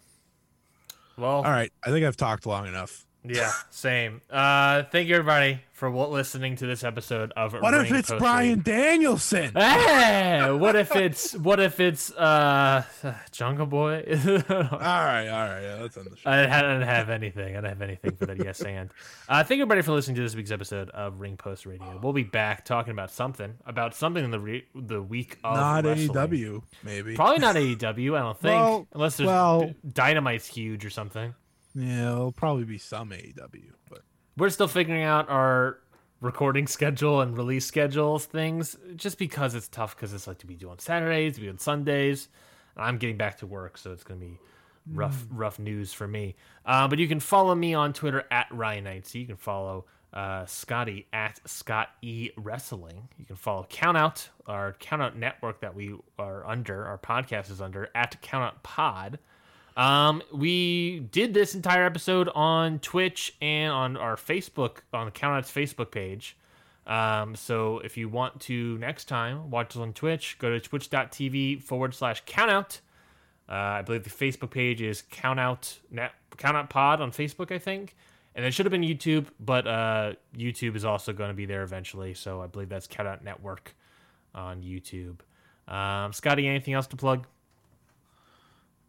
Well, all right i think i've talked long enough yeah, same. Uh, thank you everybody for what listening to this episode of what if it's Post Bryan Danielson Hey, what if it's what if it's uh Jungle Boy? all right all right yeah, let's end the show I didn't have anything. I didn't have anything for that. Yes, and uh, thank you everybody for listening to this week's episode of Ring Post Radio. We'll be back talking about something about something in the re- the week of not wrestling. aew maybe Probably not AEW. I don't think, Well- unless there's well- Dynamite's huge or something. Yeah it'll probably be some aew but We're still figuring out our recording schedule and release schedules things just because it's tough because it's like to be doing Saturdays, to be on Sundays. I'm getting back to work, so it's gonna be rough rough news for me. Uh, but you can follow me on Twitter at Ryan So You can follow uh, Scotty at Scott E Wrestling. You can follow Countout, our Countout network that we are under. Our podcast is under at Countout Pod. Um, we did this entire episode on Twitch and on our Facebook, on the Countout's Facebook page. Um, so if you want to next time watch us on Twitch, go to twitch.tv forward slash countout. Uh, I believe the Facebook page is countout net countout pod on Facebook, I think. And it should have been YouTube, but uh, YouTube is also going to be there eventually. So I believe that's Countout Network on YouTube. Um, Scotty, anything else to plug?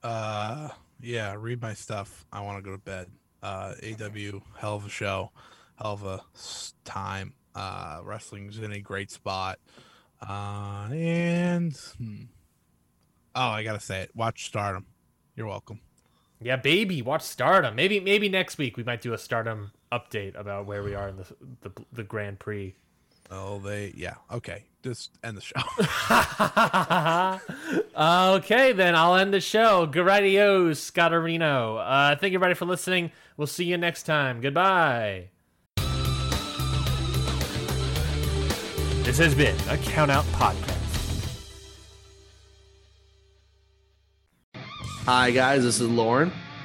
Uh, yeah, read my stuff. I want to go to bed. Uh, AW, hell of a show, hell of a time. Uh, wrestling's in a great spot. Uh, and hmm. oh, I gotta say it. Watch Stardom. You're welcome. Yeah, baby, watch Stardom. Maybe maybe next week we might do a Stardom update about where we are in the the, the Grand Prix. Oh, they yeah. Okay, just end the show. okay, then I'll end the show. Garadios, Scotterino. Uh, thank you everybody for listening. We'll see you next time. Goodbye. This has been a Count Out Podcast. Hi, guys. This is Lauren,